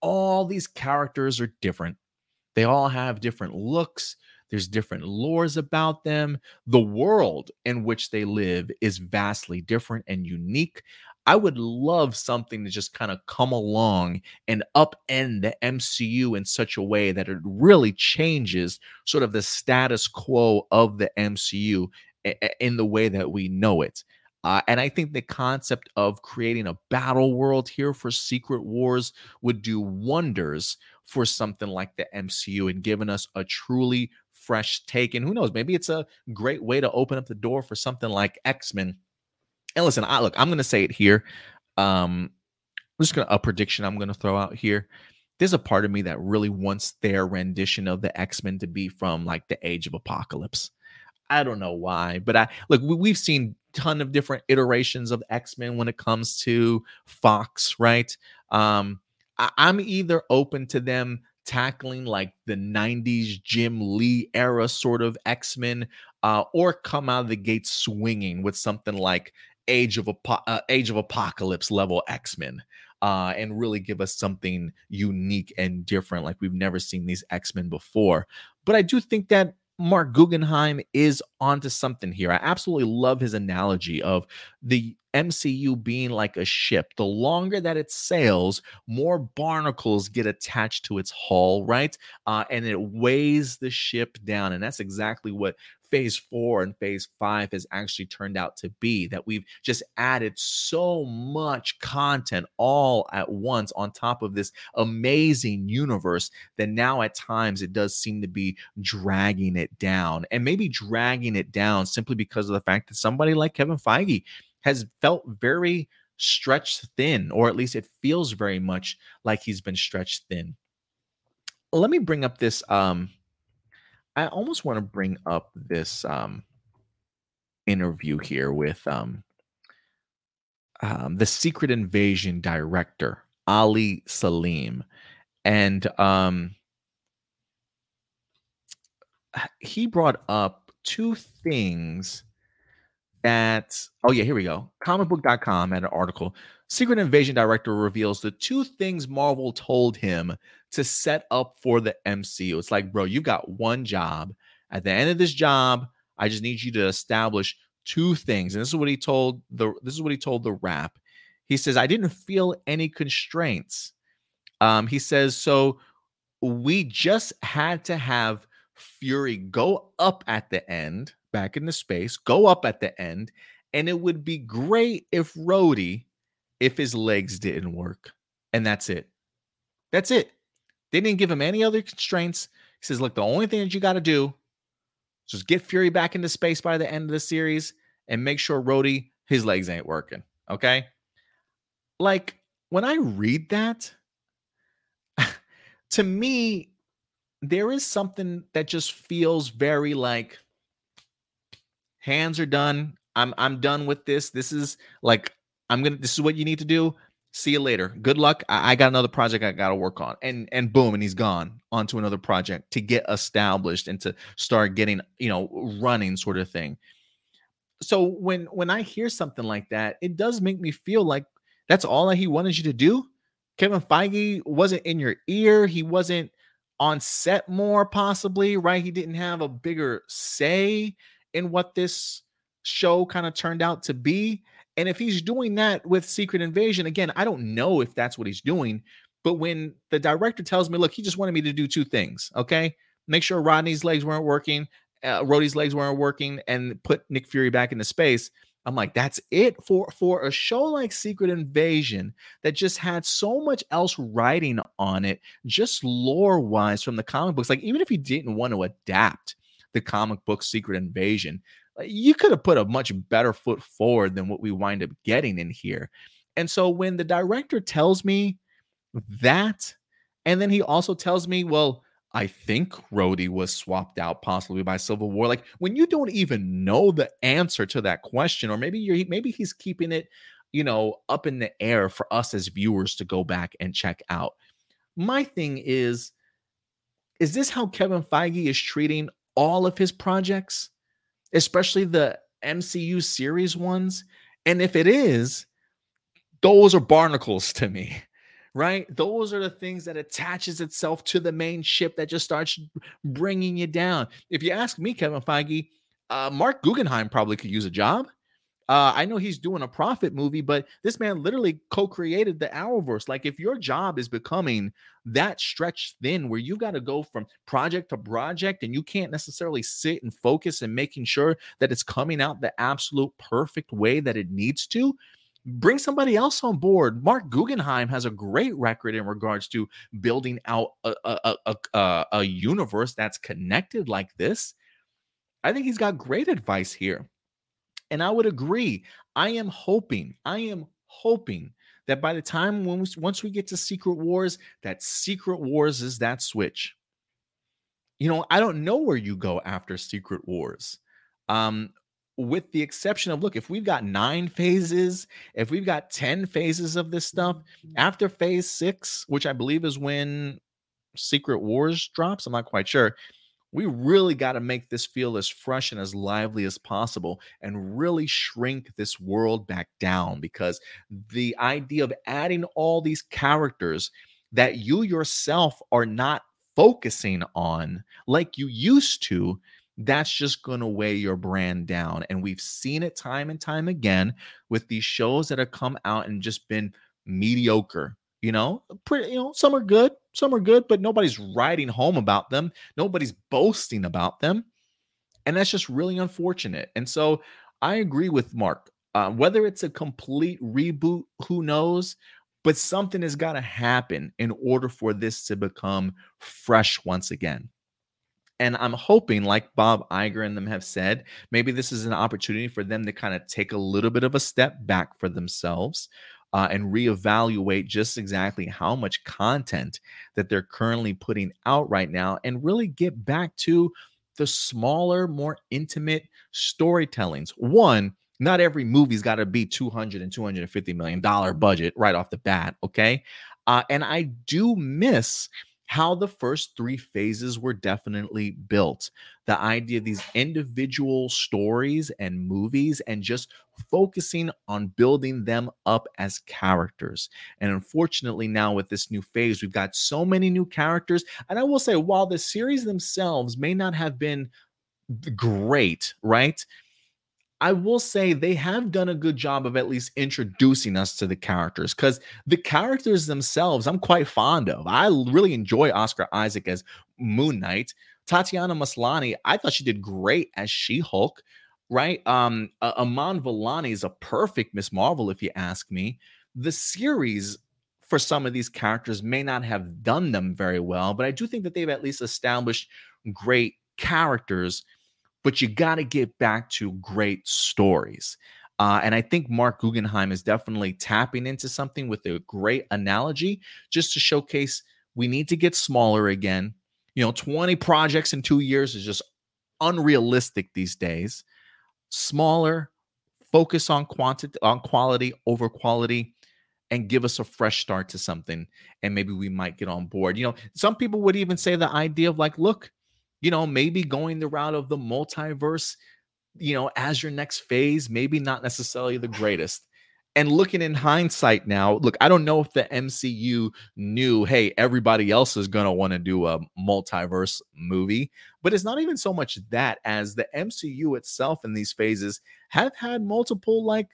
Speaker 2: all these characters are different. They all have different looks, there's different lores about them. The world in which they live is vastly different and unique. I would love something to just kind of come along and upend the MCU in such a way that it really changes sort of the status quo of the MCU in the way that we know it. Uh, and I think the concept of creating a battle world here for Secret Wars would do wonders for something like the MCU and giving us a truly fresh take. And who knows, maybe it's a great way to open up the door for something like X-Men. And listen, I look, I'm gonna say it here. Um, I'm just gonna a prediction I'm gonna throw out here. There's a part of me that really wants their rendition of the X-Men to be from like the age of apocalypse. I don't know why, but I look, we, we've seen ton of different iterations of X-Men when it comes to Fox, right? Um, I, I'm either open to them tackling like the 90s Jim Lee era sort of X-Men uh, or come out of the gate swinging with something like Age of Apo- uh, Age of Apocalypse level X-Men. Uh, and really give us something unique and different, like we've never seen these X Men before. But I do think that Marc Guggenheim is onto something here. I absolutely love his analogy of the MCU being like a ship. The longer that it sails, more barnacles get attached to its hull, right? Uh, and it weighs the ship down. And that's exactly what phase four and phase five has actually turned out to be that we've just added so much content all at once on top of this amazing universe that now at times it does seem to be dragging it down and maybe dragging it down simply because of the fact that somebody like Kevin Feige has felt very stretched thin, or at least it feels very much like he's been stretched thin. Let me bring up this. Um, I almost want to bring up this um, interview here with um, um, the Secret Invasion director, Ali Selim. And um, he brought up two things that oh yeah here we go comicbook.com had an article. Secret invasion director reveals the two things marvel told him to set up for the mcu it's like bro you've got one job. At the end of this job i just need you to establish two things. And this is what he told the this is what he told the Wrap he says i didn't feel any constraints. Um he says so we just had to have fury go up at the end back into space, go up at the end, and it would be great if Rhodey, if his legs didn't work. And that's it. That's it. They didn't give him any other constraints.
Speaker 1: He says, look, the only thing that you got to do is just get Fury back into space by the end of the series and make sure Rhodey, his legs ain't working. Okay. Like when I read that, to me, there is something that just feels very like hands are done. I'm I'm done with this. This is like I'm gonna this is what you need to do. See you later. Good luck. I, I got another project I gotta work on. And and boom, and he's gone onto another project to get established and to start getting, you know, running sort of thing. So when when I hear something like that, it does make me feel like that's all that he wanted you to do. Kevin Feige wasn't in your ear. He wasn't on set more, possibly, right? He didn't have a bigger say in what this show kind of turned out to be. And if he's doing that with Secret Invasion, again, I don't know if that's what he's doing. But when the director tells me, look, he just wanted me to do two things, okay? Make sure Rodney's legs weren't working, uh, Rhodey's legs weren't working, and put Nick Fury back into space. I'm like, that's it for for a show like Secret Invasion that just had so much else writing on it, just lore wise from the comic books. Like, even if you didn't want to adapt the comic book Secret Invasion, you could have put a much better foot forward than what we wind up getting in here. And so when the director tells me that, and then he also tells me, well, I think Rhodey was swapped out possibly by Civil War. Like when you don't even know the answer to that question, or maybe you're maybe he's keeping it, you know, up in the air for us as viewers to go back and check out. My thing is, is this how Kevin Feige is treating all of his projects, especially the MCU series ones? And if it is, those are barnacles to me right? Those are the things that attaches itself to the main ship that just starts bringing you down. If you ask me, Kevin Feige, uh, Marc Guggenheim probably could use a job. Uh, I know he's doing a profit movie, but this man literally co-created the Arrowverse. Like, if your job is becoming that stretched thin, where you got to go from project to project, and you can't necessarily sit and focus and making sure that it's coming out the absolute perfect way that it needs to, bring somebody else on board. Marc Guggenheim has a great record in regards to building out a, a, a, a, a universe that's connected like this. I think he's got great advice here. And I would agree. I am hoping, I am hoping that by the time when we, once we get to Secret Wars, that Secret Wars is that switch. You know, I don't know where you go after Secret Wars. Um, with the exception of look, if we've got nine phases, if we've got 10 phases of this stuff, mm-hmm. after phase six, which I believe is when Secret Wars drops, I'm not quite sure. We really got to make this feel as fresh and as lively as possible and really shrink this world back down because the idea of adding all these characters that you yourself are not focusing on like you used to that's just going to weigh your brand down. And we've seen it time and time again with these shows that have come out and just been mediocre. You know, pretty, you know, some are good, some are good, but nobody's writing home about them. Nobody's boasting about them. And that's just really unfortunate. And so I agree with Marc. Uh, whether it's a complete reboot, who knows? But something has got to happen in order for this to become fresh once again. And I'm hoping, like Bob Iger and them have said, maybe this is an opportunity for them to kind of take a little bit of a step back for themselves uh, and reevaluate just exactly how much content that they're currently putting out right now and really get back to the smaller, more intimate storytellings. One, not every movie's got to be 200 and 250 million dollar budget right off the bat, okay? Uh, and I do miss how the first three phases were definitely built. The idea of these individual stories and movies and just focusing on building them up as characters. And unfortunately, now with this new phase, we've got so many new characters. And I will say, while the series themselves may not have been great, right? I will say they have done a good job of at least introducing us to the characters because the characters themselves I'm quite fond of. I really enjoy Oscar Isaac as Moon Knight. Tatiana Maslany, I thought she did great as She Hulk, right? Um, uh, Vellani is a perfect Ms. Marvel, if you ask me. The series for some of these characters may not have done them very well, but I do think that they've at least established great characters. But you got to get back to great stories. Uh, and I think Marc Guggenheim is definitely tapping into something with a great analogy just to showcase we need to get smaller again. You know, 20 projects in two years is just unrealistic these days. Smaller, focus on quantity, on quality over quality, and give us a fresh start to something. And maybe we might get on board. You know, some people would even say the idea of like, look, you know, maybe going the route of the multiverse, you know, as your next phase, maybe not necessarily the greatest. And looking in hindsight now, look, I don't know if the MCU knew, hey, everybody else is going to want to do a multiverse movie, but it's not even so much that as the MCU itself in these phases have had multiple like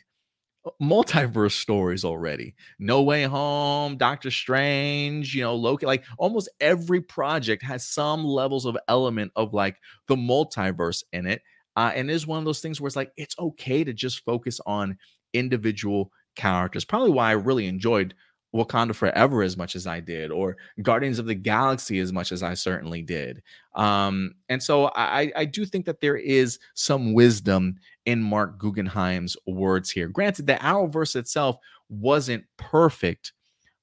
Speaker 1: uh, multiverse stories already. No Way Home, Doctor Strange, you know, Loki, like almost every project has some levels of element of like the multiverse in it. Uh, and is one of those things where it's like it's okay to just focus on individual characters. Probably why I really enjoyed Wakanda Forever as much as I did, or Guardians of the Galaxy as much as I certainly did. Um, and so I, I do think that there is some wisdom in Marc Guggenheim's words here. Granted, the Arrowverse itself wasn't perfect,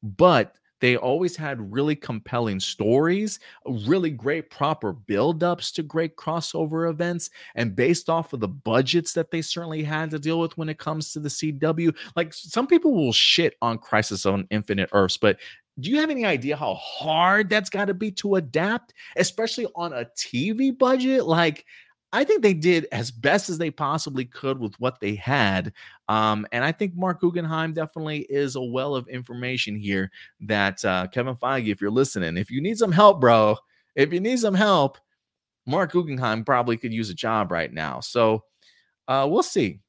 Speaker 1: but they always had really compelling stories, really great proper build-ups to great crossover events. And based off of the budgets that they certainly had to deal with when it comes to the CW, like some people will shit on Crisis on Infinite Earths, but do you have any idea how hard that's got to be to adapt, especially on a TV budget? Like, I think they did as best as they possibly could with what they had. Um, and I think Marc Guggenheim definitely is a well of information here that uh, Kevin Feige, if you're listening, if you need some help, bro, if you need some help, Marc Guggenheim probably could use a job right now. So uh, we'll see.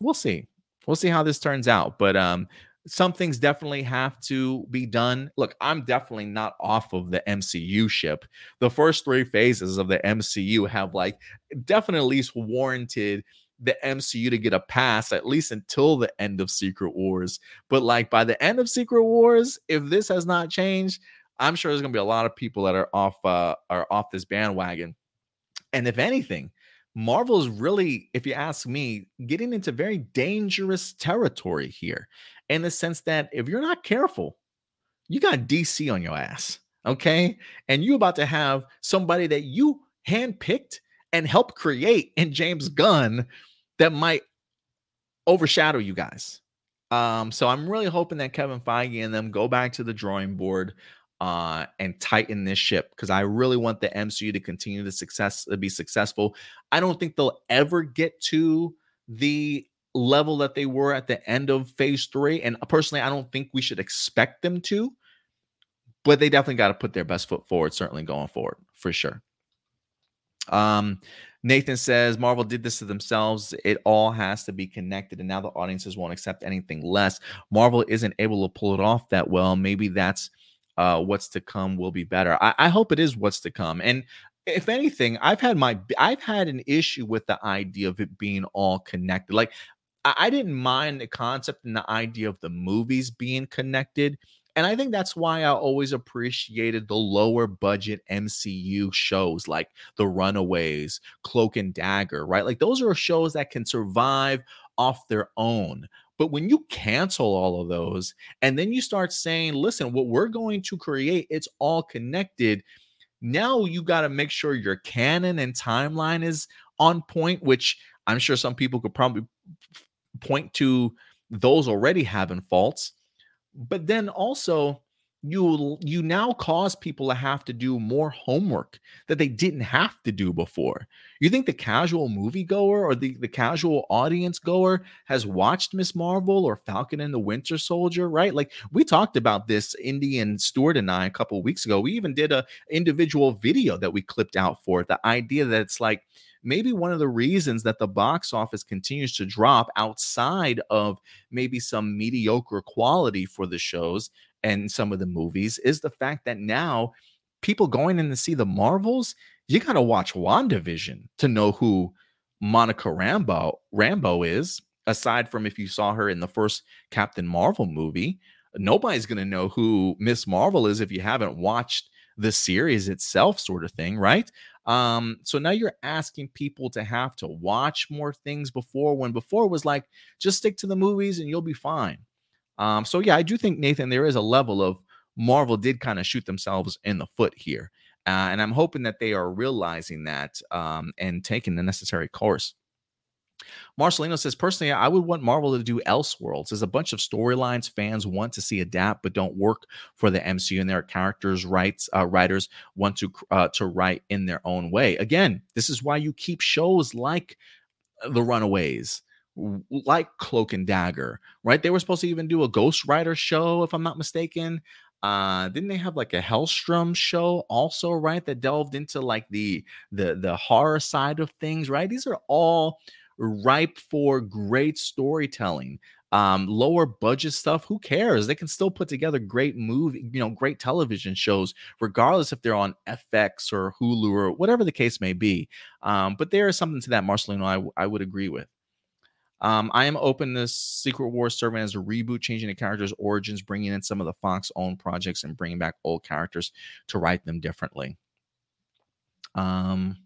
Speaker 1: We'll see. We'll see how this turns out. But um, some things definitely have to be done. Look, I'm definitely not off of the MCU ship. The first three phases of the MCU have like definitely at least warranted the MCU to get a pass at least until the end of Secret Wars. But like by the end of Secret Wars, if this has not changed, I'm sure there's going to be a lot of people that are off uh are off this bandwagon. And if anything, Marvel is really, if you ask me, getting into very dangerous territory here in the sense that if you're not careful, you got DC on your ass, okay? And you about to have somebody that you handpicked and helped create in James Gunn that might overshadow you guys. Um, so I'm really hoping that Kevin Feige and them go back to the drawing board uh, and tighten this ship because I really want the MCU to continue to success to be successful. I don't think they'll ever get to the level that they were at the end of phase three. And personally, I don't think we should expect them to, but they definitely got to put their best foot forward, certainly going forward for sure. Um, Nathan says Marvel did this to themselves. It all has to be connected, and now the audiences won't accept anything less. Marvel isn't able to pull it off that well. Maybe that's uh, what's to come will be better. I, I hope it is what's to come. And if anything, I've had my I've had an issue with the idea of it being all connected. Like I, didn't mind the concept and the idea of the movies being connected. And I think that's why I always appreciated the lower budget MCU shows like The Runaways, Cloak and Dagger, right? Like those are shows that can survive off their own. But when you cancel all of those and then you start saying, listen, what we're going to create, it's all connected. Now you got to make sure your canon and timeline is on point, which I'm sure some people could probably point to those already having faults but then also you you now cause people to have to do more homework that they didn't have to do before. You think the casual moviegoer or the, the casual audience goer has watched Ms. Marvel or Falcon and the Winter Soldier, right? Like we talked about this, Indy and Stuart and I a couple weeks ago. We even did a individual video that we clipped out for it. The idea that it's like maybe one of the reasons that the box office continues to drop outside of maybe some mediocre quality for the shows and some of the movies is the fact that now people going in to see the Marvels, you got to watch WandaVision to know who Monica Rambo Rambeau is. Aside from if you saw her in the first Captain Marvel movie nobody's going to know who Ms. Marvel is if you haven't watched the series itself, sort of thing, right? Um, so now you're asking people to have to watch more things before when before was like just stick to the movies and you'll be fine. Um, so yeah, I do think Nathan, there is a level of Marvel did kind of shoot themselves in the foot here. Uh, and I'm hoping that they are realizing that um, and taking the necessary course. Marcelino says, personally, I would want Marvel to do Elseworlds. There's a bunch of storylines fans want to see adapt, but don't work for the MCU, and their characters, rights, uh, writers want to uh, to write in their own way. Again, this is why you keep shows like The Runaways, like Cloak and Dagger, right? They were supposed to even do a Ghost Rider show, if I'm not mistaken. Uh, didn't they have like a Helstrom show also, right? That delved into like the the the horror side of things, right? These are all ripe for great storytelling. Um, lower budget stuff, who cares? They can still put together great movie, you know, great television shows, regardless if they're on FX or Hulu or whatever the case may be. Um, but there is something to that, Marcelino, I, I would agree with. Um, I am open to Secret Wars serving as a reboot, changing the characters' origins, bringing in some of the Fox owned projects, and bringing back old characters to write them differently. Um,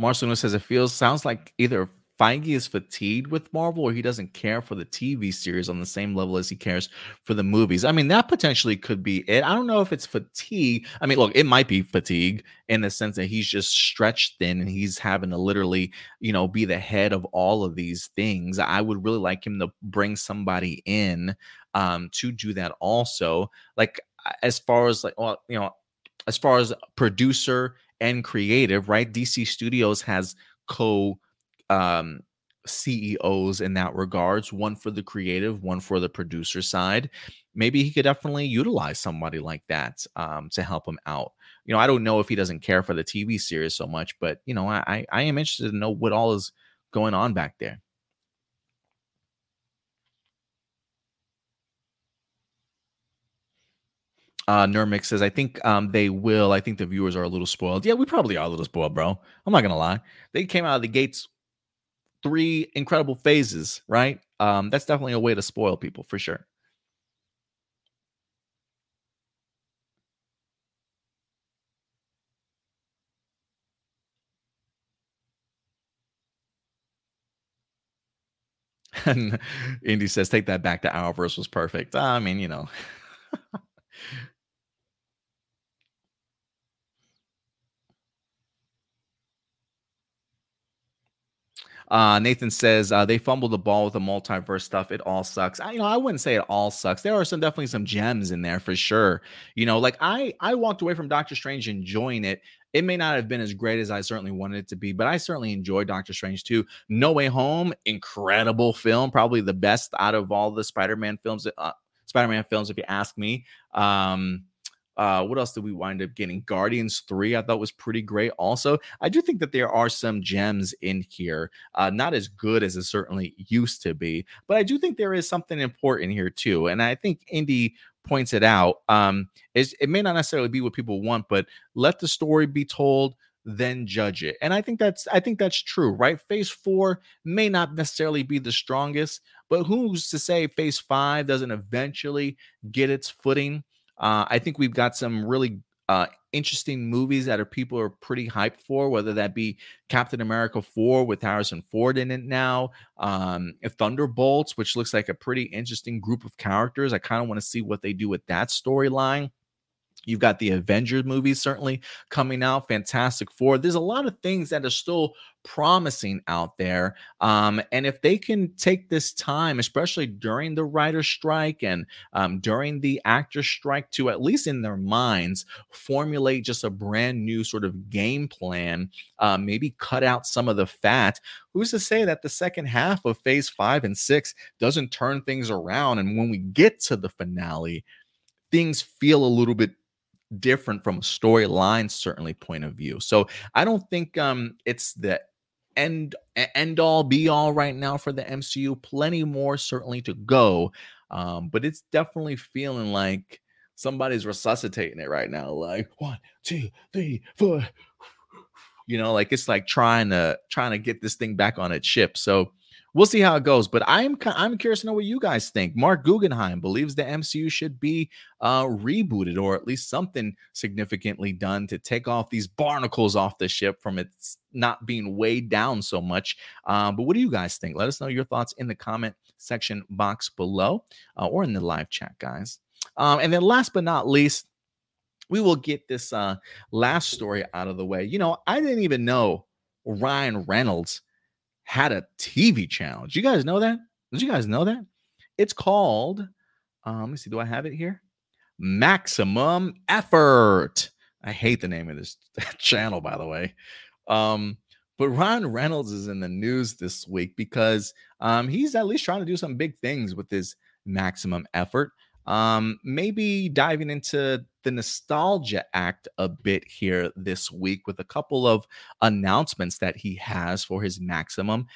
Speaker 1: Marcelino says it feels sounds like either Feige is fatigued with Marvel or he doesn't care for the TV series on the same level as he cares for the movies. I mean, that potentially could be it. I don't know if it's fatigue. I mean, look, it might be fatigue in the sense that he's just stretched thin and he's having to literally, you know, be the head of all of these things. I would really like him to bring somebody in um to do that also. Like as far as like well, you know, as far as producer and creative, right? DC Studios has co um, CEOs in that regards, one for the creative, one for the producer side. Maybe he could definitely utilize somebody like that um, to help him out. You know, I don't know if he doesn't care for the TV series so much, but you know, I I am interested to know what all is going on back there. Uh, Nurmix says, I think um, they will. I think the viewers are a little spoiled. Yeah, we probably are a little spoiled, bro. I'm not going to lie. They came out of the gates three incredible phases, right? Um, that's definitely a way to spoil people for sure. And Indy says, take that back. The Arrowverse was perfect. I mean, you know. Uh, Nathan says uh, they fumbled the ball with the multiverse stuff. It all sucks. I, you know, I wouldn't say it all sucks. There are some definitely some gems in there for sure. You know, like I I walked away from Doctor Strange enjoying it. It may not have been as great as I certainly wanted it to be, but I certainly enjoyed Doctor Strange too. No Way Home, incredible film, probably the best out of all the Spider-Man films. Uh, Spider-Man films, if you ask me. Um, uh, what else did we wind up getting? Guardians 3, I thought was pretty great. Also, I do think that there are some gems in here. Uh, not as good as it certainly used to be, but I do think there is something important here too. And I think Indy points it out. Um, it may not necessarily be what people want, but let the story be told then judge it. And I think that's I think that's true, right? Phase 4 may not necessarily be the strongest, but who's to say phase 5 doesn't eventually get its footing? Uh, I think we've got some really uh, interesting movies that are people are pretty hyped for, whether that be Captain America 4 with Harrison Ford in it now, um, Thunderbolts, which looks like a pretty interesting group of characters. I kind of want to see what they do with that storyline. You've got the Avengers movies certainly coming out, Fantastic Four. There's a lot of things that are still promising out there. Um, and if they can take this time, especially during the writer strike and um, during the actor strike, to at least in their minds formulate just a brand new sort of game plan, uh, maybe cut out some of the fat. Who's to say that the second half of phase five and six doesn't turn things around? And when we get to the finale, things feel a little bit different from a storyline certainly point of view. So I don't think um it's the end end all be all right now for the MCU. Plenty more certainly to go. Um, but it's definitely feeling like somebody's resuscitating it right now. Like one, two, three, four. You know, like it's like trying to trying to get this thing back on its ship. So we'll see how it goes. But I'm I'm curious to know what you guys think. Marc Guggenheim believes the MCU should be uh, rebooted or at least something significantly done to take off these barnacles off the ship from its not being weighed down so much. Uh, but what do you guys think? Let us know your thoughts in the comment section box below uh, or in the live chat, guys. Um, and then last but not least, we will get this uh, last story out of the way. You know, I didn't even know Ryan Reynolds had a TV channel. Did you guys know that? Did you guys know that? It's called, um, let me see, do I have it here? Maximum Effort. I hate the name of this channel, by the way. Um, but Ron Reynolds is in the news this week because um, he's at least trying to do some big things with his maximum effort. Um, maybe diving into the nostalgia act a bit here this week with a couple of announcements that he has for his maximum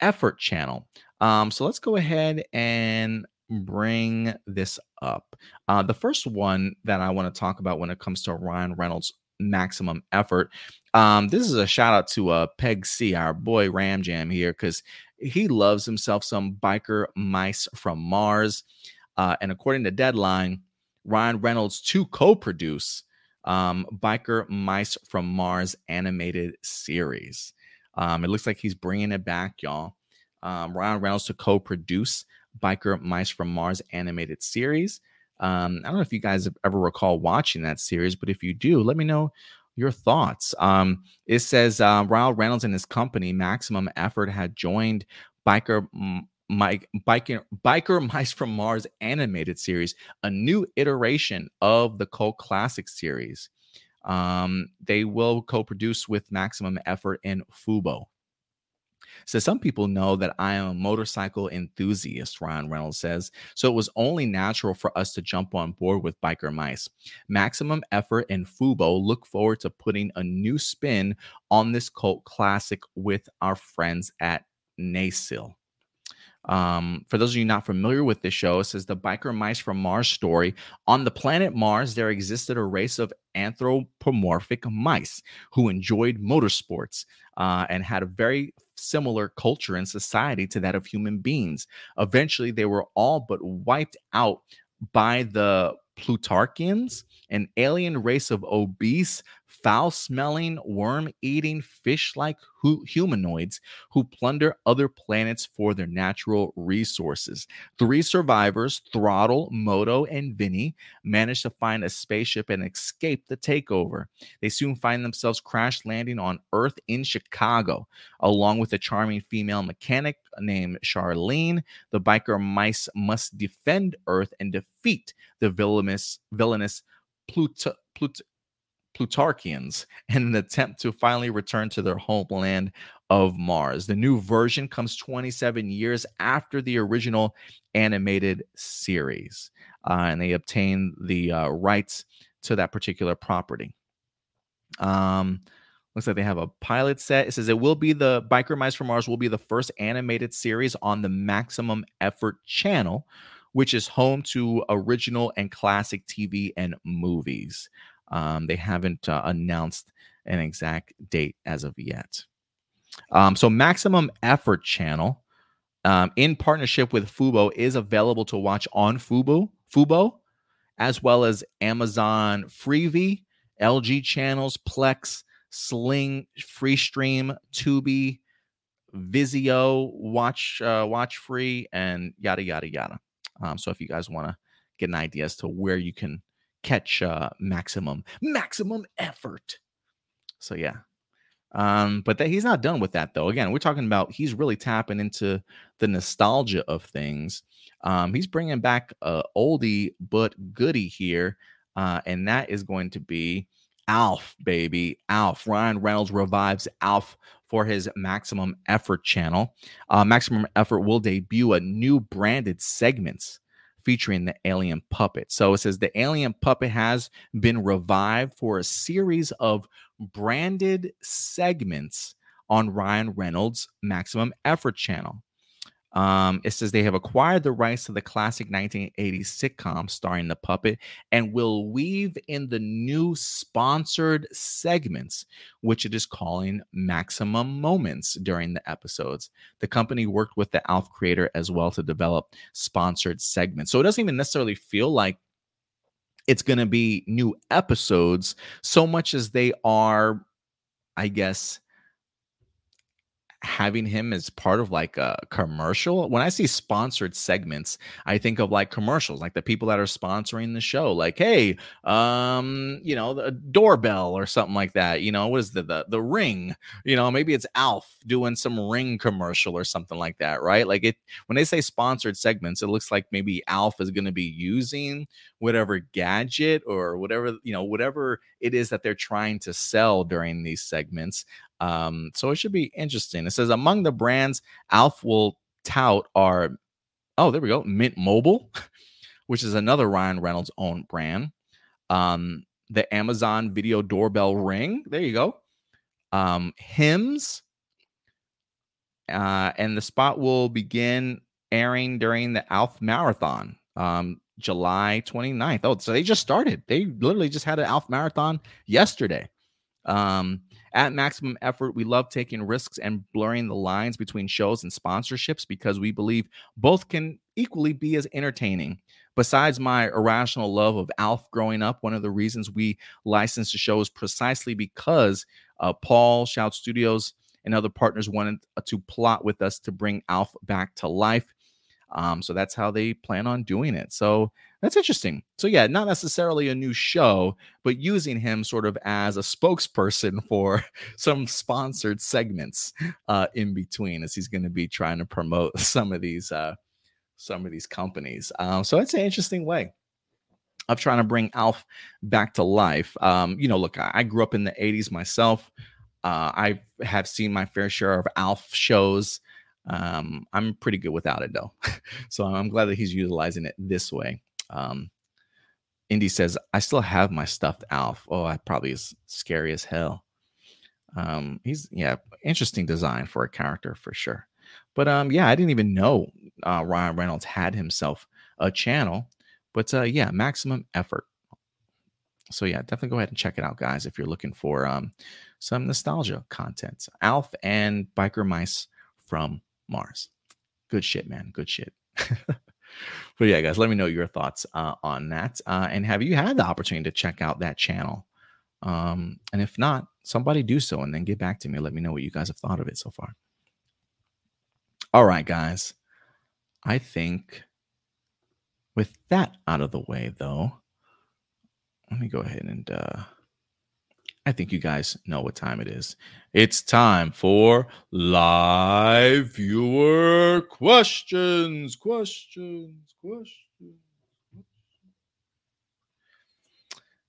Speaker 1: effort channel. Um, so let's go ahead and bring this up. Uh, the first one that I want to talk about when it comes to Ryan Reynolds' maximum effort. Um, this is a shout out to uh, Peg C, our boy Ram Jam here, because he loves himself some biker mice from Mars. Uh, and according to Deadline, Ryan Reynolds to co-produce um, Biker Mice from Mars animated series. Um, it looks like he's bringing it back, y'all. Um, Ryan Reynolds to co-produce Biker Mice from Mars animated series. Um, I don't know if you guys have ever recall watching that series, but if you do, let me know your thoughts. Um, it says uh, Reynolds and his company, Maximum Effort, had joined Biker Mike biker biker mice from Mars animated series, a new iteration of the cult classic series. Um, they will co-produce with Maximum Effort and Fubo. So some people know that I am a motorcycle enthusiast, Ryan Reynolds says. So it was only natural for us to jump on board with Biker Mice. Maximum Effort and Fubo look forward to putting a new spin on this cult classic with our friends at Nacelle. Um, for those of you not familiar with this show, it says the biker mice from Mars story. On the planet Mars, there existed a race of anthropomorphic mice who enjoyed motorsports uh, and had a very similar culture and society to that of human beings. Eventually, they were all but wiped out by the Plutarchians, an alien race of obese, foul smelling, worm eating, fish like hu- humanoids who plunder other planets for their natural resources. Three survivors, Throttle, Moto, and Vinny, manage to find a spaceship and escape the takeover. They soon find themselves crash landing on Earth in Chicago, along with a charming female mechanic named Charlene. The biker mice must defend Earth and defeat the villainous, villainous Pluto, Pluto, Plutarchians in an attempt to finally return to their homeland of Mars. The new version comes 27 years after the original animated series, uh, and they obtain the uh, rights to that particular property. Um, looks like they have a pilot set. It says it will be the Biker Mice from Mars will be the first animated series on the Maximum Effort channel, which is home to original and classic TV and movies. Um, they haven't uh, announced an exact date as of yet. Um, so, Maximum Effort Channel, um, in partnership with Fubo, is available to watch on Fubo, Fubo, as well as Amazon Freevee, LG channels, Plex, Sling, Freestream, Tubi, Vizio, Watch uh, Watch Free, and yada yada yada. Um, so if you guys want to get an idea as to where you can catch uh, maximum maximum effort. So yeah. Um, but that he's not done with that though. Again, we're talking about he's really tapping into the nostalgia of things. Um, he's bringing back a oldie but goodie here, uh, and that is going to be Alf, baby. Alf. Ryan Reynolds revives Alf for his Maximum Effort channel. Uh, Maximum Effort will debut a new branded segments featuring the alien puppet. So it says the alien puppet has been revived for a series of branded segments on Ryan Reynolds' Maximum Effort channel. Um, it says they have acquired the rights to the classic 1980s sitcom starring the puppet and will weave in the new sponsored segments, which it is calling Maximum Moments during the episodes. The company worked with the ALF creator as well to develop sponsored segments. So it doesn't even necessarily feel like it's going to be new episodes so much as they are, I guess, having him as part of like a commercial. When I see sponsored segments, I think of like commercials, like the people that are sponsoring the show, like, hey, um, you know, the doorbell or something like that. You know, what is the the the ring? You know, maybe it's Alf doing some ring commercial or something like that, right? Like it when they say sponsored segments, it looks like maybe Alf is gonna be using whatever gadget or whatever, you know, whatever it is that they're trying to sell during these segments. Um, so it should be interesting. It says among the brands Alf will tout are, oh, there we go, Mint Mobile, which is another Ryan Reynolds own brand. Um, the Amazon Video Doorbell Ring, there you go. Um, Hims, uh, and the spot will begin airing during the Alf Marathon, um, July 29th. Oh, so they just started. They literally just had an Alf Marathon yesterday. Um, at Maximum Effort, we love taking risks and blurring the lines between shows and sponsorships because we believe both can equally be as entertaining. Besides my irrational love of Alf growing up, one of the reasons we licensed the show is precisely because uh, Paul Shout Studios and other partners wanted to plot with us to bring Alf back to life. Um, so that's how they plan on doing it. So that's interesting. So yeah, not necessarily a new show, but using him sort of as a spokesperson for some sponsored segments uh, in between, as he's going to be trying to promote some of these uh, some of these companies. Um, so it's an interesting way of trying to bring Alf back to life. Um, you know, look, I, I grew up in the '80s myself. Uh, I have seen my fair share of Alf shows. Um, I'm pretty good without it though. so I'm glad that he's utilizing it this way. Um, Indy says, I still have my stuffed Alf. Oh, that probably is scary as hell. Um, he's yeah, interesting design for a character for sure. But um, yeah, I didn't even know uh, Ryan Reynolds had himself a channel. But uh, yeah, maximum effort. So yeah, definitely go ahead and check it out, guys, if you're looking for um some nostalgia content. Alf and Biker Mice from Mars. Good shit, man. Good shit. but yeah, guys, let me know your thoughts uh, on that. Uh, and have you had the opportunity to check out that channel? Um, and if not, somebody do so and then get back to me. Let me know what you guys have thought of it so far. All right, guys. I think with that out of the way, though, let me go ahead and uh, I think you guys know what time it is. It's time for live viewer questions. Questions. Questions.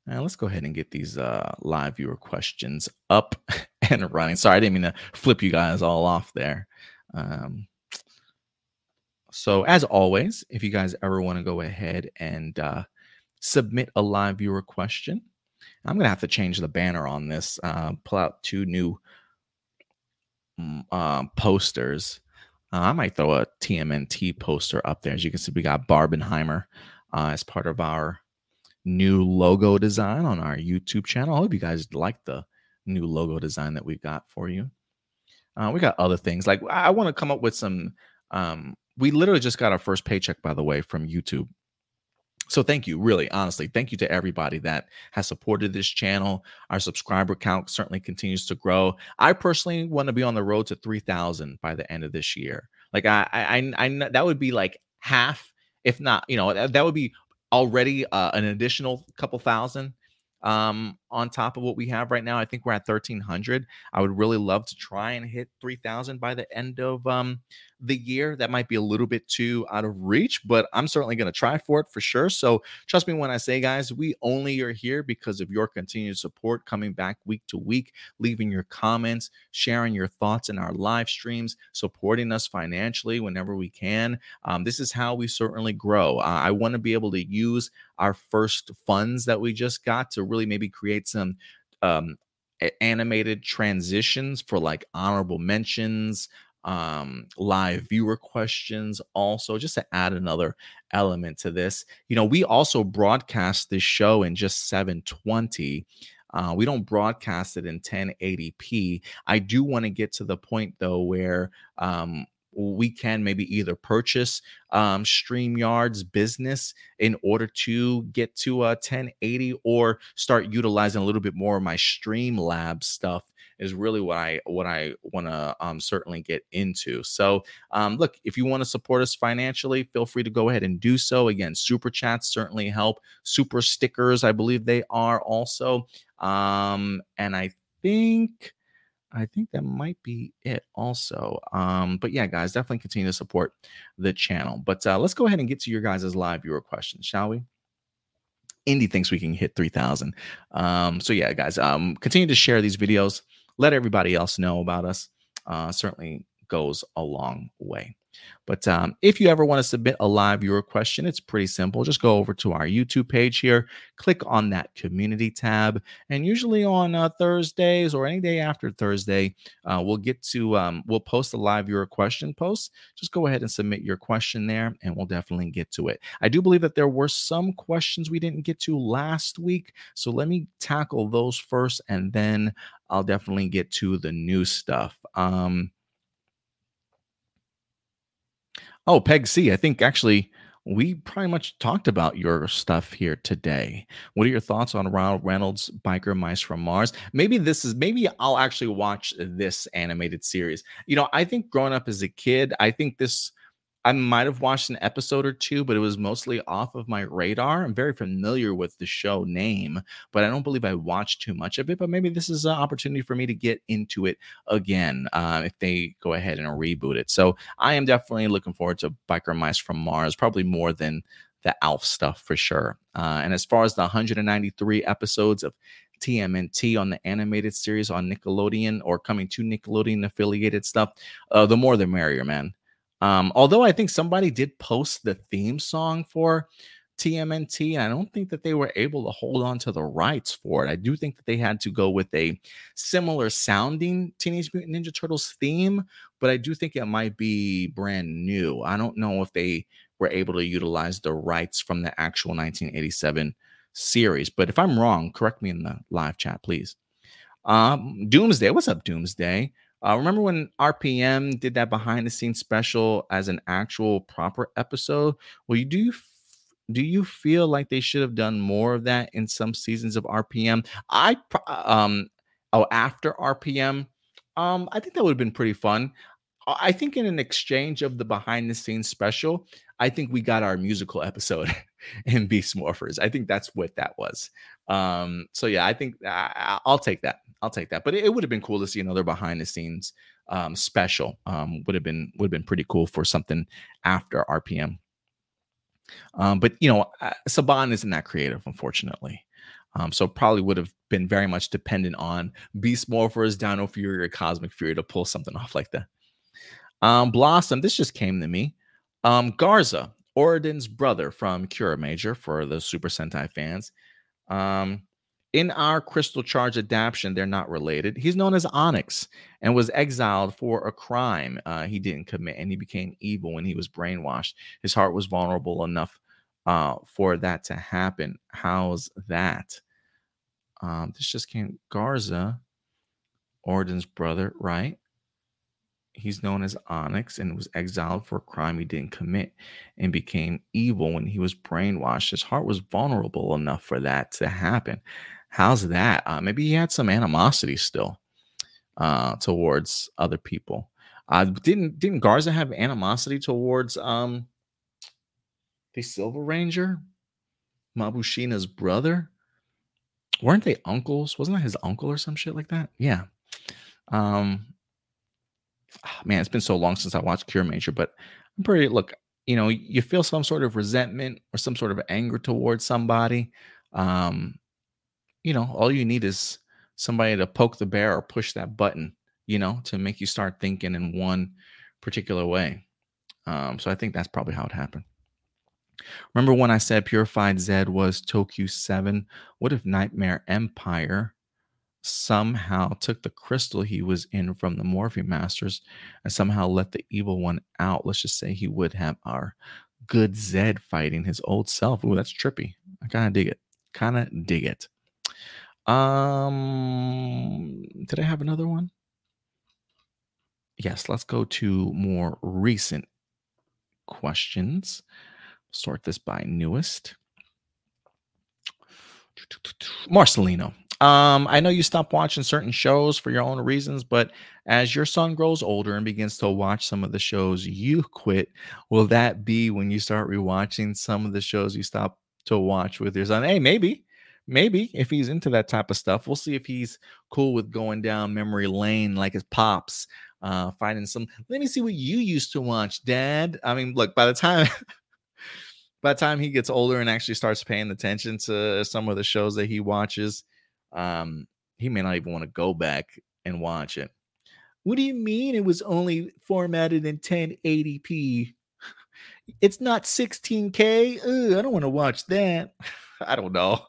Speaker 1: Now let's go ahead and get these uh, live viewer questions up and running. Sorry, I didn't mean to flip you guys all off there. Um, so, as always, if you guys ever want to go ahead and uh, submit a live viewer question, I'm going to have to change the banner on this, uh, pull out two new mm, uh, posters. Uh, I might throw a TMNT poster up there. As you can see, we got Barbenheimer uh, as part of our new logo design on our YouTube channel. I hope you guys like the new logo design that we got for you. Uh, we got other things like I want to come up with some. Um, we literally just got our first paycheck, by the way, from YouTube so thank you, really, honestly, thank you to everybody that has supported this channel. Our subscriber count certainly continues to grow. I personally want to be on the road to 3,000 by the end of this year. Like I, I, I, I that would be like half, if not, you know, that, that would be already uh, an additional couple thousand um, on top of what we have right now. I think we're at 1,300. I would really love to try and hit 3,000 by the end of um, the year. That might be a little bit too out of reach, but I'm certainly going to try for it for sure. So trust me when I say, guys, we only are here because of your continued support, coming back week to week, leaving your comments, sharing your thoughts in our live streams, supporting us financially whenever we can. Um, this is how we certainly grow. Uh, I want to be able to use our first funds that we just got to really maybe create some um, animated transitions for like honorable mentions um, live viewer questions also just to add another element to this. You know we also broadcast this show in just 720 uh, we don't broadcast it in 1080p i do want to get to the point though where um, we can maybe either purchase um, StreamYard's business in order to get to a 1080 or start utilizing a little bit more of my Streamlab stuff is really what I what I want to um, certainly get into. So, um, look, if you want to support us financially, feel free to go ahead and do so. Again, super chats certainly help. Super stickers, I believe they are also. Um, and I think. I think that might be it also. Um, but yeah, guys, definitely continue to support the channel. But uh, let's go ahead and get to your guys' live viewer questions, shall we? Indy thinks we can hit 3,000. Um, so yeah, guys, um, continue to share these videos let everybody else know about us. Uh, certainly goes a long way. But um, if you ever want to submit a live viewer question, it's pretty simple. Just go over to our YouTube page here, click on that community tab, and usually on uh, Thursdays or any day after Thursday, uh, we'll get to um, we'll post a live viewer question post. Just go ahead and submit your question there, and we'll definitely get to it. I do believe that there were some questions we didn't get to last week, so let me tackle those first, and then I'll definitely get to the new stuff. Um, Oh, Peg C. I think actually we pretty much talked about your stuff here today. What are your thoughts on Ronald Reynolds' Biker Mice from Mars? Maybe this is maybe I'll actually watch this animated series. You know, I think growing up as a kid, I think this I might have watched an episode or two, but it was mostly off of my radar. I'm very familiar with the show name, but I don't believe I watched too much of it. But maybe this is an opportunity for me to get into it again uh, if they go ahead and reboot it. So I am definitely looking forward to Biker Mice from Mars, probably more than the Alf stuff for sure. Uh, and as far as the 193 episodes of TMNT on the animated series on Nickelodeon or coming to Nickelodeon affiliated stuff, uh, the more the merrier, man. Um, although I think somebody did post the theme song for TMNT, and I don't think that they were able to hold on to the rights for it. I do think that they had to go with a similar sounding Teenage Mutant Ninja Turtles theme, but I do think it might be brand new. I don't know if they were able to utilize the rights from the actual 1987 series, but if I'm wrong, correct me in the live chat, please. Um, Doomsday, what's up, Doomsday? Uh, remember when RPM did that behind the scenes special as an actual proper episode? Well, you do do you feel like they should have done more of that in some seasons of RPM? I um oh after RPM, um I think that would have been pretty fun. I think in an exchange of the behind the scenes special, I think we got our musical episode in Beast Morphers. I think that's what that was. Um, so yeah, I think I, will take that. I'll take that. But it, it would have been cool to see another behind the scenes um, special. Um, would have been would have been pretty cool for something after RPM. Um, but you know, uh, Saban isn't that creative, unfortunately. Um, so probably would have been very much dependent on Beast Morphers, Dino Fury, or Cosmic Fury to pull something off like that. Um, Blossom, this just came to me. Um, Garza, Oradin's brother from Kiramager for the Super Sentai fans. Um, in our Crystal Charge adaptation, they're not related. He's known as Onyx and was exiled for a crime uh, he didn't commit, and he became evil when he was brainwashed. His heart was vulnerable enough uh, for that to happen. How's that? Um, this just came Garza, Oradin's brother, right? He's known as Onyx and was exiled for a crime he didn't commit and became evil when he was brainwashed. His heart was vulnerable enough for that to happen. How's that? Uh, maybe he had some animosity still uh, towards other people. Uh, didn't didn't Garza have animosity towards um, the Silver Ranger, Mabushina's brother? Weren't they uncles? Wasn't that his uncle or some shit like that? Yeah. Um, Ah, man, it's been so long since I watched Kiramager, but I'm pretty look, you know, you feel some sort of resentment or some sort of anger towards somebody. Um, you know, all you need is somebody to poke the bear or push that button, you know, to make you start thinking in one particular way. Um, so I think that's probably how it happened. Remember when I said Purified Zed was Tokyo 7? What if Nightmare Empire somehow took the crystal he was in from the Morphin Masters and somehow let the evil one out. Let's just say he would have our good Zed fighting his old self. Ooh, that's trippy. I kind of dig it. Kind of dig it. Um, did I have another one? Yes, let's go to more recent questions. Sort this by newest. Marcelino. Um, I know you stopped watching certain shows for your own reasons, but as your son grows older and begins to watch some of the shows you quit, will that be when you start rewatching some of the shows you stopped to watch with your son? Hey, maybe, maybe if he's into that type of stuff, we'll see if he's cool with going down memory lane like his pops, uh, finding some. Let me see what you used to watch, Dad. I mean, look, by the time by the time he gets older and actually starts paying attention to some of the shows that he watches, um, he may not even want to go back and watch it. What do you mean it was only formatted in 1080p? It's not 16k. Ugh, I don't want to watch that. I don't know.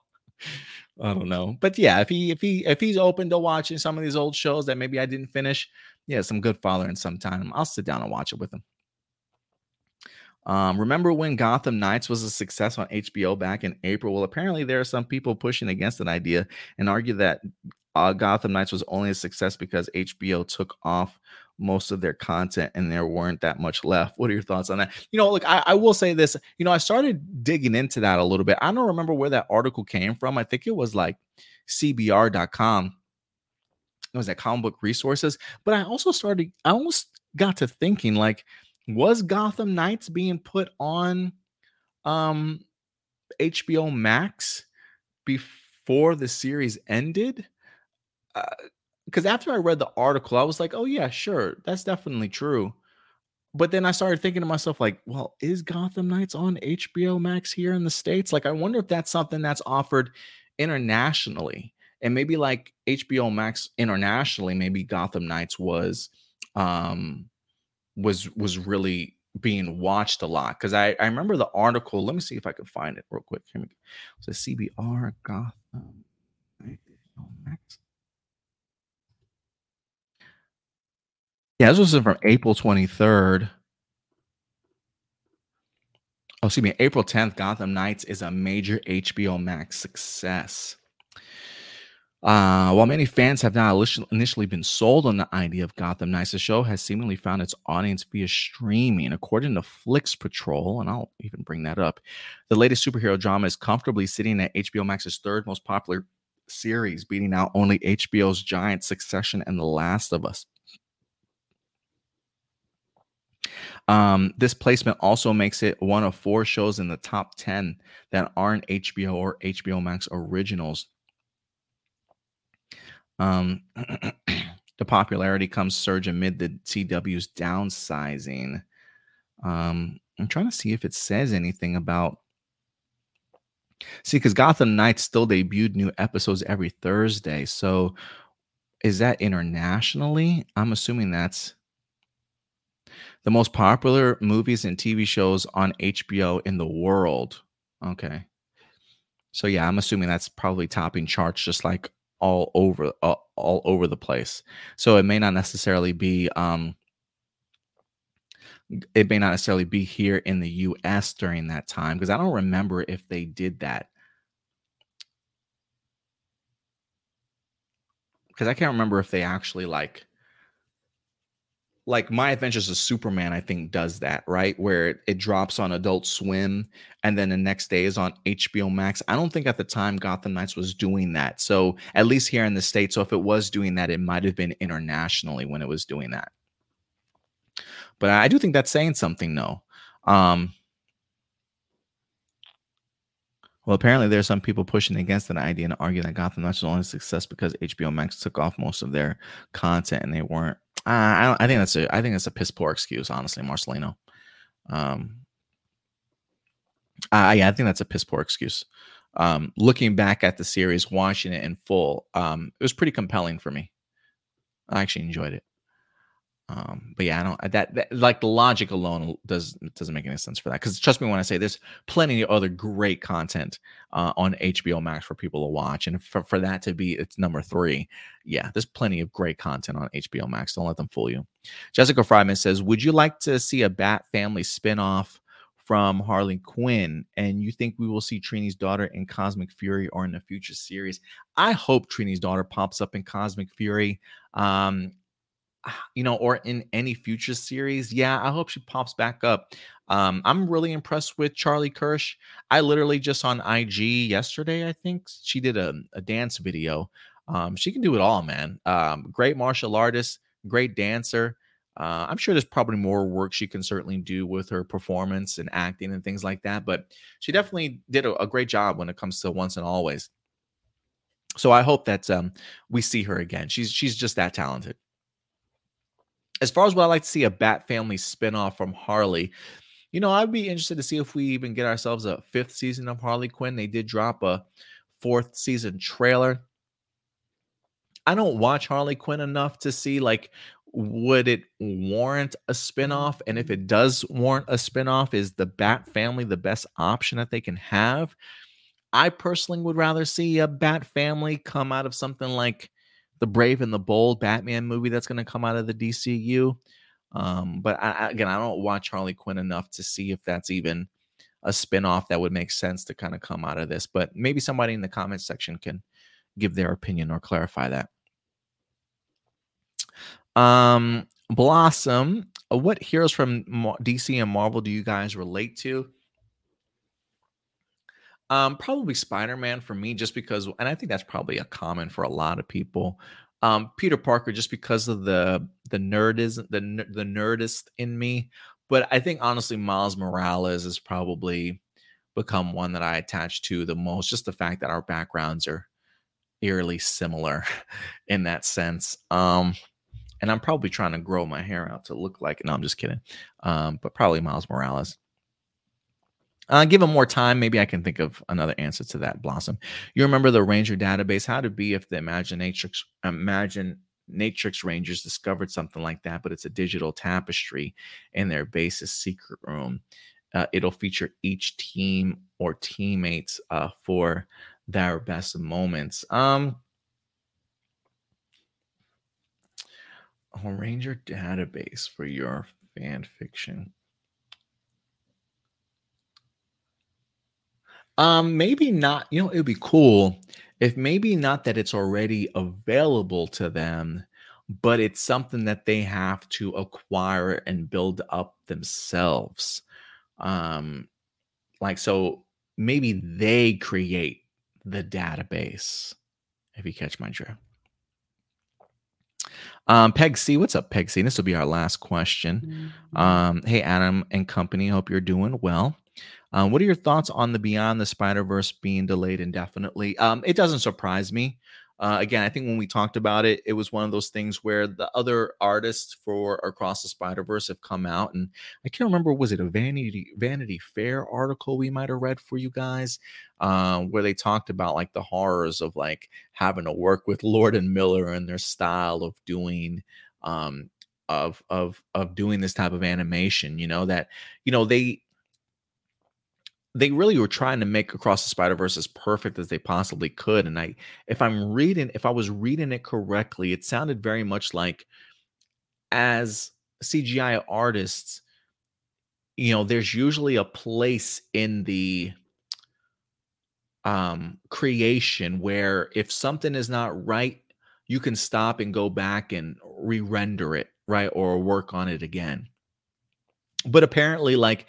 Speaker 1: I don't know. But yeah, if he if he if he's open to watching some of these old shows that maybe I didn't finish, yeah, some good fathering sometime. I'll sit down and watch it with him. Um, remember when Gotham Knights was a success on HBO back in April? Well, apparently there are some people pushing against that idea and argue that uh, Gotham Knights was only a success because HBO took off most of their content and there weren't that much left. What are your thoughts on that? You know, look, I, I, will say this. You know, I started digging into that a little bit. I don't remember where that article came from. I think it was like CBR.com. It was at comic book resources. But I also started, I almost got to thinking like, was Gotham Knights being put on um HBO Max before the series ended? Because uh, after I read the article, I was like, oh, yeah, sure, that's definitely true. But then I started thinking to myself, like, well, is Gotham Knights on HBO Max here in the States? Like, I wonder if that's something that's offered internationally. And maybe like HBO Max internationally, maybe Gotham Knights was um was was really being watched a lot because I, I remember the article. Let me see if I can find it real quick. Here we go. It says CBR Gotham. Yeah, this was from April 23rd. Oh, excuse me, April 10th, Gotham Knights is a major HBO Max success. Uh, while many fans have not initially been sold on the idea of Gotham Knights, the show has seemingly found its audience via streaming. According to Flix Patrol, and I'll even bring that up, the latest superhero drama is comfortably sitting at HBO Max's third most popular series, beating out only HBO's giant Succession and The Last of Us. Um, this placement also makes it one of four shows in the top 10 that aren't HBO or HBO Max originals um, the popularity comes surge amid the CW's downsizing. Um, I'm trying to see if it says anything about. See, because Gotham Knights still debuted new episodes every Thursday. So is that internationally? I'm assuming that's the most popular movies and TV shows on HBO in the world. Okay. So yeah, I'm assuming that's probably topping charts just like all over uh, all over the place. So it may not necessarily be um it may not necessarily be here in the US during that time because I don't remember if they did that. Cuz I can't remember if they actually like like my adventures of superman i think does that right? Where it, it, drops on adult swim and then the next day is on hbo max. I don't think at the time gotham knights was doing that. So at least here in the states so if it was doing that it might have been internationally when it was doing that. But i do think that's saying something though. Um well, apparently there are some people pushing against that idea and arguing that Gotham Knights was only a success because HBO Max took off most of their content and they weren't uh, I, I think that's a I think that's a piss poor excuse, honestly, Marcelino. Um, uh, yeah, I think that's a piss poor excuse. Um, looking back at the series, watching it in full, um, it was pretty compelling for me. I actually enjoyed it. Um, but yeah, I don't that, that like the logic alone does doesn't make any sense for that. Because trust me when I say there's plenty of other great content uh, on HBO Max for people to watch, and for, for that to be it's number three, yeah, there's plenty of great content on HBO Max. Don't let them fool you. Jessica Fryman says, "Would you like to see a Bat Family spinoff from Harley Quinn, and you think we will see Trini's daughter in Cosmic Fury or in the future series? I hope Trini's daughter pops up in Cosmic Fury. Um, you know, or in any future series. Yeah, I hope she pops back up. Um, I'm really impressed with Charlie Kersh. I literally just on IG yesterday, I think she did a, a dance video. Um, she can do it all, man. Um, great martial artist, great dancer. Uh, I'm sure there's probably more work she can certainly do with her performance and acting and things like that, but she definitely did a, a great job when it comes to once and always. So I hope that um, we see her again. She's she's just that talented as far as what I like to see a Bat Family spinoff from Harley, you know, I'd be interested to see if we even get ourselves a fifth season of Harley Quinn. They did drop a fourth season trailer. I don't watch Harley Quinn enough to see like would it warrant a spinoff and if it does warrant a spinoff is the Bat family the best option that they can have? I personally would rather see a Bat family come out of something like the Brave and the Bold Batman movie that's going to come out of the DCU. Um, but I, again, I don't watch Harley Quinn enough to see if that's even a spinoff that would make sense to kind of come out of this. But maybe somebody in the comments section can give their opinion or clarify that. Um, Blossom, uh, what heroes from DC and Marvel do you guys relate to? Um, probably Spider-Man for me, just because, and I think that's probably a common for a lot of people. Um, Peter Parker, just because of the the nerdism, the the nerdist in me. But I think honestly, Miles Morales has probably become one that I attach to the most. Just the fact that our backgrounds are eerily similar in that sense. Um, and I'm probably trying to grow my hair out to look like. No, I'm just kidding. Um, but probably Miles Morales. Uh, give him more time. Maybe I can think of another answer to that, Blossom. You remember the Ranger database? How to be if the Imaginatrix, Imagine Natrix Rangers discovered something like that, but it's a digital tapestry in their base's secret room. Uh, it'll feature each team or teammates uh, for their best moments. Um, a Ranger database for your fan fiction. Um, maybe not. You know, it would be cool if maybe not that it's already available to them, but it's something that they have to acquire and build up themselves. Um, like so, maybe they create the database. If you catch my drift. Um, Peg C, what's up, Peg C? This will be our last question. Mm-hmm. Um, hey, Adam and company, hope you're doing well. Um, what are your thoughts on the Beyond the Spider Verse being delayed indefinitely? Um, it doesn't surprise me. Uh, again, I think when we talked about it, it was one of those things where the other artists for Across the Spider Verse have come out, and I can't remember was it a Vanity Vanity Fair article we might have read for you guys, uh, where they talked about like the horrors of like having to work with Lord and Miller and their style of doing um, of of of doing this type of animation. You know that you know they they really were trying to make across the spider verse as perfect as they possibly could and i if i'm reading if i was reading it correctly it sounded very much like as cgi artists you know there's usually a place in the um creation where if something is not right you can stop and go back and re-render it right or work on it again. But apparently like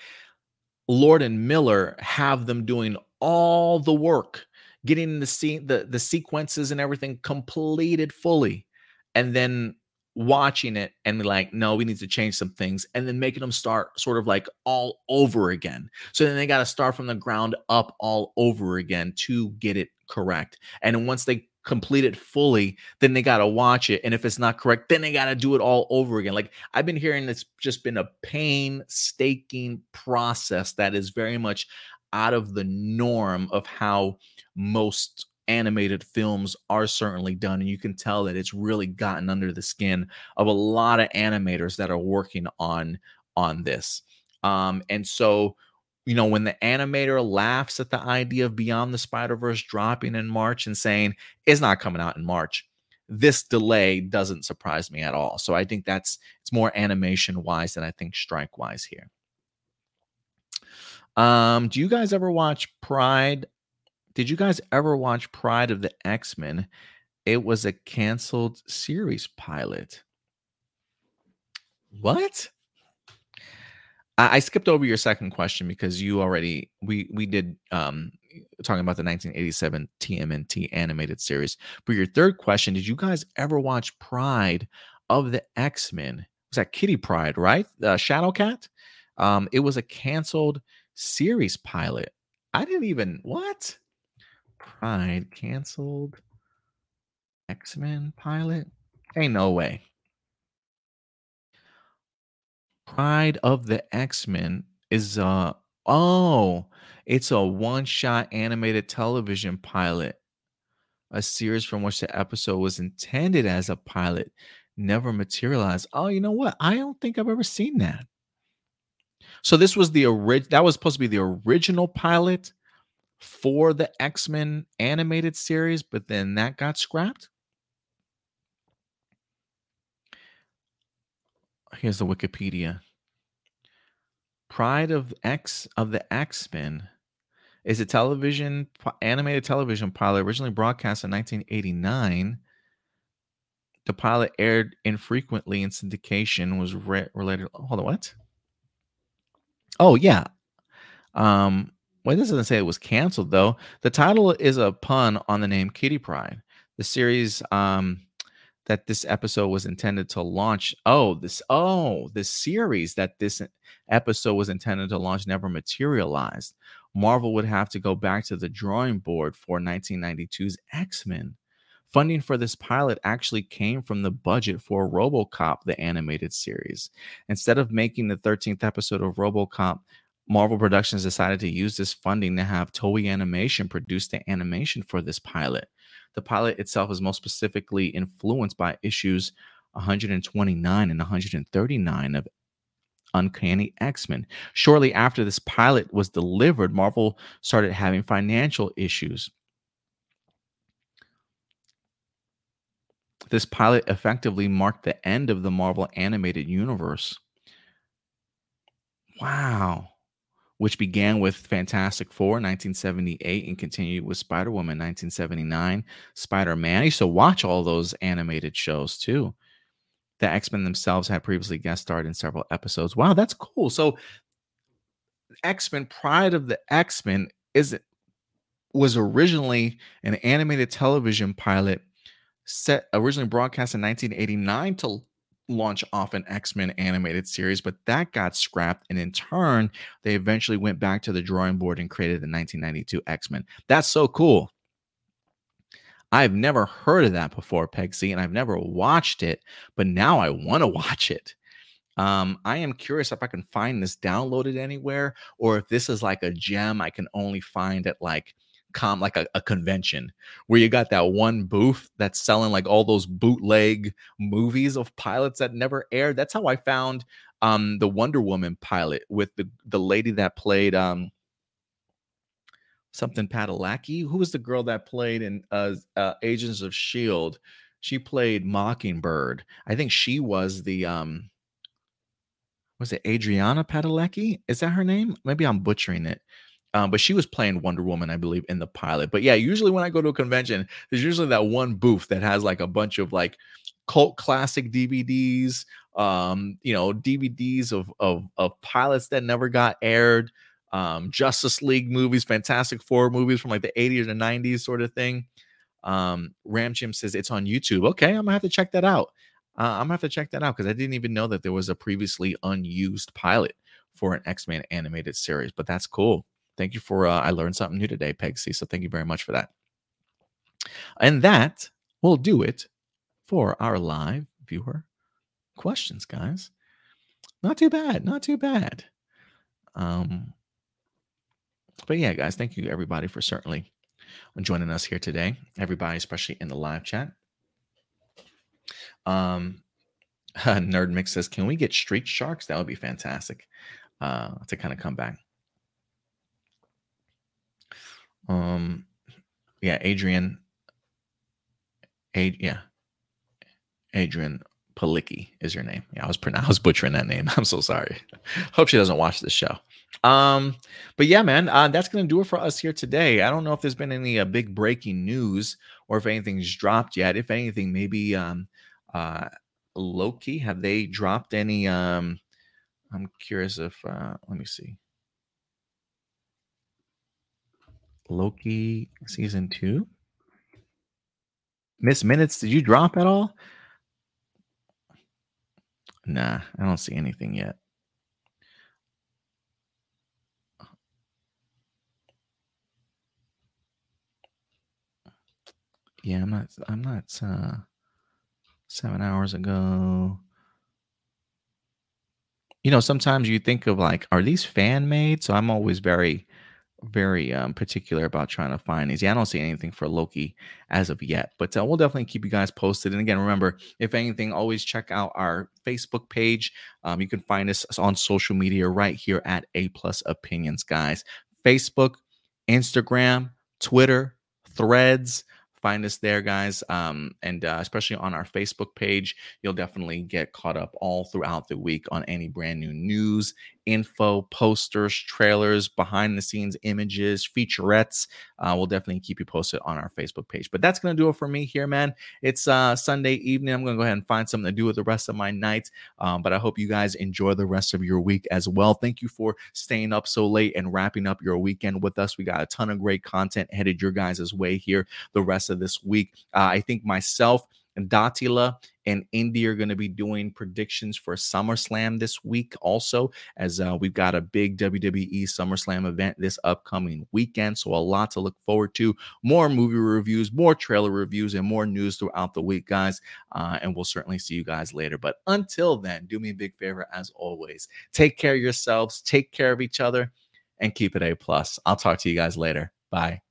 Speaker 1: Lord and Miller have them doing all the work, getting the scene, the, the sequences and everything completed fully, and then watching it and like, no, we need to change some things, and then making them start sort of like all over again. So then they got to start from the ground up all over again to get it correct. And once they complete it fully, then they got to watch it. And if it's not correct, then they got to do it all over again. Like I've been hearing it's just been a painstaking process that is very much out of the norm of how most
Speaker 2: animated films are certainly done. And you can tell that it's really gotten under the skin of a lot of animators that are working on on this. Um, and so, you know, when the animator laughs at the idea of Beyond the Spider Verse dropping in March and saying it's not coming out in March, this delay doesn't surprise me at all. So I think that's it's more animation wise than I think strike wise here. Um, do you guys ever watch Pride? Did you guys ever watch Pride of the X Men? It was a canceled series pilot. What? I, I skipped over your second question because you already we we did um talking about the 1987 TMNT animated series. But your third question, did you guys ever watch Pride of the X-Men? Was that Kitty Pryde, right? Uh, Shadowcat? Um, it was a canceled series pilot. I didn't even what? Pride canceled X-Men pilot? Ain't no way. Pride of the X-Men is uh oh, it's a one-shot animated television pilot. A series from which the episode was intended as a pilot never materialized. Oh, you know what? I don't think I've ever seen that. So this was the original that was supposed to be the original pilot for the X-Men animated series, but then that got scrapped. Here's the Wikipedia. Pride of X of the X-Men is a television animated television pilot originally broadcast in 1989. The pilot aired infrequently in syndication was re- related. Hold on, what? Oh yeah. Um, well, this doesn't say it was canceled though. The title is a pun on the name Kitty Pryde. The series um that this episode was intended to launch. Oh, this oh, this series that this episode was intended to launch never materialized. Marvel would have to go back to the drawing board for 1992's X-Men. Funding for this pilot actually came from the budget for RoboCop the animated series. Instead of making the 13th episode of RoboCop Marvel Productions decided to use this funding to have Toei Animation produce the animation for this pilot. The pilot itself is most specifically influenced by issues 129 and 139 of Uncanny X Men. Shortly after this pilot was delivered, Marvel started having financial issues. This pilot effectively marked the end of the Marvel animated universe. Wow which began with Fantastic Four 1978 and continued with Spider Woman 1979, Spider Man. I used to watch all those animated shows too. The X Men themselves had previously guest starred in several episodes. Wow, that's cool. So, X Men Pride of the X Men is was originally an animated television pilot set originally broadcast in 1989 to launch off an X-Men animated series, but that got scrapped. And in turn, they eventually went back to the drawing board and created the 1992 X-Men. That's so cool. I've never heard of that before, Peg C, and I've never watched it, but now I want to watch it. Um, I am curious if I can find this downloaded anywhere or if this is like a gem I can only find at like com like a, a, convention where you got that one booth that's selling like all those bootleg movies of pilots that never aired. That's how I found um the Wonder Woman pilot with the the lady that played um something Padalecki. Who was the girl that played in uh, uh Agents of Shield? She played Mockingbird. I think she was the um was it Adriana Padalecki? Is that her name? Maybe I'm butchering it. Um, but she was playing Wonder Woman, I believe, in the pilot. But yeah, usually when I go to a convention, there's usually that one booth that has like a bunch of like cult classic DVDs, um, you know, DVDs of of of pilots that never got aired, um, Justice League movies, Fantastic Four movies from like the 80s or 90s, sort of thing. Um, Ram Jim says it's on YouTube. Okay, I'm gonna have to check that out. Uh, I'm gonna have to check that out because I didn't even know that there was a previously unused pilot for an X-Men animated series, but that's cool. Thank you for, uh, I learned something new today, Peg C. So thank you very much for that. And that will do it for our live viewer questions, guys. Not too bad. Not too bad. Um, but yeah, guys, thank you everybody for certainly
Speaker 1: joining us here today. Everybody, especially in the live chat. Um, Nerd Mix says, "Can we get Street Sharks? That would be fantastic uh, to kind of come back." Um, yeah, Adrian. Ad, yeah, Adrianne Palicki is your name. Yeah, I was I was butchering that name. I'm so sorry. Hope she doesn't watch this show. Um, but yeah, man, uh, that's gonna do it for us here today. I don't know if there's been any uh, big breaking news or if anything's dropped yet. If anything, maybe um, uh, Loki have they dropped any? Um, I'm curious if uh, let me see. Loki season two. Miss Minutes, did you drop at all? Nah, I don't see anything yet. Yeah, I'm not. I'm not. Uh, seven hours ago. You know, sometimes you think of like, are these fan made? So I'm always very very um, particular about trying to find these. Yeah, I don't see anything for Loki as of yet, but uh, we'll definitely keep you guys posted. And again, remember, if anything, always check out our Facebook page. Um, you can find us on social media right here at A Plus Opinions, guys. Facebook, Instagram, Twitter, Threads. Find us there, guys. Um, and uh, especially on our Facebook page, you'll definitely get caught up all throughout the week on any brand new news, info, posters, trailers, behind the scenes images, featurettes. Uh, we'll definitely keep you posted on our Facebook page. But that's going to do it for me here, man. It's uh, Sunday evening. I'm going to go ahead and find something to do with the rest of my night. Um, but I hope you guys enjoy the rest of your week as well. Thank you for staying up so late and wrapping up your weekend with us. We got a ton of great content headed your guys' way here the rest of this week. Uh, I think myself Datila and Indy are going to be doing predictions for SummerSlam this week, also, as uh, we've got a big WWE SummerSlam event this upcoming weekend. So, a lot to look forward to. More movie reviews, more trailer reviews, and more news throughout the week, guys. Uh, and we'll certainly see you guys later. But until then, do me a big favor, as always. Take care of yourselves, take care of each other, and keep it A. plus. I'll talk to you guys later. Bye.